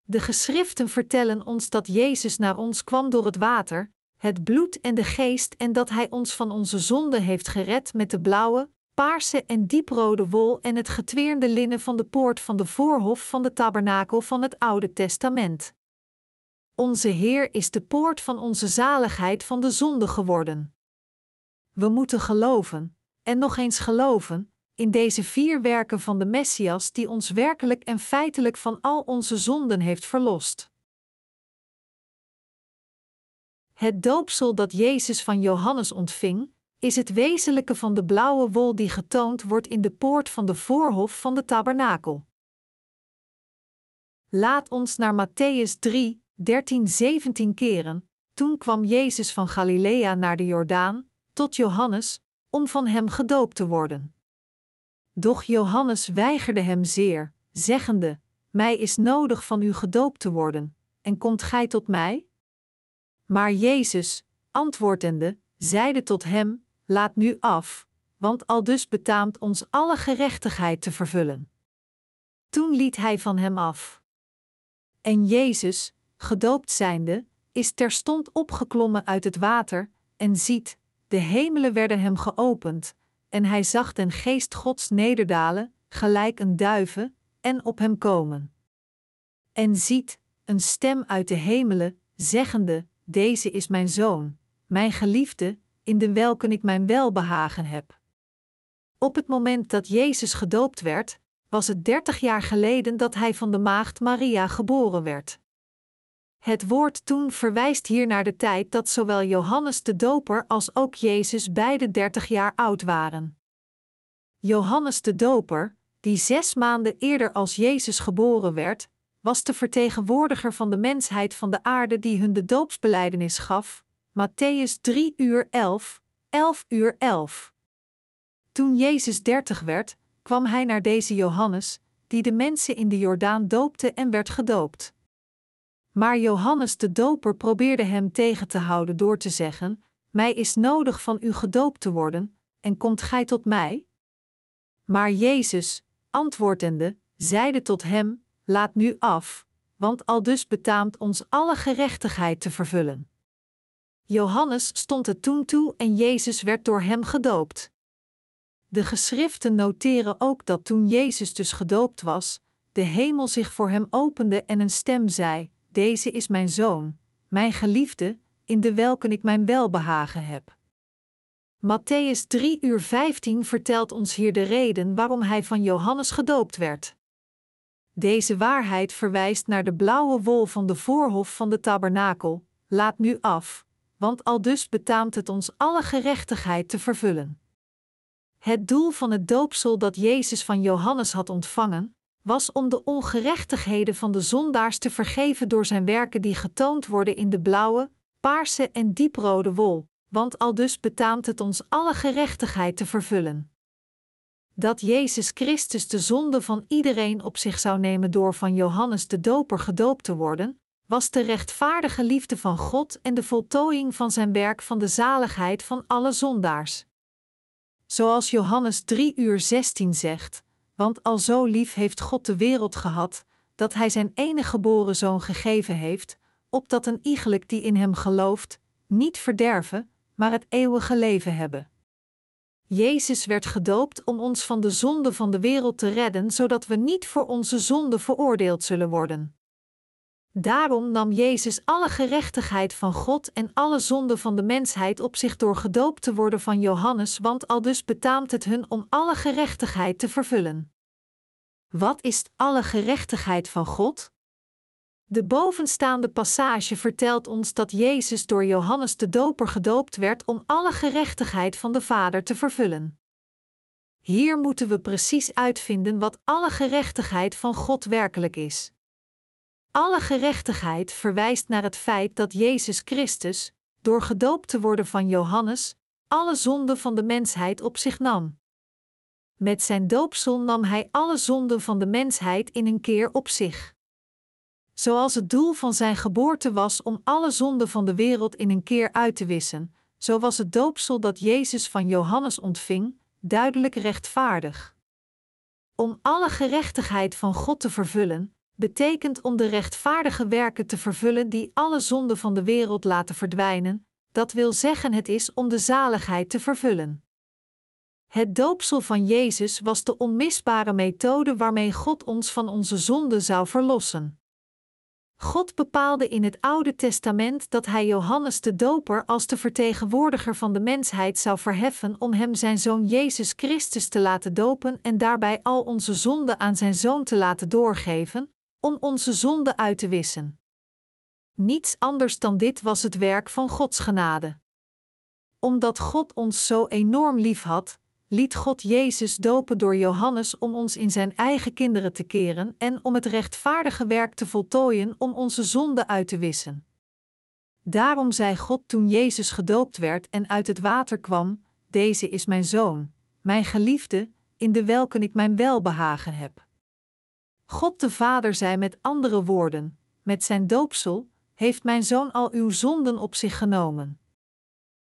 De geschriften vertellen ons dat Jezus naar ons kwam door het water, het bloed en de geest en dat Hij ons van onze zonde heeft gered met de blauwe, paarse en dieprode wol en het getweerde linnen van de poort van de voorhof van de tabernakel van het Oude Testament. Onze Heer is de poort van onze zaligheid van de zonde geworden. We moeten geloven, en nog eens geloven, in deze vier werken van de Messias die ons werkelijk en feitelijk van al onze zonden heeft verlost. Het doopsel dat Jezus van Johannes ontving, is het wezenlijke van de blauwe wol die getoond wordt in de poort van de voorhof van de tabernakel. Laat ons naar Matthäus 3, 13, 17 keren. Toen kwam Jezus van Galilea naar de Jordaan, tot Johannes, om van hem gedoopt te worden. Doch Johannes weigerde hem zeer, zeggende: Mij is nodig van u gedoopt te worden, en komt gij tot mij? Maar Jezus, antwoordende, zeide tot hem: Laat nu af, want al dus betaamt ons alle gerechtigheid te vervullen. Toen liet hij van hem af. En Jezus, gedoopt zijnde, is terstond opgeklommen uit het water, en ziet, de hemelen werden hem geopend, en hij zag den geest Gods nederdalen, gelijk een duiven, en op hem komen. En ziet, een stem uit de hemelen, zeggende: Deze is mijn zoon, mijn geliefde, in de welken ik mijn welbehagen heb. Op het moment dat Jezus gedoopt werd, was het dertig jaar geleden dat hij van de maagd Maria geboren werd. Het woord toen verwijst hier naar de tijd dat zowel Johannes de Doper als ook Jezus beide dertig jaar oud waren. Johannes de Doper, die zes maanden eerder als Jezus geboren werd, was de vertegenwoordiger van de mensheid van de aarde die hun de doopsbeleidenis gaf, Matthäus 3 uur 11, 11 uur 11. Toen Jezus dertig werd, kwam hij naar deze Johannes, die de mensen in de Jordaan doopte en werd gedoopt. Maar Johannes de Doper probeerde hem tegen te houden door te zeggen: Mij is nodig van u gedoopt te worden, en komt gij tot mij? Maar Jezus, antwoordende, zeide tot hem: Laat nu af, want al dus betaamt ons alle gerechtigheid te vervullen. Johannes stond het toen toe en Jezus werd door hem gedoopt. De geschriften noteren ook dat toen Jezus dus gedoopt was, de hemel zich voor hem opende en een stem zei: Deze is mijn zoon, mijn geliefde, in de welken ik mijn welbehagen heb. Matthäus 3 uur 15 vertelt ons hier de reden waarom hij van Johannes gedoopt werd. Deze waarheid verwijst naar de blauwe wol van de voorhof van de tabernakel. Laat nu af, want al dus betaamt het ons alle gerechtigheid te vervullen. Het doel van het doopsel dat Jezus van Johannes had ontvangen, was om de ongerechtigheden van de zondaars te vergeven door zijn werken die getoond worden in de blauwe, paarse en dieprode wol, want al dus betaamt het ons alle gerechtigheid te vervullen. Dat Jezus Christus de zonde van iedereen op zich zou nemen door van Johannes de Doper gedoopt te worden, was de rechtvaardige liefde van God en de voltooiing van zijn werk van de zaligheid van alle zondaars. Zoals Johannes 3 uur 16 zegt, want al zo lief heeft God de wereld gehad, dat hij zijn enige geboren zoon gegeven heeft, opdat een iegelijk die in hem gelooft, niet verderven, maar het eeuwige leven hebben. Jezus werd gedoopt om ons van de zonde van de wereld te redden, zodat we niet voor onze zonde veroordeeld zullen worden. Daarom nam Jezus alle gerechtigheid van God en alle zonde van de mensheid op zich door gedoopt te worden van Johannes, want al dus betaamt het hun om alle gerechtigheid te vervullen. Wat is alle gerechtigheid van God? De bovenstaande passage vertelt ons dat Jezus door Johannes de Doper gedoopt werd om alle gerechtigheid van de Vader te vervullen. Hier moeten we precies uitvinden wat alle gerechtigheid van God werkelijk is. Alle gerechtigheid verwijst naar het feit dat Jezus Christus, door gedoopt te worden van Johannes, alle zonden van de mensheid op zich nam. Met zijn doopsel nam hij alle zonden van de mensheid in een keer op zich. Zoals het doel van zijn geboorte was om alle zonden van de wereld in een keer uit te wissen, zo was het doopsel dat Jezus van Johannes ontving, duidelijk rechtvaardig. Om alle gerechtigheid van God te vervullen, betekent om de rechtvaardige werken te vervullen die alle zonden van de wereld laten verdwijnen, dat wil zeggen het is om de zaligheid te vervullen. Het doopsel van Jezus was de onmisbare methode waarmee God ons van onze zonden zou verlossen. God bepaalde in het Oude Testament dat hij Johannes de Doper als de vertegenwoordiger van de mensheid zou verheffen om hem zijn zoon Jezus Christus te laten dopen en daarbij al onze zonden aan zijn zoon te laten doorgeven, om onze zonden uit te wissen. Niets anders dan dit was het werk van Gods genade. Omdat God ons zo enorm lief had, liet God Jezus dopen door Johannes om ons in zijn eigen kinderen te keren en om het rechtvaardige werk te voltooien om onze zonden uit te wissen. Daarom zei God toen Jezus gedoopt werd en uit het water kwam: Deze is mijn zoon, mijn geliefde, in de welken ik mijn welbehagen heb. God de Vader zei met andere woorden: Met zijn doopsel heeft mijn zoon al uw zonden op zich genomen.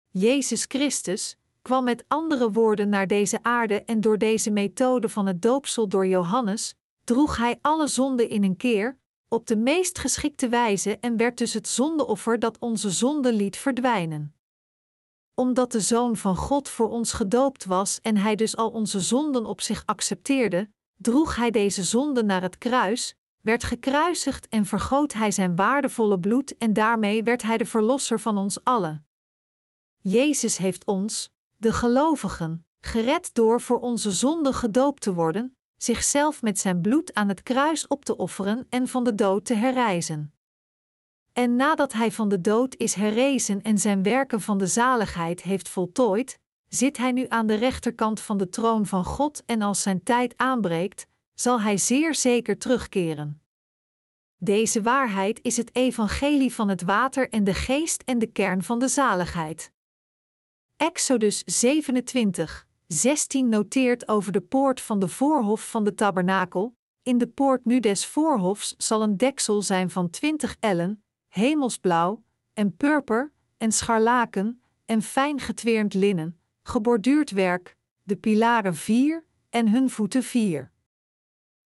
Jezus Christus, kwam met andere woorden naar deze aarde en door deze methode van het doopsel door Johannes droeg hij alle zonden in een keer, op de meest geschikte wijze en werd dus het zondeoffer dat onze zonden liet verdwijnen. Omdat de Zoon van God voor ons gedoopt was en hij dus al onze zonden op zich accepteerde, droeg hij deze zonden naar het kruis, werd gekruisigd en vergoot hij zijn waardevolle bloed en daarmee werd hij de verlosser van ons allen. Jezus heeft ons, de gelovigen, gered door voor onze zonde gedoopt te worden, zichzelf met zijn bloed aan het kruis op te offeren en van de dood te herrijzen. En nadat hij van de dood is herrezen en zijn werken van de zaligheid heeft voltooid, zit hij nu aan de rechterkant van de troon van God en als zijn tijd aanbreekt, zal hij zeer zeker terugkeren. Deze waarheid is het evangelie van het water en de geest en de kern van de zaligheid. Exodus 27, 16 noteert over de poort van de voorhof van de tabernakel. In de poort nu des voorhofs zal een deksel zijn van 20 ellen, hemelsblauw, en purper, en scharlaken, en fijn getweerd linnen, geborduurd werk, de pilaren vier en hun voeten vier.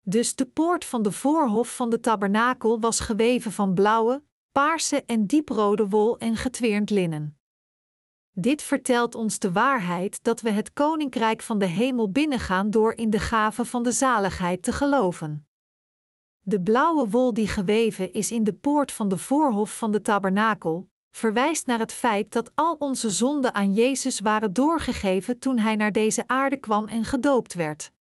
Dus de poort van de voorhof van de tabernakel was geweven van blauwe, paarse en dieprode wol en getweerd linnen. Dit vertelt ons de waarheid dat we het koninkrijk van de hemel binnengaan door in de gave van de zaligheid te geloven. De blauwe wol die geweven is in de poort van de voorhof van de tabernakel, verwijst naar het feit dat al onze zonden aan Jezus waren doorgegeven toen hij naar deze aarde kwam en gedoopt werd.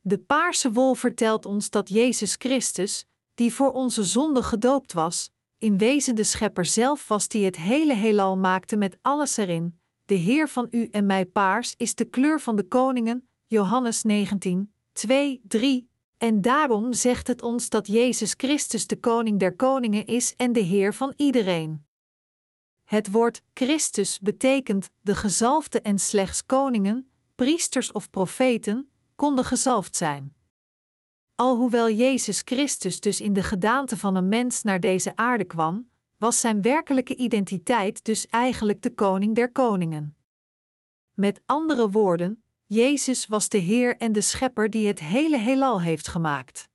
De paarse wol vertelt ons dat Jezus Christus, die voor onze zonden gedoopt was, in wezen de Schepper zelf was die het hele heelal maakte met alles erin. De Heer van u en mij paars is de kleur van de koningen, Johannes 19, 2, 3. En daarom zegt het ons dat Jezus Christus de koning der koningen is en de Heer van iedereen. Het woord Christus betekent de gezalfde en slechts koningen, priesters of profeten konden gezalfd zijn. Alhoewel Jezus Christus dus in de gedaante van een mens naar deze aarde kwam, was zijn werkelijke identiteit dus eigenlijk de koning der koningen. Met andere woorden, Jezus was de Heer en de Schepper die het hele heelal heeft gemaakt.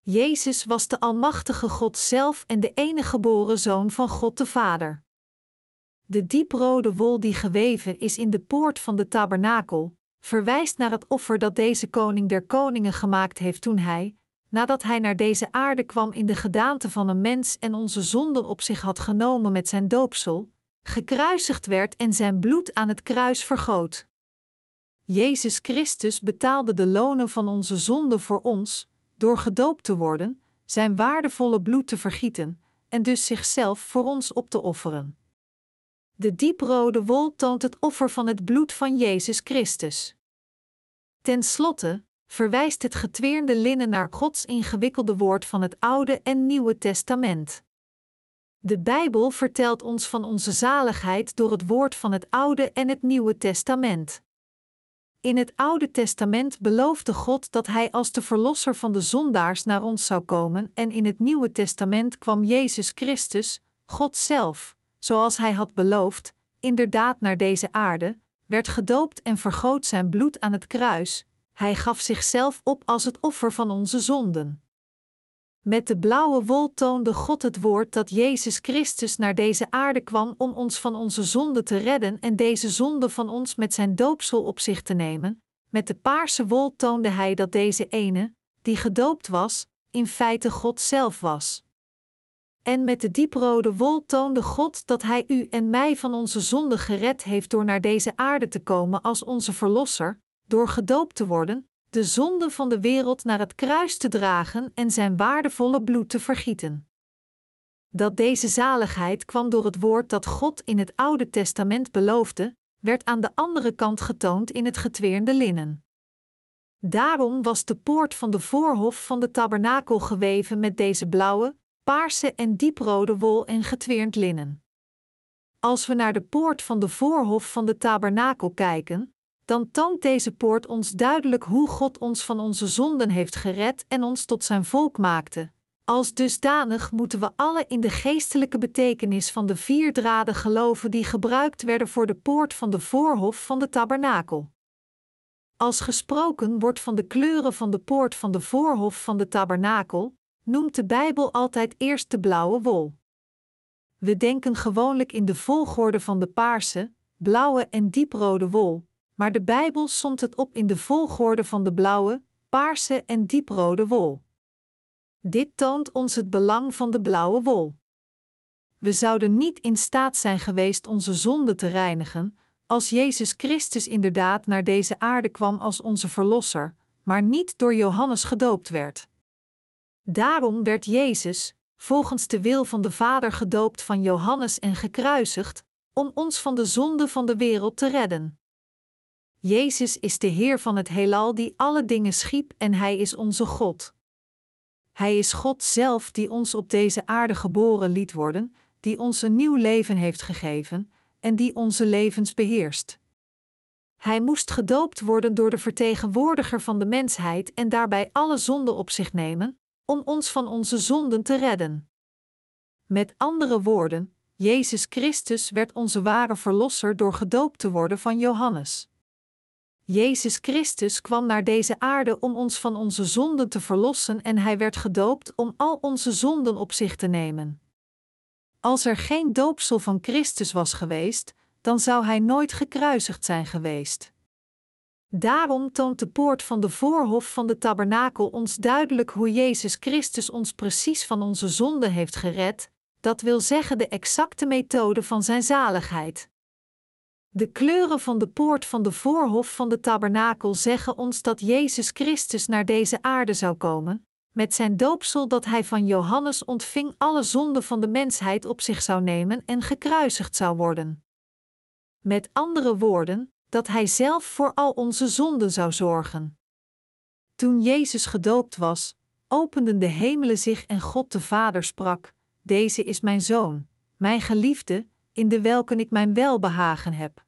Jezus was de Almachtige God zelf en de enige geboren Zoon van God de Vader. De dieprode wol die geweven is in de poort van de tabernakel, verwijst naar het offer dat deze koning der koningen gemaakt heeft toen hij, nadat hij naar deze aarde kwam in de gedaante van een mens en onze zonden op zich had genomen met zijn doopsel, gekruisigd werd en zijn bloed aan het kruis vergoot. Jezus Christus betaalde de lonen van onze zonden voor ons, door gedoopt te worden, zijn waardevolle bloed te vergieten en dus zichzelf voor ons op te offeren. De dieprode wol toont het offer van het bloed van Jezus Christus. Ten slotte verwijst het getweerde linnen naar Gods ingewikkelde woord van het Oude en Nieuwe Testament. De Bijbel vertelt ons van onze zaligheid door het woord van het Oude en het Nieuwe Testament. In het Oude Testament beloofde God dat Hij als de Verlosser van de zondaars naar ons zou komen, en in het Nieuwe Testament kwam Jezus Christus, God zelf, zoals Hij had beloofd, inderdaad naar deze aarde, werd gedoopt en vergoot zijn bloed aan het kruis. Hij gaf zichzelf op als het offer van onze zonden. Met de blauwe wol toonde God het woord dat Jezus Christus naar deze aarde kwam om ons van onze zonde te redden en deze zonde van ons met zijn doopsel op zich te nemen. Met de paarse wol toonde hij dat deze ene, die gedoopt was, in feite God zelf was. En met de dieprode wol toonde God dat Hij u en mij van onze zonde gered heeft door naar deze aarde te komen als onze Verlosser, door gedoopt te worden, de zonde van de wereld naar het kruis te dragen en zijn waardevolle bloed te vergieten. Dat deze zaligheid kwam door het woord dat God in het Oude Testament beloofde, werd aan de andere kant getoond in het getweerde linnen. Daarom was de poort van de voorhof van de tabernakel geweven met deze blauwe, paarse en dieprode wol en getweerd linnen. Als we naar de poort van de voorhof van de tabernakel kijken, dan toont deze poort ons duidelijk hoe God ons van onze zonden heeft gered en ons tot zijn volk maakte. Als dusdanig moeten we alle in de geestelijke betekenis van de vier draden geloven die gebruikt werden voor de poort van de voorhof van de tabernakel. Als gesproken wordt van de kleuren van de poort van de voorhof van de tabernakel, noemt de Bijbel altijd eerst de blauwe wol. We denken gewoonlijk in de volgorde van de paarse, blauwe en dieprode wol, maar de Bijbel somt het op in de volgorde van de blauwe, paarse en dieprode wol. Dit toont ons het belang van de blauwe wol. We zouden niet in staat zijn geweest onze zonde te reinigen, als Jezus Christus inderdaad naar deze aarde kwam als onze Verlosser, maar niet door Johannes gedoopt werd. Daarom werd Jezus, volgens de wil van de Vader gedoopt van Johannes en gekruisigd, om ons van de zonde van de wereld te redden. Jezus is de Heer van het heelal die alle dingen schiep en Hij is onze God. Hij is God zelf die ons op deze aarde geboren liet worden, die ons een nieuw leven heeft gegeven en die onze levens beheerst. Hij moest gedoopt worden door de vertegenwoordiger van de mensheid en daarbij alle zonden op zich nemen, om ons van onze zonden te redden. Met andere woorden, Jezus Christus werd onze ware verlosser door gedoopt te worden van Johannes. Jezus Christus kwam naar deze aarde om ons van onze zonden te verlossen en hij werd gedoopt om al onze zonden op zich te nemen. Als er geen doopsel van Christus was geweest, dan zou hij nooit gekruisigd zijn geweest. Daarom toont de poort van de voorhof van de tabernakel ons duidelijk hoe Jezus Christus ons precies van onze zonden heeft gered, dat wil zeggen de exacte methode van zijn zaligheid. De kleuren van de poort van de voorhof van de tabernakel zeggen ons dat Jezus Christus naar deze aarde zou komen, met zijn doopsel dat hij van Johannes ontving alle zonden van de mensheid op zich zou nemen en gekruisigd zou worden. Met andere woorden, dat Hij zelf voor al onze zonden zou zorgen. Toen Jezus gedoopt was, openden de hemelen zich en God de Vader sprak: Deze is mijn zoon, mijn geliefde, in de welken ik mijn welbehagen heb.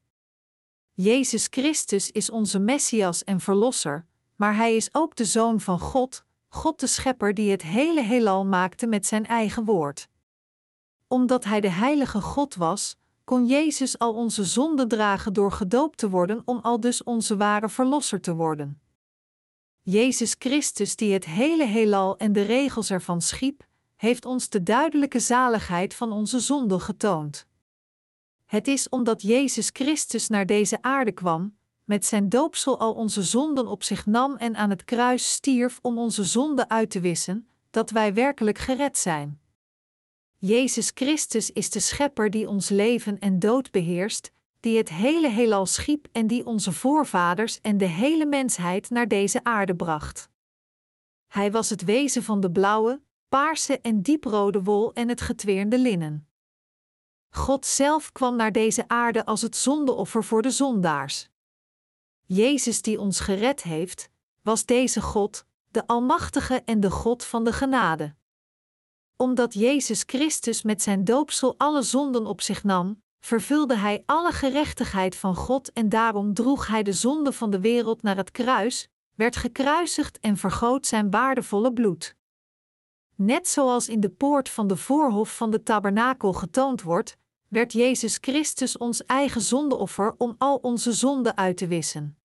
Jezus Christus is onze Messias en Verlosser, maar Hij is ook de Zoon van God, God de Schepper die het hele heelal maakte met Zijn eigen woord. Omdat Hij de Heilige God was, kon Jezus al onze zonden dragen door gedoopt te worden om al dus onze ware Verlosser te worden. Jezus Christus, die het hele heelal en de regels ervan schiep, heeft ons de duidelijke zaligheid van onze zonden getoond. Het is omdat Jezus Christus naar deze aarde kwam, met zijn doopsel al onze zonden op zich nam en aan het kruis stierf om onze zonden uit te wissen, dat wij werkelijk gered zijn. Jezus Christus is de Schepper die ons leven en dood beheerst, die het hele heelal schiep en die onze voorvaders en de hele mensheid naar deze aarde bracht. Hij was het wezen van de blauwe, paarse en dieprode wol en het getweerde linnen. God zelf kwam naar deze aarde als het zondeoffer voor de zondaars. Jezus die ons gered heeft, was deze God, de Almachtige en de God van de genade. Omdat Jezus Christus met zijn doopsel alle zonden op zich nam, vervulde hij alle gerechtigheid van God en daarom droeg hij de zonde van de wereld naar het kruis, werd gekruisigd en vergoot zijn waardevolle bloed. Net zoals in de poort van de voorhof van de tabernakel getoond wordt, werd Jezus Christus ons eigen zondeoffer om al onze zonden uit te wissen.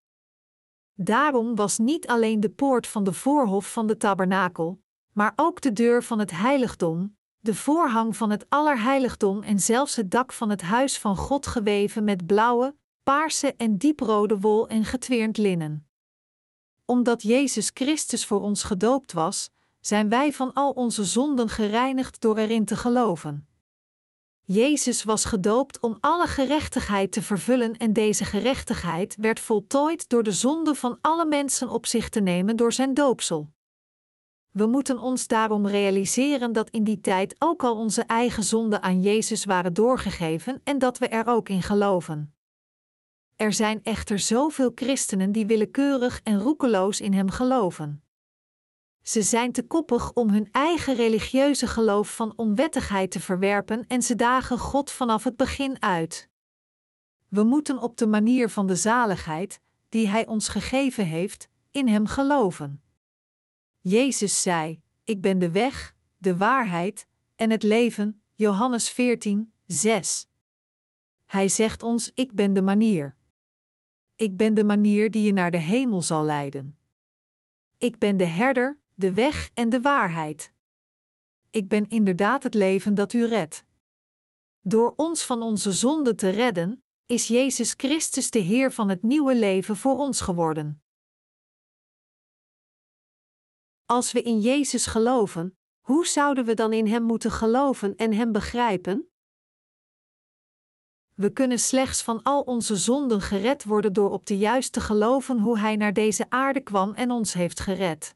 Daarom was niet alleen de poort van de voorhof van de tabernakel, maar ook de deur van het heiligdom, de voorhang van het allerheiligdom en zelfs het dak van het huis van God geweven met blauwe, paarse en dieprode wol en getweerd linnen. Omdat Jezus Christus voor ons gedoopt was, zijn wij van al onze zonden gereinigd door erin te geloven. Jezus was gedoopt om alle gerechtigheid te vervullen en deze gerechtigheid werd voltooid door de zonde van alle mensen op zich te nemen door zijn doopsel. We moeten ons daarom realiseren dat in die tijd ook al onze eigen zonden aan Jezus waren doorgegeven en dat we er ook in geloven. Er zijn echter zoveel christenen die willekeurig en roekeloos in Hem geloven. Ze zijn te koppig om hun eigen religieuze geloof van onwettigheid te verwerpen en ze dagen God vanaf het begin uit. We moeten op de manier van de zaligheid, die Hij ons gegeven heeft, in Hem geloven. Jezus zei: Ik ben de weg, de waarheid en het leven. Johannes 14, 6. Hij zegt ons: Ik ben de manier. Ik ben de manier die je naar de hemel zal leiden. Ik ben de herder, de weg en de waarheid. Ik ben inderdaad het leven dat u redt. Door ons van onze zonde te redden, is Jezus Christus de Heer van het nieuwe leven voor ons geworden. Als we in Jezus geloven, hoe zouden we dan in Hem moeten geloven en Hem begrijpen? We kunnen slechts van al onze zonden gered worden door op de juiste geloven hoe Hij naar deze aarde kwam en ons heeft gered.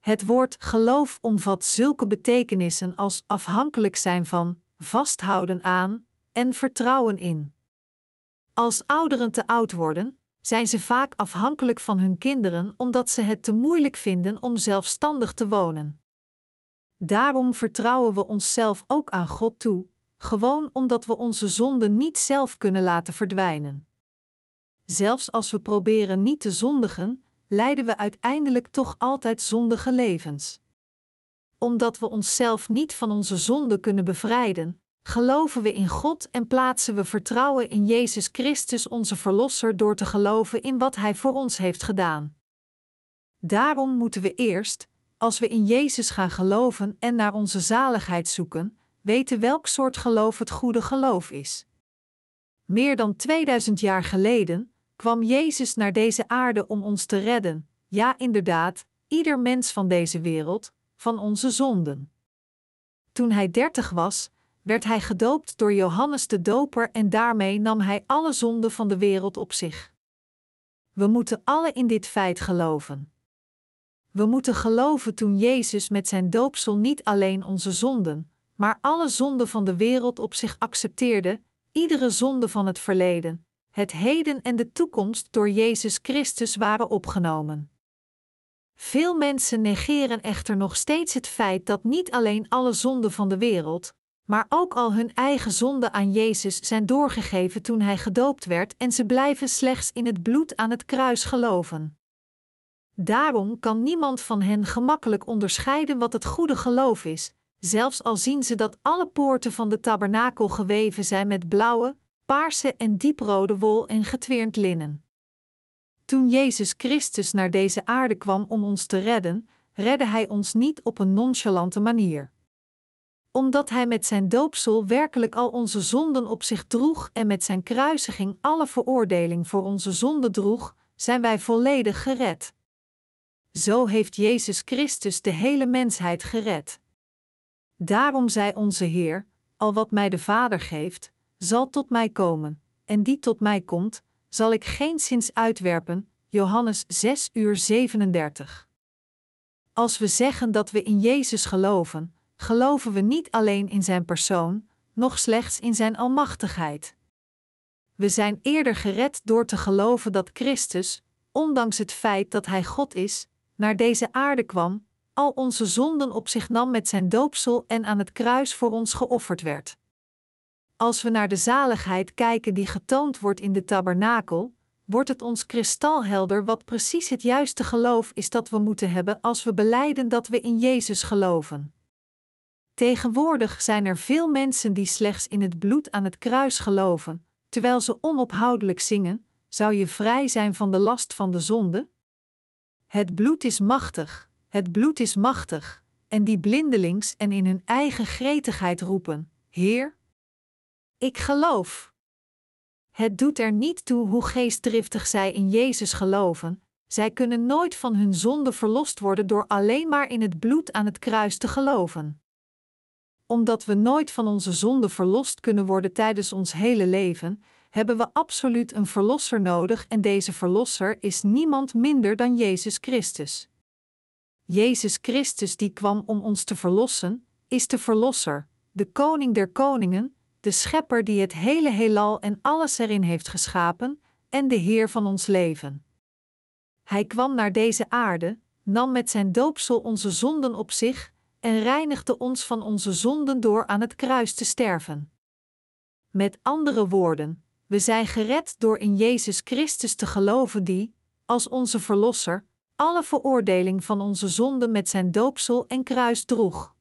Het woord geloof omvat zulke betekenissen als afhankelijk zijn van, vasthouden aan en vertrouwen in. Als ouderen te oud worden, zijn ze vaak afhankelijk van hun kinderen omdat ze het te moeilijk vinden om zelfstandig te wonen. Daarom vertrouwen we onszelf ook aan God toe, gewoon omdat we onze zonden niet zelf kunnen laten verdwijnen. Zelfs als we proberen niet te zondigen, leiden we uiteindelijk toch altijd zondige levens. Omdat we onszelf niet van onze zonden kunnen bevrijden, geloven we in God en plaatsen we vertrouwen in Jezus Christus, onze Verlosser, door te geloven in wat Hij voor ons heeft gedaan. Daarom moeten we eerst, als we in Jezus gaan geloven en naar onze zaligheid zoeken, weten welk soort geloof het goede geloof is. Meer dan 2000 jaar geleden kwam Jezus naar deze aarde om ons te redden, ja inderdaad, ieder mens van deze wereld, van onze zonden. Toen hij dertig was, werd hij gedoopt door Johannes de Doper en daarmee nam hij alle zonden van de wereld op zich. We moeten alle in dit feit geloven. We moeten geloven toen Jezus met zijn doopsel niet alleen onze zonden, maar alle zonden van de wereld op zich accepteerde, iedere zonde van het verleden, het heden en de toekomst door Jezus Christus waren opgenomen. Veel mensen negeren echter nog steeds het feit dat niet alleen alle zonden van de wereld, maar ook al hun eigen zonden aan Jezus zijn doorgegeven toen hij gedoopt werd en ze blijven slechts in het bloed aan het kruis geloven. Daarom kan niemand van hen gemakkelijk onderscheiden wat het goede geloof is, zelfs al zien ze dat alle poorten van de tabernakel geweven zijn met blauwe, paarse en dieprode wol en getweerd linnen. Toen Jezus Christus naar deze aarde kwam om ons te redden, redde Hij ons niet op een nonchalante manier. Omdat Hij met zijn doopsel werkelijk al onze zonden op zich droeg en met zijn kruisiging alle veroordeling voor onze zonden droeg, zijn wij volledig gered. Zo heeft Jezus Christus de hele mensheid gered. Daarom zei onze Heer: Al wat mij de Vader geeft, zal tot mij komen, en die tot mij komt, zal ik geen zins uitwerpen. Johannes 6 uur 37. Als we zeggen dat we in Jezus geloven, geloven we niet alleen in Zijn persoon, nog slechts in Zijn almachtigheid. We zijn eerder gered door te geloven dat Christus, ondanks het feit dat Hij God is, naar deze aarde kwam, al onze zonden op zich nam met Zijn doopsel en aan het kruis voor ons geofferd werd. Als we naar de zaligheid kijken die getoond wordt in de tabernakel, wordt het ons kristalhelder wat precies het juiste geloof is dat we moeten hebben als we beleiden dat we in Jezus geloven. Tegenwoordig zijn er veel mensen die slechts in het bloed aan het kruis geloven, terwijl ze onophoudelijk zingen: Zou je vrij zijn van de last van de zonde? Het bloed is machtig, het bloed is machtig, en die blindelings en in hun eigen gretigheid roepen: Heer, ik geloof. Het doet er niet toe hoe geestdriftig zij in Jezus geloven, zij kunnen nooit van hun zonde verlost worden door alleen maar in het bloed aan het kruis te geloven. Omdat we nooit van onze zonde verlost kunnen worden tijdens ons hele leven, hebben we absoluut een verlosser nodig en deze verlosser is niemand minder dan Jezus Christus. Jezus Christus die kwam om ons te verlossen, is de verlosser, de koning der koningen, de schepper die het hele heelal en alles erin heeft geschapen, en de Heer van ons leven. Hij kwam naar deze aarde, nam met zijn doopsel onze zonden op zich en reinigde ons van onze zonden door aan het kruis te sterven. Met andere woorden, we zijn gered door in Jezus Christus te geloven die, als onze Verlosser, alle veroordeling van onze zonden met zijn doopsel en kruis droeg.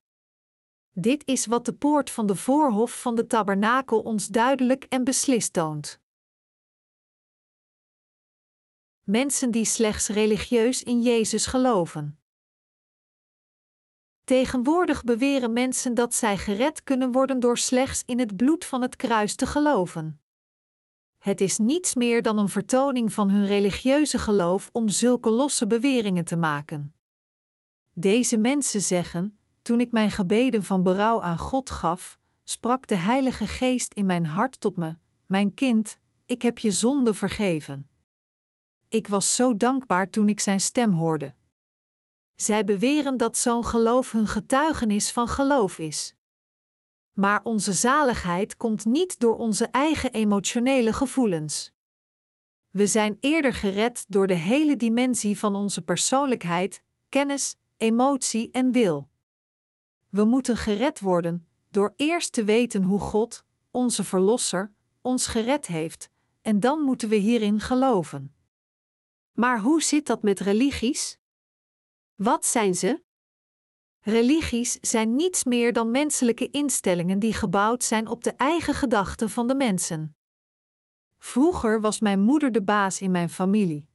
Dit is wat de poort van de voorhof van de tabernakel ons duidelijk en beslist toont. Mensen die slechts religieus in Jezus geloven. Tegenwoordig beweren mensen dat zij gered kunnen worden door slechts in het bloed van het kruis te geloven. Het is niets meer dan een vertoning van hun religieuze geloof om zulke losse beweringen te maken. Deze mensen zeggen: toen ik mijn gebeden van berouw aan God gaf, sprak de Heilige Geest in mijn hart tot me: Mijn kind, ik heb je zonde vergeven. Ik was zo dankbaar toen ik zijn stem hoorde. Zij beweren dat zo'n geloof hun getuigenis van geloof is. Maar onze zaligheid komt niet door onze eigen emotionele gevoelens. We zijn eerder gered door de hele dimensie van onze persoonlijkheid, kennis, emotie en wil. We moeten gered worden door eerst te weten hoe God, onze Verlosser, ons gered heeft, en dan moeten we hierin geloven. Maar hoe zit dat met religies? Wat zijn ze? Religies zijn niets meer dan menselijke instellingen die gebouwd zijn op de eigen gedachten van de mensen. Vroeger was mijn moeder de baas in mijn familie.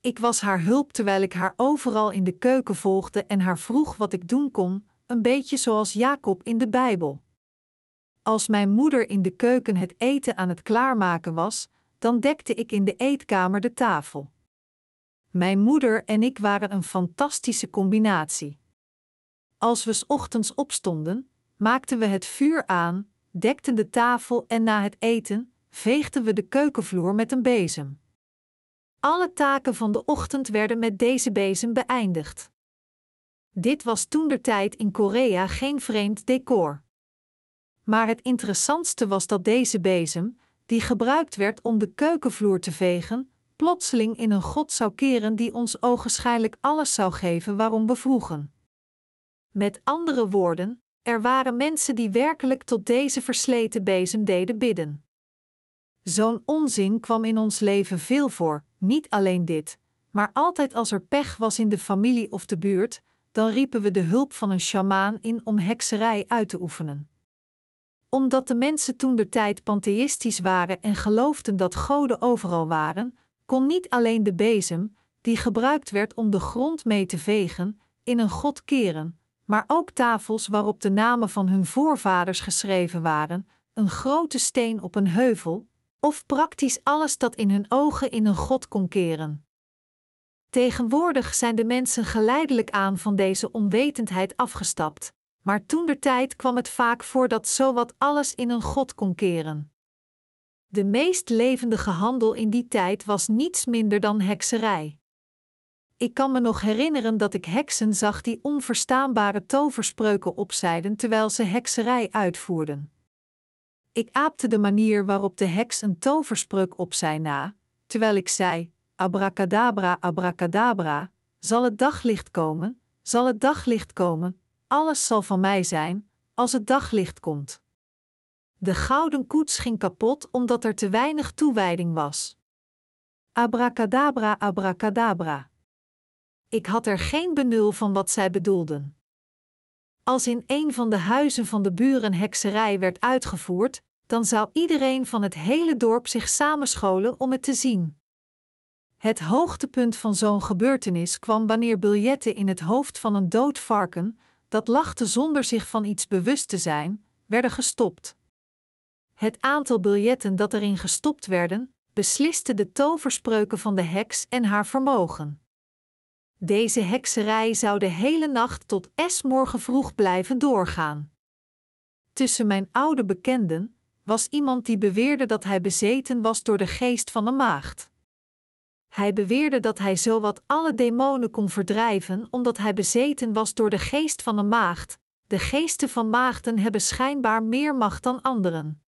Ik was haar hulp terwijl ik haar overal in de keuken volgde en haar vroeg wat ik doen kon, een beetje zoals Jacob in de Bijbel. Als mijn moeder in de keuken het eten aan het klaarmaken was, dan dekte ik in de eetkamer de tafel. Mijn moeder en ik waren een fantastische combinatie. Als we s ochtends opstonden, maakten we het vuur aan, dekten de tafel en na het eten veegden we de keukenvloer met een bezem. Alle taken van de ochtend werden met deze bezem beëindigd. Dit was toen de tijd in Korea geen vreemd decor. Maar het interessantste was dat deze bezem, die gebruikt werd om de keukenvloer te vegen, plotseling in een God zou keren die ons ogenschijnlijk alles zou geven waarom we vroegen. Met andere woorden, Er waren mensen die werkelijk tot deze versleten bezem deden bidden. Zo'n onzin kwam in ons leven veel voor, niet alleen dit, maar altijd als er pech was in de familie of de buurt, dan riepen we de hulp van een sjamaan in om hekserij uit te oefenen. Omdat de mensen toen de tijd pantheïstisch waren en geloofden dat goden overal waren, kon niet alleen de bezem, die gebruikt werd om de grond mee te vegen, in een god keren, maar ook tafels waarop de namen van hun voorvaders geschreven waren, een grote steen op een heuvel, of praktisch alles dat in hun ogen in een god kon keren. Tegenwoordig zijn de mensen geleidelijk aan van deze onwetendheid afgestapt, maar toen de tijd kwam het vaak voor dat zowat alles in een god kon keren. De meest levendige handel in die tijd was niets minder dan hekserij. Ik kan me nog herinneren dat ik heksen zag die onverstaanbare toverspreuken opzeiden terwijl ze hekserij uitvoerden. Ik aapte de manier waarop de heks een toverspreuk opzei na, terwijl ik zei: Abracadabra, abracadabra, zal het daglicht komen, zal het daglicht komen, alles zal van mij zijn, als het daglicht komt. De gouden koets ging kapot omdat er te weinig toewijding was. Abracadabra, abracadabra. Ik had er geen benul van wat zij bedoelden. Als in een van de huizen van de buren hekserij werd uitgevoerd, dan zou iedereen van het hele dorp zich samenscholen om het te zien. Het hoogtepunt van zo'n gebeurtenis kwam wanneer biljetten in het hoofd van een dood varken, dat lachte zonder zich van iets bewust te zijn, werden gestopt. Het aantal biljetten dat erin gestopt werden, besliste de toverspreuken van de heks en haar vermogen. Deze hekserij zou de hele nacht tot es morgen vroeg blijven doorgaan. Tussen mijn oude bekenden was iemand die beweerde dat hij bezeten was door de geest van een maagd. Hij beweerde dat hij zowat alle demonen kon verdrijven omdat hij bezeten was door de geest van een maagd. De geesten van maagden hebben schijnbaar meer macht dan anderen.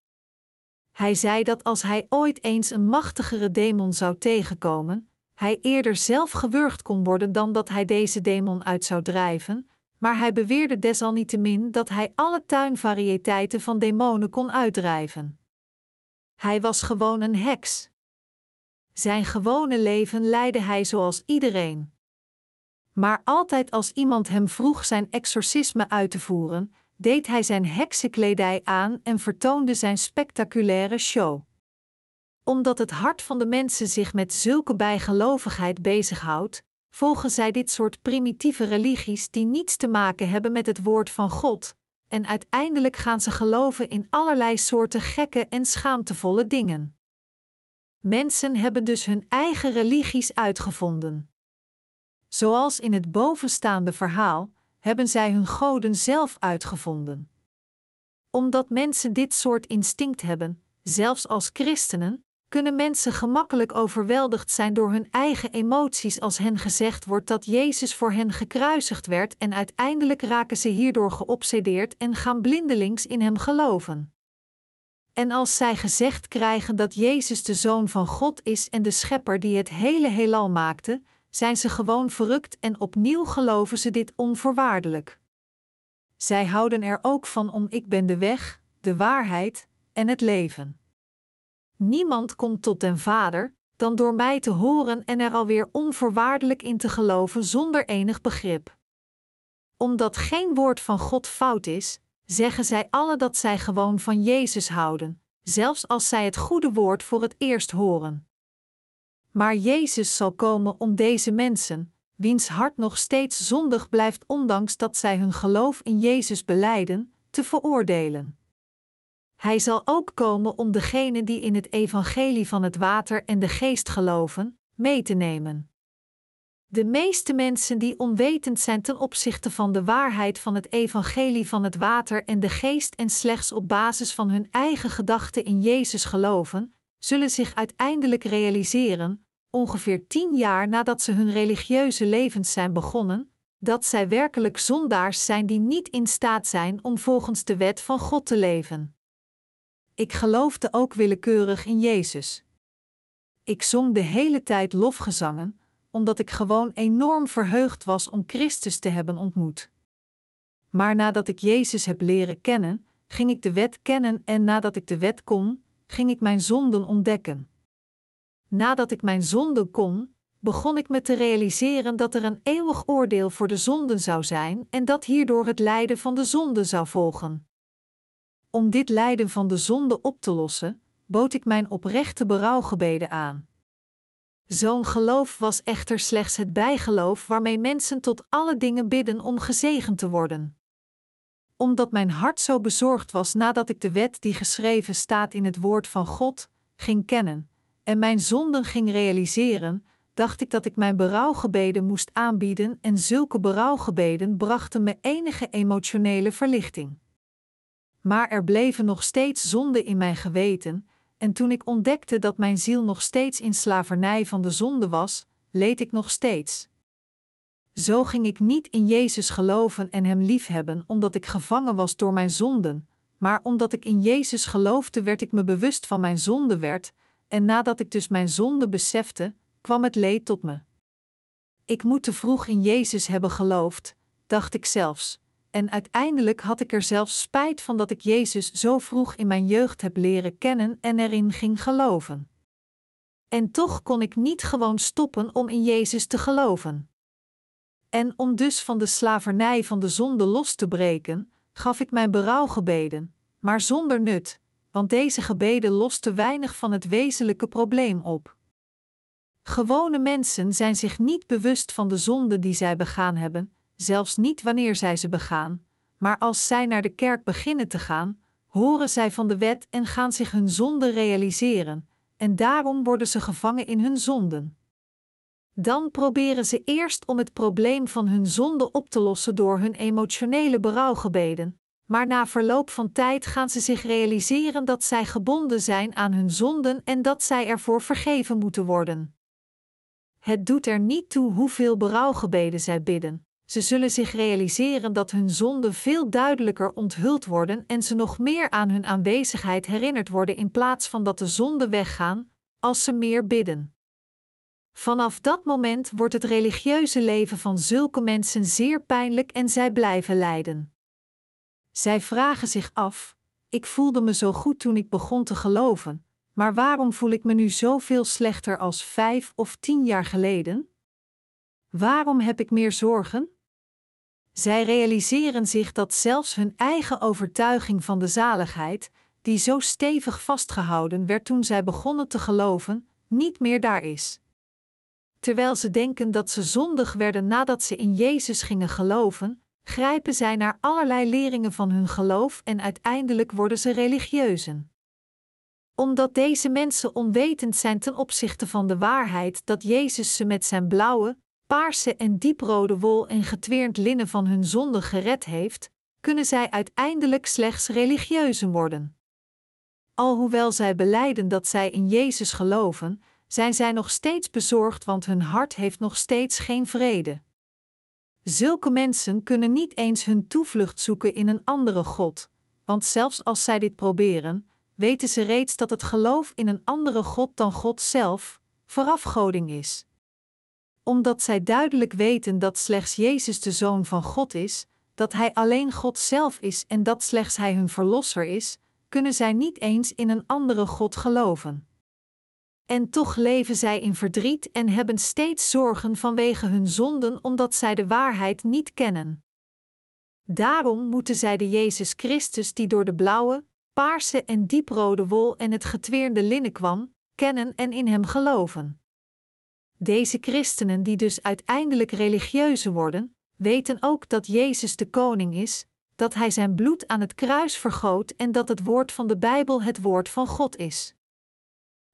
Hij zei dat als hij ooit eens een machtigere demon zou tegenkomen, hij eerder zelf gewurgd kon worden dan dat hij deze demon uit zou drijven, maar hij beweerde desalniettemin dat hij alle tuinvarieteiten van demonen kon uitdrijven. Hij was gewoon een heks. Zijn gewone leven leidde hij zoals iedereen. Maar altijd als iemand hem vroeg zijn exorcisme uit te voeren, deed hij zijn heksenkledij aan en vertoonde zijn spectaculaire show. Omdat het hart van de mensen zich met zulke bijgelovigheid bezighoudt, volgen zij dit soort primitieve religies die niets te maken hebben met het woord van God, en uiteindelijk gaan ze geloven in allerlei soorten gekke en schaamtevolle dingen. Mensen hebben dus hun eigen religies uitgevonden. Zoals in het bovenstaande verhaal hebben zij hun goden zelf uitgevonden. Omdat mensen dit soort instinct hebben, zelfs als christenen, kunnen mensen gemakkelijk overweldigd zijn door hun eigen emoties als hen gezegd wordt dat Jezus voor hen gekruisigd werd en uiteindelijk raken ze hierdoor geobsedeerd en gaan blindelings in hem geloven. En als zij gezegd krijgen dat Jezus de Zoon van God is en de Schepper die het hele heelal maakte, zijn ze gewoon verrukt en opnieuw geloven ze dit onvoorwaardelijk. Zij houden er ook van om ik ben de weg, de waarheid en het leven. Niemand komt tot den Vader dan door mij te horen en er alweer onvoorwaardelijk in te geloven zonder enig begrip. Omdat geen woord van God fout is, zeggen zij alle dat zij gewoon van Jezus houden, zelfs als zij het goede woord voor het eerst horen. Maar Jezus zal komen om deze mensen, wiens hart nog steeds zondig blijft ondanks dat zij hun geloof in Jezus beleiden, te veroordelen. Hij zal ook komen om degenen die in het evangelie van het water en de geest geloven, mee te nemen. De meeste mensen die onwetend zijn ten opzichte van de waarheid van het evangelie van het water en de geest en slechts op basis van hun eigen gedachten in Jezus geloven, zullen zich uiteindelijk realiseren, ongeveer tien jaar nadat ze hun religieuze levens zijn begonnen, dat zij werkelijk zondaars zijn die niet in staat zijn om volgens de wet van God te leven. Ik geloofde ook willekeurig in Jezus. Ik zong de hele tijd lofgezangen, omdat ik gewoon enorm verheugd was om Christus te hebben ontmoet. Maar nadat ik Jezus heb leren kennen, ging ik de wet kennen en nadat ik de wet kon, ging ik mijn zonden ontdekken. Nadat ik mijn zonden kon, begon ik me te realiseren dat er een eeuwig oordeel voor de zonden zou zijn en dat hierdoor het lijden van de zonde zou volgen. Om dit lijden van de zonde op te lossen, bood ik mijn oprechte berouwgebeden aan. Zo'n geloof was echter slechts het bijgeloof waarmee mensen tot alle dingen bidden om gezegend te worden. Omdat mijn hart zo bezorgd was nadat ik de wet die geschreven staat in het woord van God ging kennen en mijn zonden ging realiseren, dacht ik dat ik mijn berouwgebeden moest aanbieden en zulke berouwgebeden brachten me enige emotionele verlichting. Maar er bleven nog steeds zonden in mijn geweten, en toen ik ontdekte dat mijn ziel nog steeds in slavernij van de zonde was, leed ik nog steeds. Zo ging ik niet in Jezus geloven en Hem liefhebben omdat ik gevangen was door mijn zonden, maar omdat ik in Jezus geloofde werd ik me bewust van mijn zonde werd, en nadat ik dus mijn zonde besefte, kwam het leed tot me. Ik moet te vroeg in Jezus hebben geloofd, dacht ik zelfs, en uiteindelijk had ik er zelfs spijt van dat ik Jezus zo vroeg in mijn jeugd heb leren kennen en erin ging geloven. En toch kon ik niet gewoon stoppen om in Jezus te geloven. En om dus van de slavernij van de zonde los te breken, gaf ik mijn berouwgebeden, maar zonder nut, want deze gebeden losten weinig van het wezenlijke probleem op. Gewone mensen zijn zich niet bewust van de zonde die zij begaan hebben, zelfs niet wanneer zij ze begaan, maar als zij naar de kerk beginnen te gaan, horen zij van de wet en gaan zich hun zonde realiseren, en daarom worden ze gevangen in hun zonden. Dan proberen ze eerst om het probleem van hun zonde op te lossen door hun emotionele berouwgebeden, maar na verloop van tijd gaan ze zich realiseren dat zij gebonden zijn aan hun zonden en dat zij ervoor vergeven moeten worden. Het doet er niet toe hoeveel berouwgebeden zij bidden. Ze zullen zich realiseren dat hun zonden veel duidelijker onthuld worden en ze nog meer aan hun aanwezigheid herinnerd worden in plaats van dat de zonden weggaan, als ze meer bidden. Vanaf dat moment wordt het religieuze leven van zulke mensen zeer pijnlijk en zij blijven lijden. Zij vragen zich af: Ik voelde me zo goed toen ik begon te geloven, maar waarom voel ik me nu zoveel slechter als vijf of tien jaar geleden? Waarom heb ik meer zorgen? Zij realiseren zich dat zelfs hun eigen overtuiging van de zaligheid, die zo stevig vastgehouden werd toen zij begonnen te geloven, niet meer daar is. Terwijl ze denken dat ze zondig werden nadat ze in Jezus gingen geloven, grijpen zij naar allerlei leringen van hun geloof en uiteindelijk worden ze religieuzen. Omdat deze mensen onwetend zijn ten opzichte van de waarheid dat Jezus ze met zijn blauwe, paarse en dieprode wol en getweerd linnen van hun zonde gered heeft, kunnen zij uiteindelijk slechts religieuzen worden. Alhoewel zij beleiden dat zij in Jezus geloven, zijn zij nog steeds bezorgd, want hun hart heeft nog steeds geen vrede. Zulke mensen kunnen niet eens hun toevlucht zoeken in een andere God, want zelfs als zij dit proberen, weten ze reeds dat het geloof in een andere God dan God zelf verafgoding is. Omdat zij duidelijk weten dat slechts Jezus de Zoon van God is, dat Hij alleen God zelf is en dat slechts Hij hun Verlosser is, kunnen zij niet eens in een andere God geloven. En toch leven zij in verdriet en hebben steeds zorgen vanwege hun zonden omdat zij de waarheid niet kennen. Daarom moeten zij de Jezus Christus, die door de blauwe, paarse en dieprode wol en het getweerde linnen kwam, kennen en in hem geloven. Deze christenen, die dus uiteindelijk religieuze worden, weten ook dat Jezus de koning is, dat hij zijn bloed aan het kruis vergoot en dat het woord van de Bijbel het woord van God is.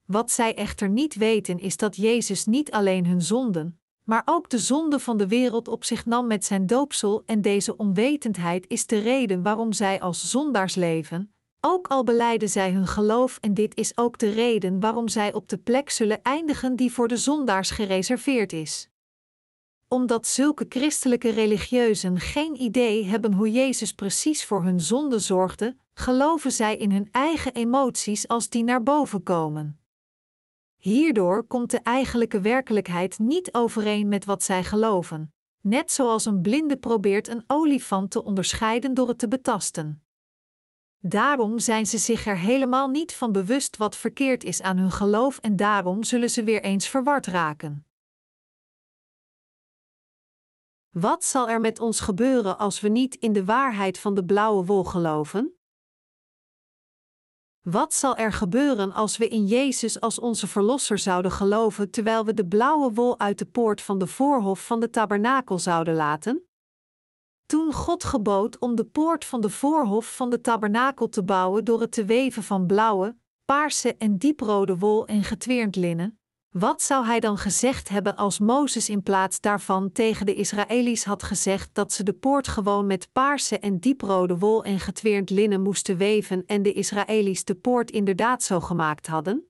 Wat zij echter niet weten is dat Jezus niet alleen hun zonden, maar ook de zonde van de wereld op zich nam met zijn doopsel en deze onwetendheid is de reden waarom zij als zondaars leven, ook al beleiden zij hun geloof en dit is ook de reden waarom zij op de plek zullen eindigen die voor de zondaars gereserveerd is. Omdat zulke christelijke religieuzen geen idee hebben hoe Jezus precies voor hun zonde zorgde, geloven zij in hun eigen emoties als die naar boven komen. Hierdoor komt de eigenlijke werkelijkheid niet overeen met wat zij geloven. net zoals een blinde probeert een olifant te onderscheiden door het te betasten. Daarom zijn ze zich er helemaal niet van bewust wat verkeerd is aan hun geloof en daarom zullen ze weer eens verward raken. Wat zal er met ons gebeuren als we niet in de waarheid van de blauwe wol geloven? Wat zal er gebeuren als we in Jezus als onze Verlosser zouden geloven terwijl we de blauwe wol uit de poort van de voorhof van de tabernakel zouden laten? Toen God gebood om de poort van de voorhof van de tabernakel te bouwen door het te weven van blauwe, paarse en dieprode wol en getweerd linnen, wat zou hij dan gezegd hebben als Mozes in plaats daarvan tegen de Israëli's had gezegd dat ze de poort gewoon met paarse en dieprode wol en getweerd linnen moesten weven en de Israëli's de poort inderdaad zo gemaakt hadden?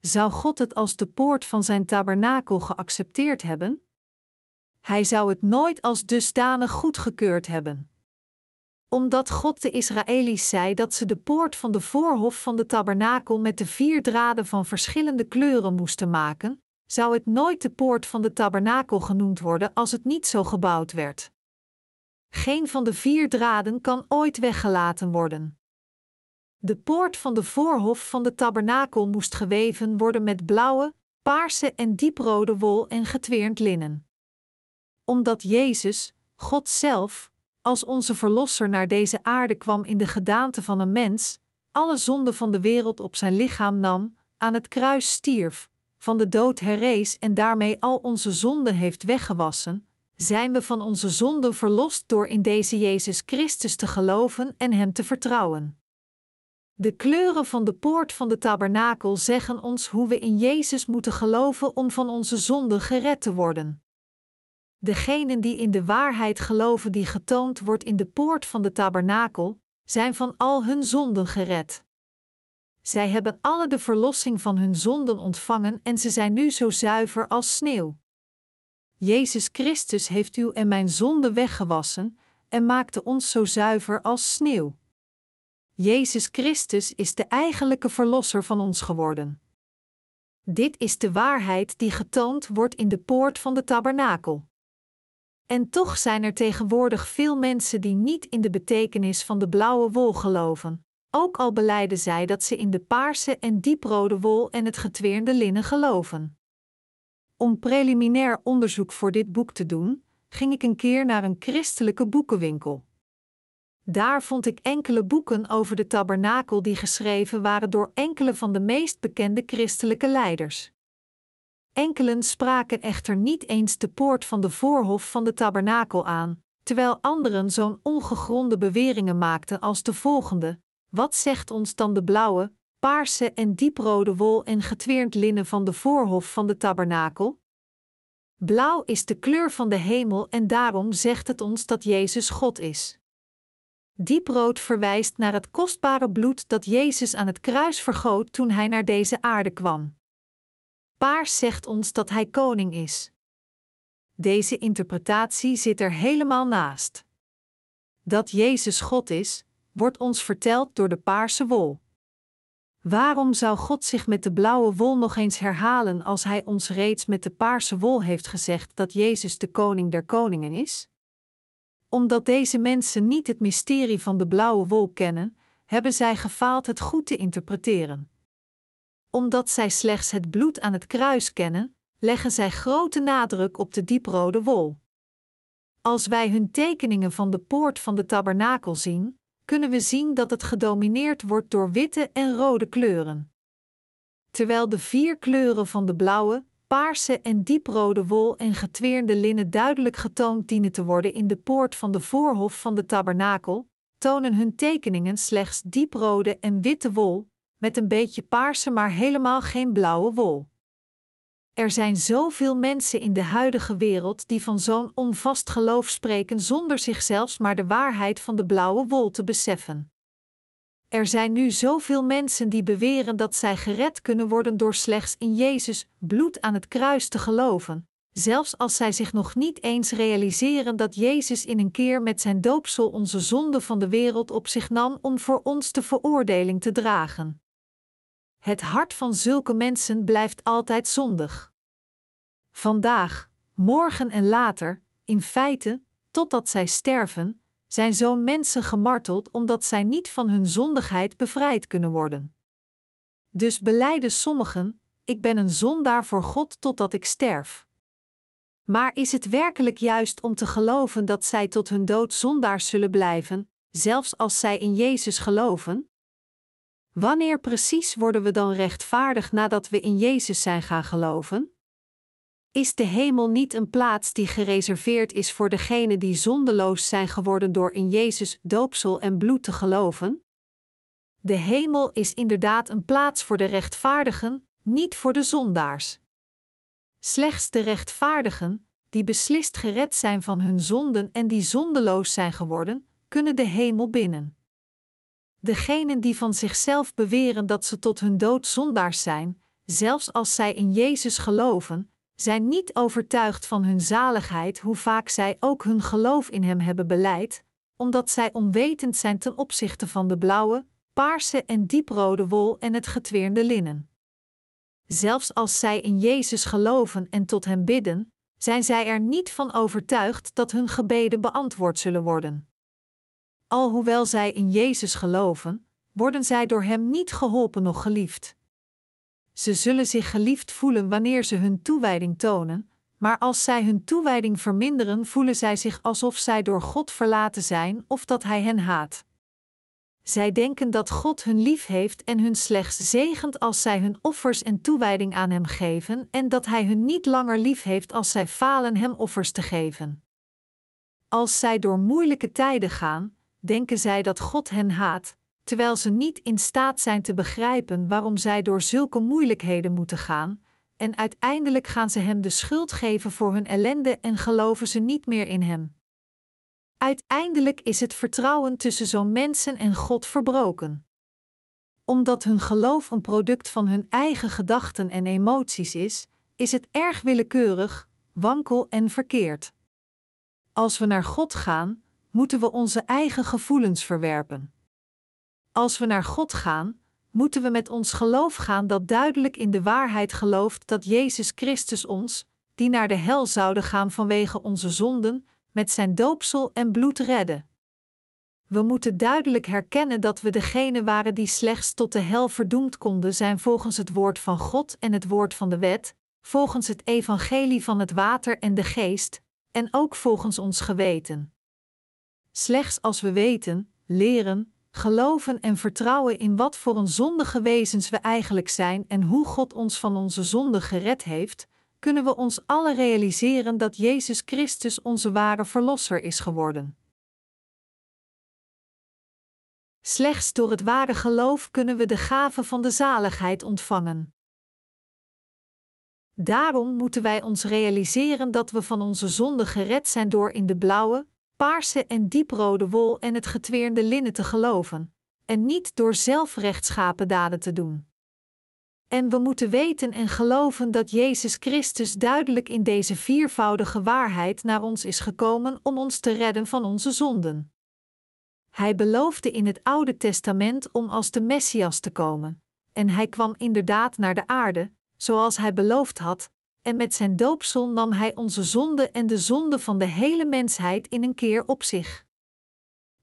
Zou God het als de poort van zijn tabernakel geaccepteerd hebben? Hij zou het nooit als dusdanig goedgekeurd hebben. Omdat God de Israëli's zei dat ze de poort van de voorhof van de tabernakel met de vier draden van verschillende kleuren moesten maken, zou het nooit de poort van de tabernakel genoemd worden als het niet zo gebouwd werd. Geen van de vier draden kan ooit weggelaten worden. De poort van de voorhof van de tabernakel moest geweven worden met blauwe, paarse en dieprode wol en getweerd linnen omdat Jezus, God zelf, als onze Verlosser naar deze aarde kwam in de gedaante van een mens, alle zonden van de wereld op zijn lichaam nam, aan het kruis stierf, van de dood herrees en daarmee al onze zonden heeft weggewassen, zijn we van onze zonden verlost door in deze Jezus Christus te geloven en Hem te vertrouwen. De kleuren van de poort van de tabernakel zeggen ons hoe we in Jezus moeten geloven om van onze zonden gered te worden. Degenen die in de waarheid geloven die getoond wordt in de poort van de tabernakel, zijn van al hun zonden gered. Zij hebben alle de verlossing van hun zonden ontvangen en ze zijn nu zo zuiver als sneeuw. Jezus Christus heeft u en mijn zonden weggewassen en maakte ons zo zuiver als sneeuw. Jezus Christus is de eigenlijke verlosser van ons geworden. Dit is de waarheid die getoond wordt in de poort van de tabernakel. En toch zijn er tegenwoordig veel mensen die niet in de betekenis van de blauwe wol geloven, ook al beleiden zij dat ze in de paarse en dieprode wol en het getweerde linnen geloven. Om preliminair onderzoek voor dit boek te doen, ging ik een keer naar een christelijke boekenwinkel. Daar vond ik enkele boeken over de tabernakel die geschreven waren door enkele van de meest bekende christelijke leiders. Enkelen spraken echter niet eens de poort van de voorhof van de tabernakel aan, terwijl anderen zo'n ongegronde beweringen maakten als de volgende: Wat zegt ons dan de blauwe, paarse en dieprode wol en getweerd linnen van de voorhof van de tabernakel? Blauw is de kleur van de hemel en daarom zegt het ons dat Jezus God is. Dieprood verwijst naar het kostbare bloed dat Jezus aan het kruis vergoot toen hij naar deze aarde kwam. Paars zegt ons dat hij koning is. Deze interpretatie zit er helemaal naast. Dat Jezus God is, wordt ons verteld door de paarse wol. Waarom zou God zich met de blauwe wol nog eens herhalen als Hij ons reeds met de paarse wol heeft gezegd dat Jezus de koning der koningen is? Omdat deze mensen niet het mysterie van de blauwe wol kennen, hebben zij gefaald het goed te interpreteren omdat zij slechts het bloed aan het kruis kennen, leggen zij grote nadruk op de dieprode wol. Als wij hun tekeningen van de poort van de tabernakel zien, kunnen we zien dat het gedomineerd wordt door witte en rode kleuren. Terwijl de vier kleuren van de blauwe, paarse en dieprode wol en getweerde linnen duidelijk getoond dienen te worden in de poort van de voorhof van de tabernakel, tonen hun tekeningen slechts dieprode en witte wol, met een beetje paarse, maar helemaal geen blauwe wol. Er zijn zoveel mensen in de huidige wereld die van zo'n onvast geloof spreken zonder zichzelf maar de waarheid van de blauwe wol te beseffen. Er zijn nu zoveel mensen die beweren dat zij gered kunnen worden door slechts in Jezus bloed aan het kruis te geloven, zelfs als zij zich nog niet eens realiseren dat Jezus in een keer met zijn doopsel onze zonde van de wereld op zich nam om voor ons de veroordeling te dragen. Het hart van zulke mensen blijft altijd zondig. Vandaag, morgen en later, in feite, totdat zij sterven, zijn zo'n mensen gemarteld omdat zij niet van hun zondigheid bevrijd kunnen worden. Dus beleiden sommigen: Ik ben een zondaar voor God totdat ik sterf. Maar is het werkelijk juist om te geloven dat zij tot hun dood zondaars zullen blijven, zelfs als zij in Jezus geloven? Wanneer precies worden we dan rechtvaardig nadat we in Jezus zijn gaan geloven? Is de hemel niet een plaats die gereserveerd is voor degenen die zondeloos zijn geworden door in Jezus doopsel en bloed te geloven? De hemel is inderdaad een plaats voor de rechtvaardigen, niet voor de zondaars. Slechts de rechtvaardigen, die beslist gered zijn van hun zonden en die zondeloos zijn geworden, kunnen de hemel binnen. Degenen die van zichzelf beweren dat ze tot hun dood zondaars zijn, zelfs als zij in Jezus geloven, zijn niet overtuigd van hun zaligheid, hoe vaak zij ook hun geloof in Hem hebben beleid, omdat zij onwetend zijn ten opzichte van de blauwe, paarse en dieprode wol en het getweerde linnen. Zelfs als zij in Jezus geloven en tot Hem bidden, zijn zij er niet van overtuigd dat hun gebeden beantwoord zullen worden. Alhoewel zij in Jezus geloven, worden zij door Hem niet geholpen noch geliefd. Ze zullen zich geliefd voelen wanneer ze hun toewijding tonen, maar als zij hun toewijding verminderen, voelen zij zich alsof zij door God verlaten zijn of dat Hij hen haat. Zij denken dat God hun lief heeft en hun slechts zegent als zij hun offers en toewijding aan Hem geven, en dat Hij hun niet langer lief heeft als zij falen Hem offers te geven. Als zij door moeilijke tijden gaan, denken zij dat God hen haat, terwijl ze niet in staat zijn te begrijpen waarom zij door zulke moeilijkheden moeten gaan, en uiteindelijk gaan ze Hem de schuld geven voor hun ellende en geloven ze niet meer in Hem. Uiteindelijk is het vertrouwen tussen zo'n mensen en God verbroken. Omdat hun geloof een product van hun eigen gedachten en emoties is, is het erg willekeurig, wankel en verkeerd. Als we naar God gaan, moeten we onze eigen gevoelens verwerpen. Als we naar God gaan, moeten we met ons geloof gaan dat duidelijk in de waarheid gelooft dat Jezus Christus ons, die naar de hel zouden gaan vanwege onze zonden, met zijn doopsel en bloed redde. We moeten duidelijk herkennen dat we degene waren die slechts tot de hel verdoemd konden zijn volgens het woord van God en het woord van de wet, volgens het evangelie van het water en de geest, en ook volgens ons geweten. Slechts als we weten, leren, geloven en vertrouwen in wat voor een zondige wezens we eigenlijk zijn en hoe God ons van onze zonde gered heeft, kunnen we ons alle realiseren dat Jezus Christus onze ware Verlosser is geworden. Slechts door het ware geloof kunnen we de gave van de zaligheid ontvangen. Daarom moeten wij ons realiseren dat we van onze zonde gered zijn door in de blauwe, paarse en dieprode wol en het getweerde linnen te geloven, en niet door zelfrechtschapen daden te doen. En we moeten weten en geloven dat Jezus Christus duidelijk in deze viervoudige waarheid naar ons is gekomen om ons te redden van onze zonden. Hij beloofde in het Oude Testament om als de Messias te komen, en hij kwam inderdaad naar de aarde, zoals hij beloofd had, en met zijn doopsel nam hij onze zonde en de zonde van de hele mensheid in een keer op zich.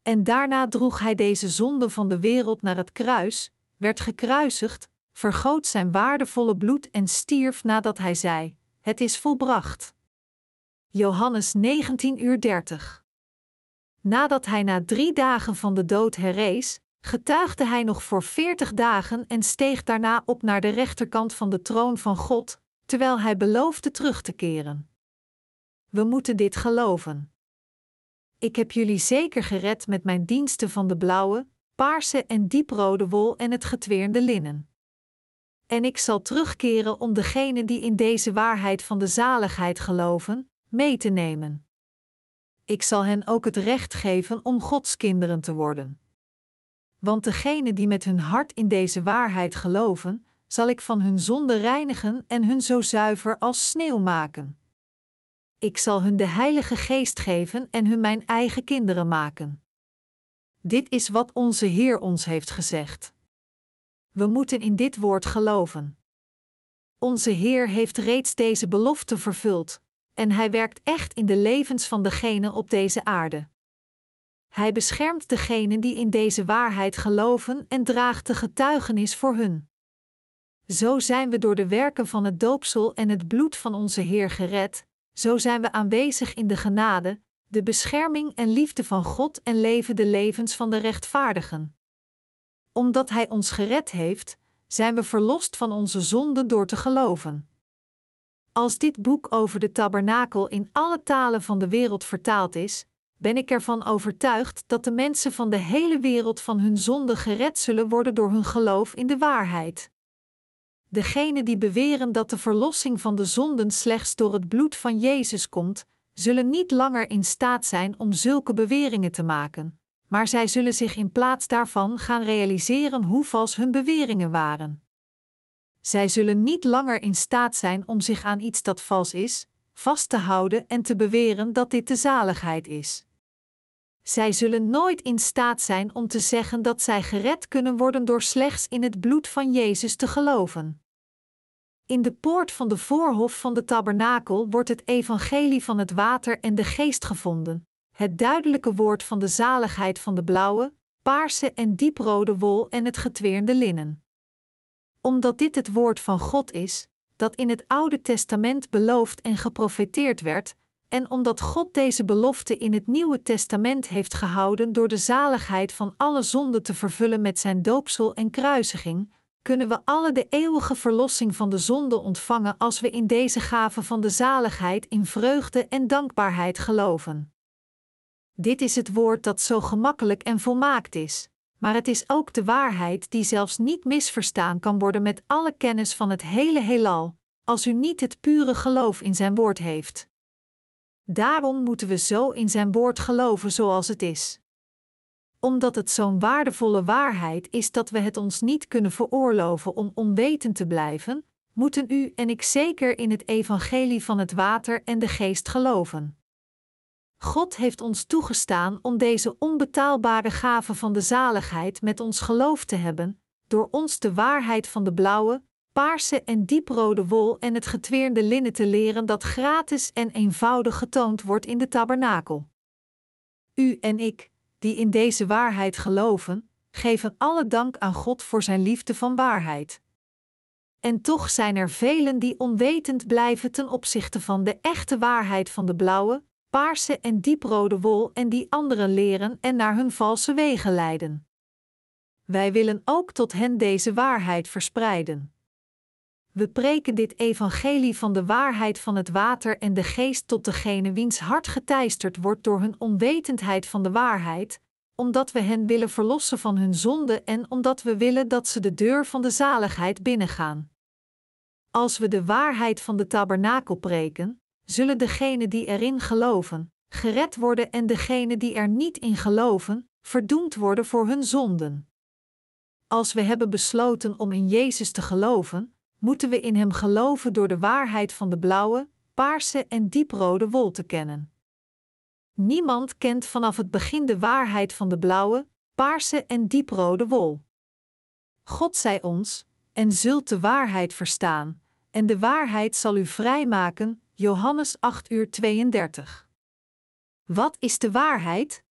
En daarna droeg hij deze zonde van de wereld naar het kruis, werd gekruisigd, vergoot zijn waardevolle bloed en stierf nadat hij zei: Het is volbracht. Johannes 19 uur 30. Nadat hij na drie dagen van de dood herrees, getuigde hij nog voor veertig dagen en steeg daarna op naar de rechterkant van de troon van God, terwijl hij beloofde terug te keren. We moeten dit geloven. Ik heb jullie zeker gered met mijn diensten van de blauwe, paarse en dieprode wol en het getweerde linnen. En ik zal terugkeren om degenen die in deze waarheid van de zaligheid geloven, mee te nemen. Ik zal hen ook het recht geven om Gods kinderen te worden. Want degenen die met hun hart in deze waarheid geloven, zal ik van hun zonde reinigen en hun zo zuiver als sneeuw maken. Ik zal hun de Heilige Geest geven en hun mijn eigen kinderen maken. Dit is wat onze Heer ons heeft gezegd. We moeten in dit woord geloven. Onze Heer heeft reeds deze belofte vervuld, en Hij werkt echt in de levens van degenen op deze aarde. Hij beschermt degenen die in deze waarheid geloven en draagt de getuigenis voor hun. Zo zijn we door de werken van het doopsel en het bloed van onze Heer gered, zo zijn we aanwezig in de genade, de bescherming en liefde van God en leven de levens van de rechtvaardigen. Omdat Hij ons gered heeft, zijn we verlost van onze zonden door te geloven. Als dit boek over de tabernakel in alle talen van de wereld vertaald is, ben ik ervan overtuigd dat de mensen van de hele wereld van hun zonde gered zullen worden door hun geloof in de waarheid. Degenen die beweren dat de verlossing van de zonden slechts door het bloed van Jezus komt, zullen niet langer in staat zijn om zulke beweringen te maken, maar zij zullen zich in plaats daarvan gaan realiseren hoe vals hun beweringen waren. Zij zullen niet langer in staat zijn om zich aan iets dat vals is, vast te houden en te beweren dat dit de zaligheid is. Zij zullen nooit in staat zijn om te zeggen dat zij gered kunnen worden door slechts in het bloed van Jezus te geloven. In de poort van de voorhof van de tabernakel wordt het evangelie van het water en de geest gevonden, het duidelijke woord van de zaligheid van de blauwe, paarse en dieprode wol en het getweerde linnen. Omdat dit het woord van God is, dat in het Oude Testament beloofd en geprofeteerd werd, en omdat God deze belofte in het Nieuwe Testament heeft gehouden door de zaligheid van alle zonden te vervullen met zijn doopsel en kruisiging, kunnen we alle de eeuwige verlossing van de zonde ontvangen als we in deze gave van de zaligheid in vreugde en dankbaarheid geloven. Dit is het woord dat zo gemakkelijk en volmaakt is, maar het is ook de waarheid die zelfs niet misverstaan kan worden met alle kennis van het hele heelal, als u niet het pure geloof in zijn woord heeft. Daarom moeten we zo in zijn woord geloven zoals het is omdat het zo'n waardevolle waarheid is dat we het ons niet kunnen veroorloven om onwetend te blijven, moeten u en ik zeker in het evangelie van het water en de geest geloven. God heeft ons toegestaan om deze onbetaalbare gave van de zaligheid met ons geloof te hebben, door ons de waarheid van de blauwe, paarse en dieprode wol en het getweerde linnen te leren dat gratis en eenvoudig getoond wordt in de tabernakel. U en ik, die in deze waarheid geloven, geven alle dank aan God voor zijn liefde van waarheid. En toch zijn er velen die onwetend blijven ten opzichte van de echte waarheid van de blauwe, paarse en dieprode wol en die anderen leren en naar hun valse wegen leiden. Wij willen ook tot hen deze waarheid verspreiden. We preken dit evangelie van de waarheid van het water en de geest tot degene wiens hart geteisterd wordt door hun onwetendheid van de waarheid, omdat we hen willen verlossen van hun zonde en omdat we willen dat ze de deur van de zaligheid binnengaan. Als we de waarheid van de tabernakel preken, zullen degenen die erin geloven, gered worden en degenen die er niet in geloven, verdoemd worden voor hun zonden. Als we hebben besloten om in Jezus te geloven, moeten we in Hem geloven door de waarheid van de blauwe, paarse en dieprode wol te kennen. Niemand kent vanaf het begin de waarheid van de blauwe, paarse en dieprode wol. God zei ons: En zult de waarheid verstaan, en de waarheid zal u vrijmaken. Johannes 8 uur 32. Wat is de waarheid?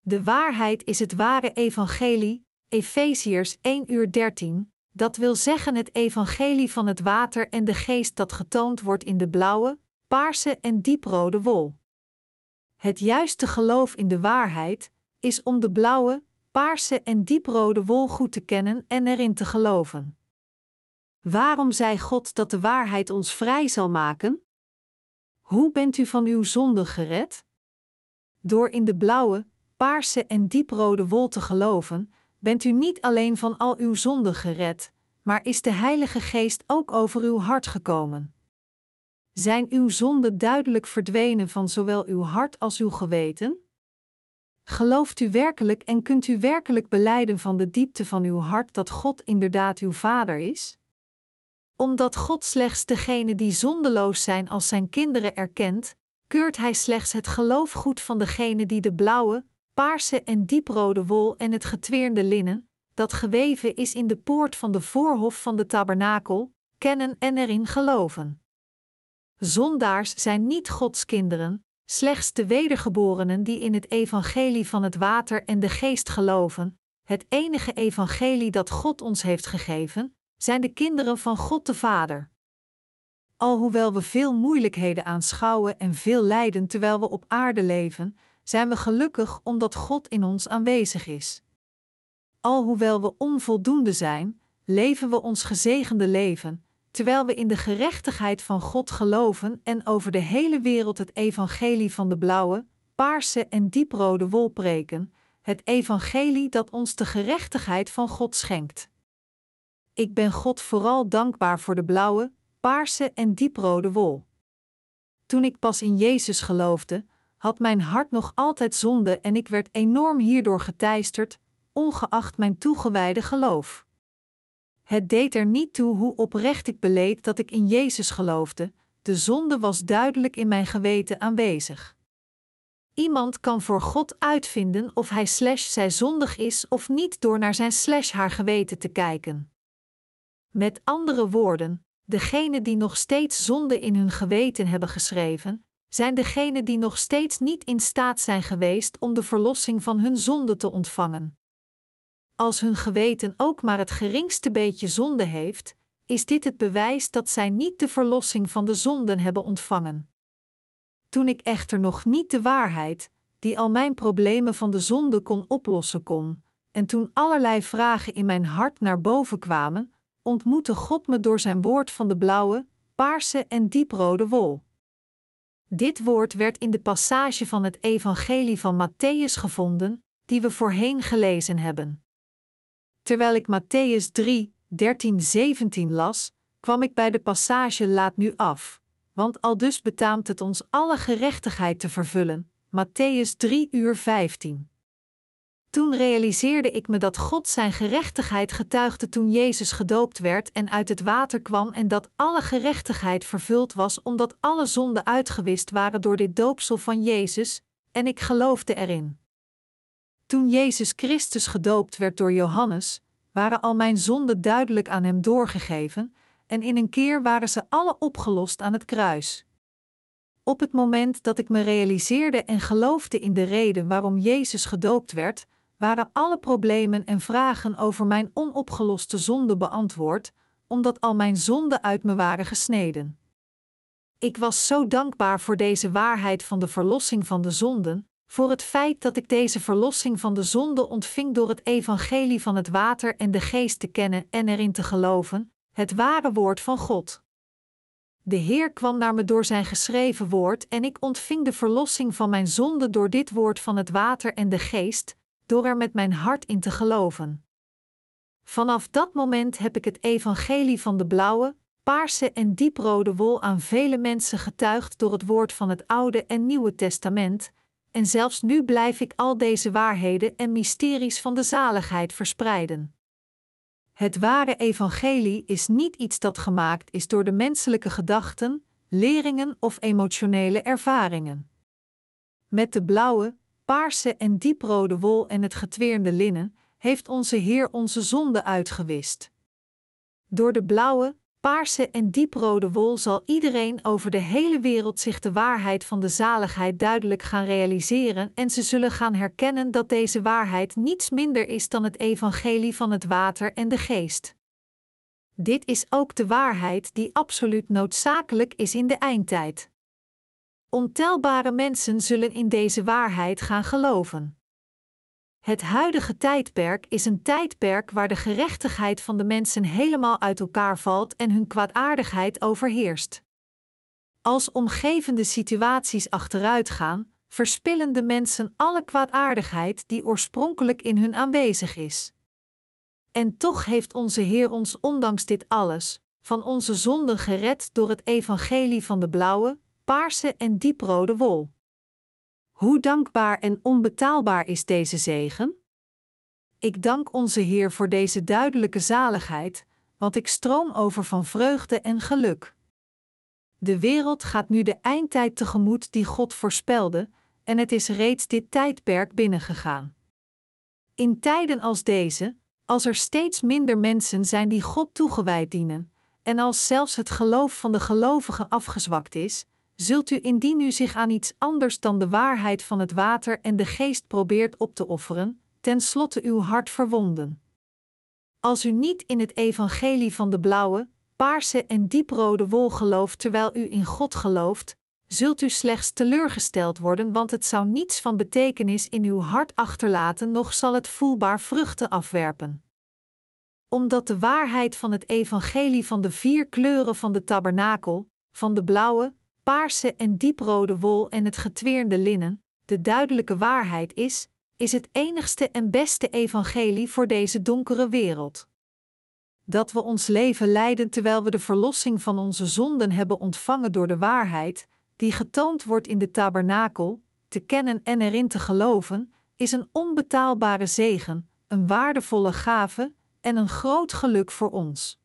De waarheid is het ware evangelie, Efeziërs 1 uur 13, dat wil zeggen het evangelie van het water en de geest dat getoond wordt in de blauwe, paarse en dieprode wol. Het juiste geloof in de waarheid is om de blauwe, paarse en dieprode wol goed te kennen en erin te geloven. Waarom zei God dat de waarheid ons vrij zal maken? Hoe bent u van uw zonde gered? Door in de blauwe, paarse en dieprode wol te geloven, bent u niet alleen van al uw zonden gered, maar is de Heilige Geest ook over uw hart gekomen. Zijn uw zonden duidelijk verdwenen van zowel uw hart als uw geweten? Gelooft u werkelijk en kunt u werkelijk beleiden van de diepte van uw hart dat God inderdaad uw Vader is? Omdat God slechts degenen die zondeloos zijn als zijn kinderen erkent, keurt Hij slechts het geloof goed van degenen die de blauwe, paarse en dieprode wol en het getweerde linnen, dat geweven is in de poort van de voorhof van de tabernakel, kennen en erin geloven. Zondaars zijn niet Gods kinderen, slechts de wedergeborenen die in het evangelie van het water en de geest geloven, het enige evangelie dat God ons heeft gegeven, zijn de kinderen van God de Vader. Alhoewel we veel moeilijkheden aanschouwen en veel lijden terwijl we op aarde leven, zijn we gelukkig omdat God in ons aanwezig is. Alhoewel we onvoldoende zijn, leven we ons gezegende leven, terwijl we in de gerechtigheid van God geloven en over de hele wereld het evangelie van de blauwe, paarse en dieprode wol preken, het evangelie dat ons de gerechtigheid van God schenkt. Ik ben God vooral dankbaar voor de blauwe, paarse en dieprode wol. Toen ik pas in Jezus geloofde, had mijn hart nog altijd zonde en ik werd enorm hierdoor geteisterd, ongeacht mijn toegewijde geloof. Het deed er niet toe hoe oprecht ik beleed dat ik in Jezus geloofde, de zonde was duidelijk in mijn geweten aanwezig. Iemand kan voor God uitvinden of hij slash zij zondig is of niet door naar zijn slash haar geweten te kijken. Met andere woorden, degenen die nog steeds zonde in hun geweten hebben geschreven, zijn degenen die nog steeds niet in staat zijn geweest om de verlossing van hun zonde te ontvangen. Als hun geweten ook maar het geringste beetje zonde heeft, is dit het bewijs dat zij niet de verlossing van de zonden hebben ontvangen. Toen ik echter nog niet de waarheid, die al mijn problemen van de zonde kon oplossen kon, en toen allerlei vragen in mijn hart naar boven kwamen, ontmoette God me door zijn woord van de blauwe, paarse en dieprode wol. Dit woord werd in de passage van het Evangelie van Matthäus gevonden, die we voorheen gelezen hebben. Terwijl ik Matthäus 3, 13, 17 las, kwam ik bij de passage Laat nu af, want al dus betaamt het ons alle gerechtigheid te vervullen. Matthäus 3 uur 15. Toen realiseerde ik me dat God zijn gerechtigheid getuigde toen Jezus gedoopt werd en uit het water kwam en dat alle gerechtigheid vervuld was omdat alle zonden uitgewist waren door dit doopsel van Jezus, en ik geloofde erin. Toen Jezus Christus gedoopt werd door Johannes, waren al mijn zonden duidelijk aan hem doorgegeven, en in een keer waren ze alle opgelost aan het kruis. Op het moment dat ik me realiseerde en geloofde in de reden waarom Jezus gedoopt werd, waren alle problemen en vragen over mijn onopgeloste zonde beantwoord, omdat al mijn zonden uit me waren gesneden. Ik was zo dankbaar voor deze waarheid van de verlossing van de zonden, voor het feit dat ik deze verlossing van de zonde ontving door het evangelie van het water en de geest te kennen en erin te geloven, het ware woord van God. De Heer kwam naar me door zijn geschreven woord en ik ontving de verlossing van mijn zonde door dit woord van het water en de geest, door er met mijn hart in te geloven. Vanaf dat moment heb ik het evangelie van de blauwe, paarse en dieprode wol aan vele mensen getuigd door het woord van het Oude en Nieuwe Testament, en zelfs nu blijf ik al deze waarheden en mysteries van de zaligheid verspreiden. Het ware evangelie is niet iets dat gemaakt is door de menselijke gedachten, leringen of emotionele ervaringen. Met de blauwe, paarse en dieprode wol en het getweerde linnen heeft onze Heer onze zonde uitgewist. Door de blauwe, paarse en dieprode wol zal iedereen over de hele wereld zich de waarheid van de zaligheid duidelijk gaan realiseren en ze zullen gaan herkennen dat deze waarheid niets minder is dan het evangelie van het water en de geest. Dit is ook de waarheid die absoluut noodzakelijk is in de eindtijd. Ontelbare mensen zullen in deze waarheid gaan geloven. Het huidige tijdperk is een tijdperk waar de gerechtigheid van de mensen helemaal uit elkaar valt en hun kwaadaardigheid overheerst. Als omgevende situaties achteruit gaan, verspillen de mensen alle kwaadaardigheid die oorspronkelijk in hun aanwezig is. En toch heeft onze Heer ons ondanks dit alles van onze zonden gered door het evangelie van de blauwe, paarse en dieprode wol. Hoe dankbaar en onbetaalbaar is deze zegen? Ik dank onze Heer voor deze duidelijke zaligheid, want ik stroom over van vreugde en geluk. De wereld gaat nu de eindtijd tegemoet die God voorspelde, en het is reeds dit tijdperk binnengegaan. In tijden als deze, als er steeds minder mensen zijn die God toegewijd dienen, En als zelfs het geloof van de gelovigen afgezwakt is, zult u indien u zich aan iets anders dan de waarheid van het water en de geest probeert op te offeren, tenslotte uw hart verwonden. Als u niet in het evangelie van de blauwe, paarse en dieprode wol gelooft terwijl u in God gelooft, zult u slechts teleurgesteld worden, want het zou niets van betekenis in uw hart achterlaten, noch zal het voelbaar vruchten afwerpen. Omdat de waarheid van het evangelie van de vier kleuren van de tabernakel, van de blauwe, paarse en dieprode wol en het getweerde linnen, de duidelijke waarheid is, is het enigste en beste evangelie voor deze donkere wereld. Dat we ons leven leiden terwijl we de verlossing van onze zonden hebben ontvangen door de waarheid, die getoond wordt in de tabernakel, te kennen en erin te geloven, is een onbetaalbare zegen, een waardevolle gave en een groot geluk voor ons.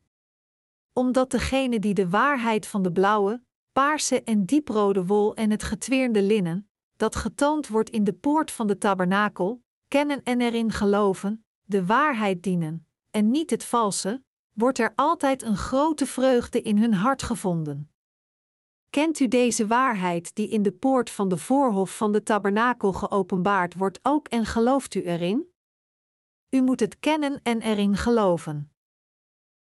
Omdat degene die de waarheid van de blauwe, paarse en dieprode wol en het getweerde linnen, dat getoond wordt in de poort van de tabernakel, kennen en erin geloven, de waarheid dienen, en niet het valse, wordt er altijd een grote vreugde in hun hart gevonden. Kent u deze waarheid die in de poort van de voorhof van de tabernakel geopenbaard wordt ook en gelooft u erin? U moet het kennen en erin geloven.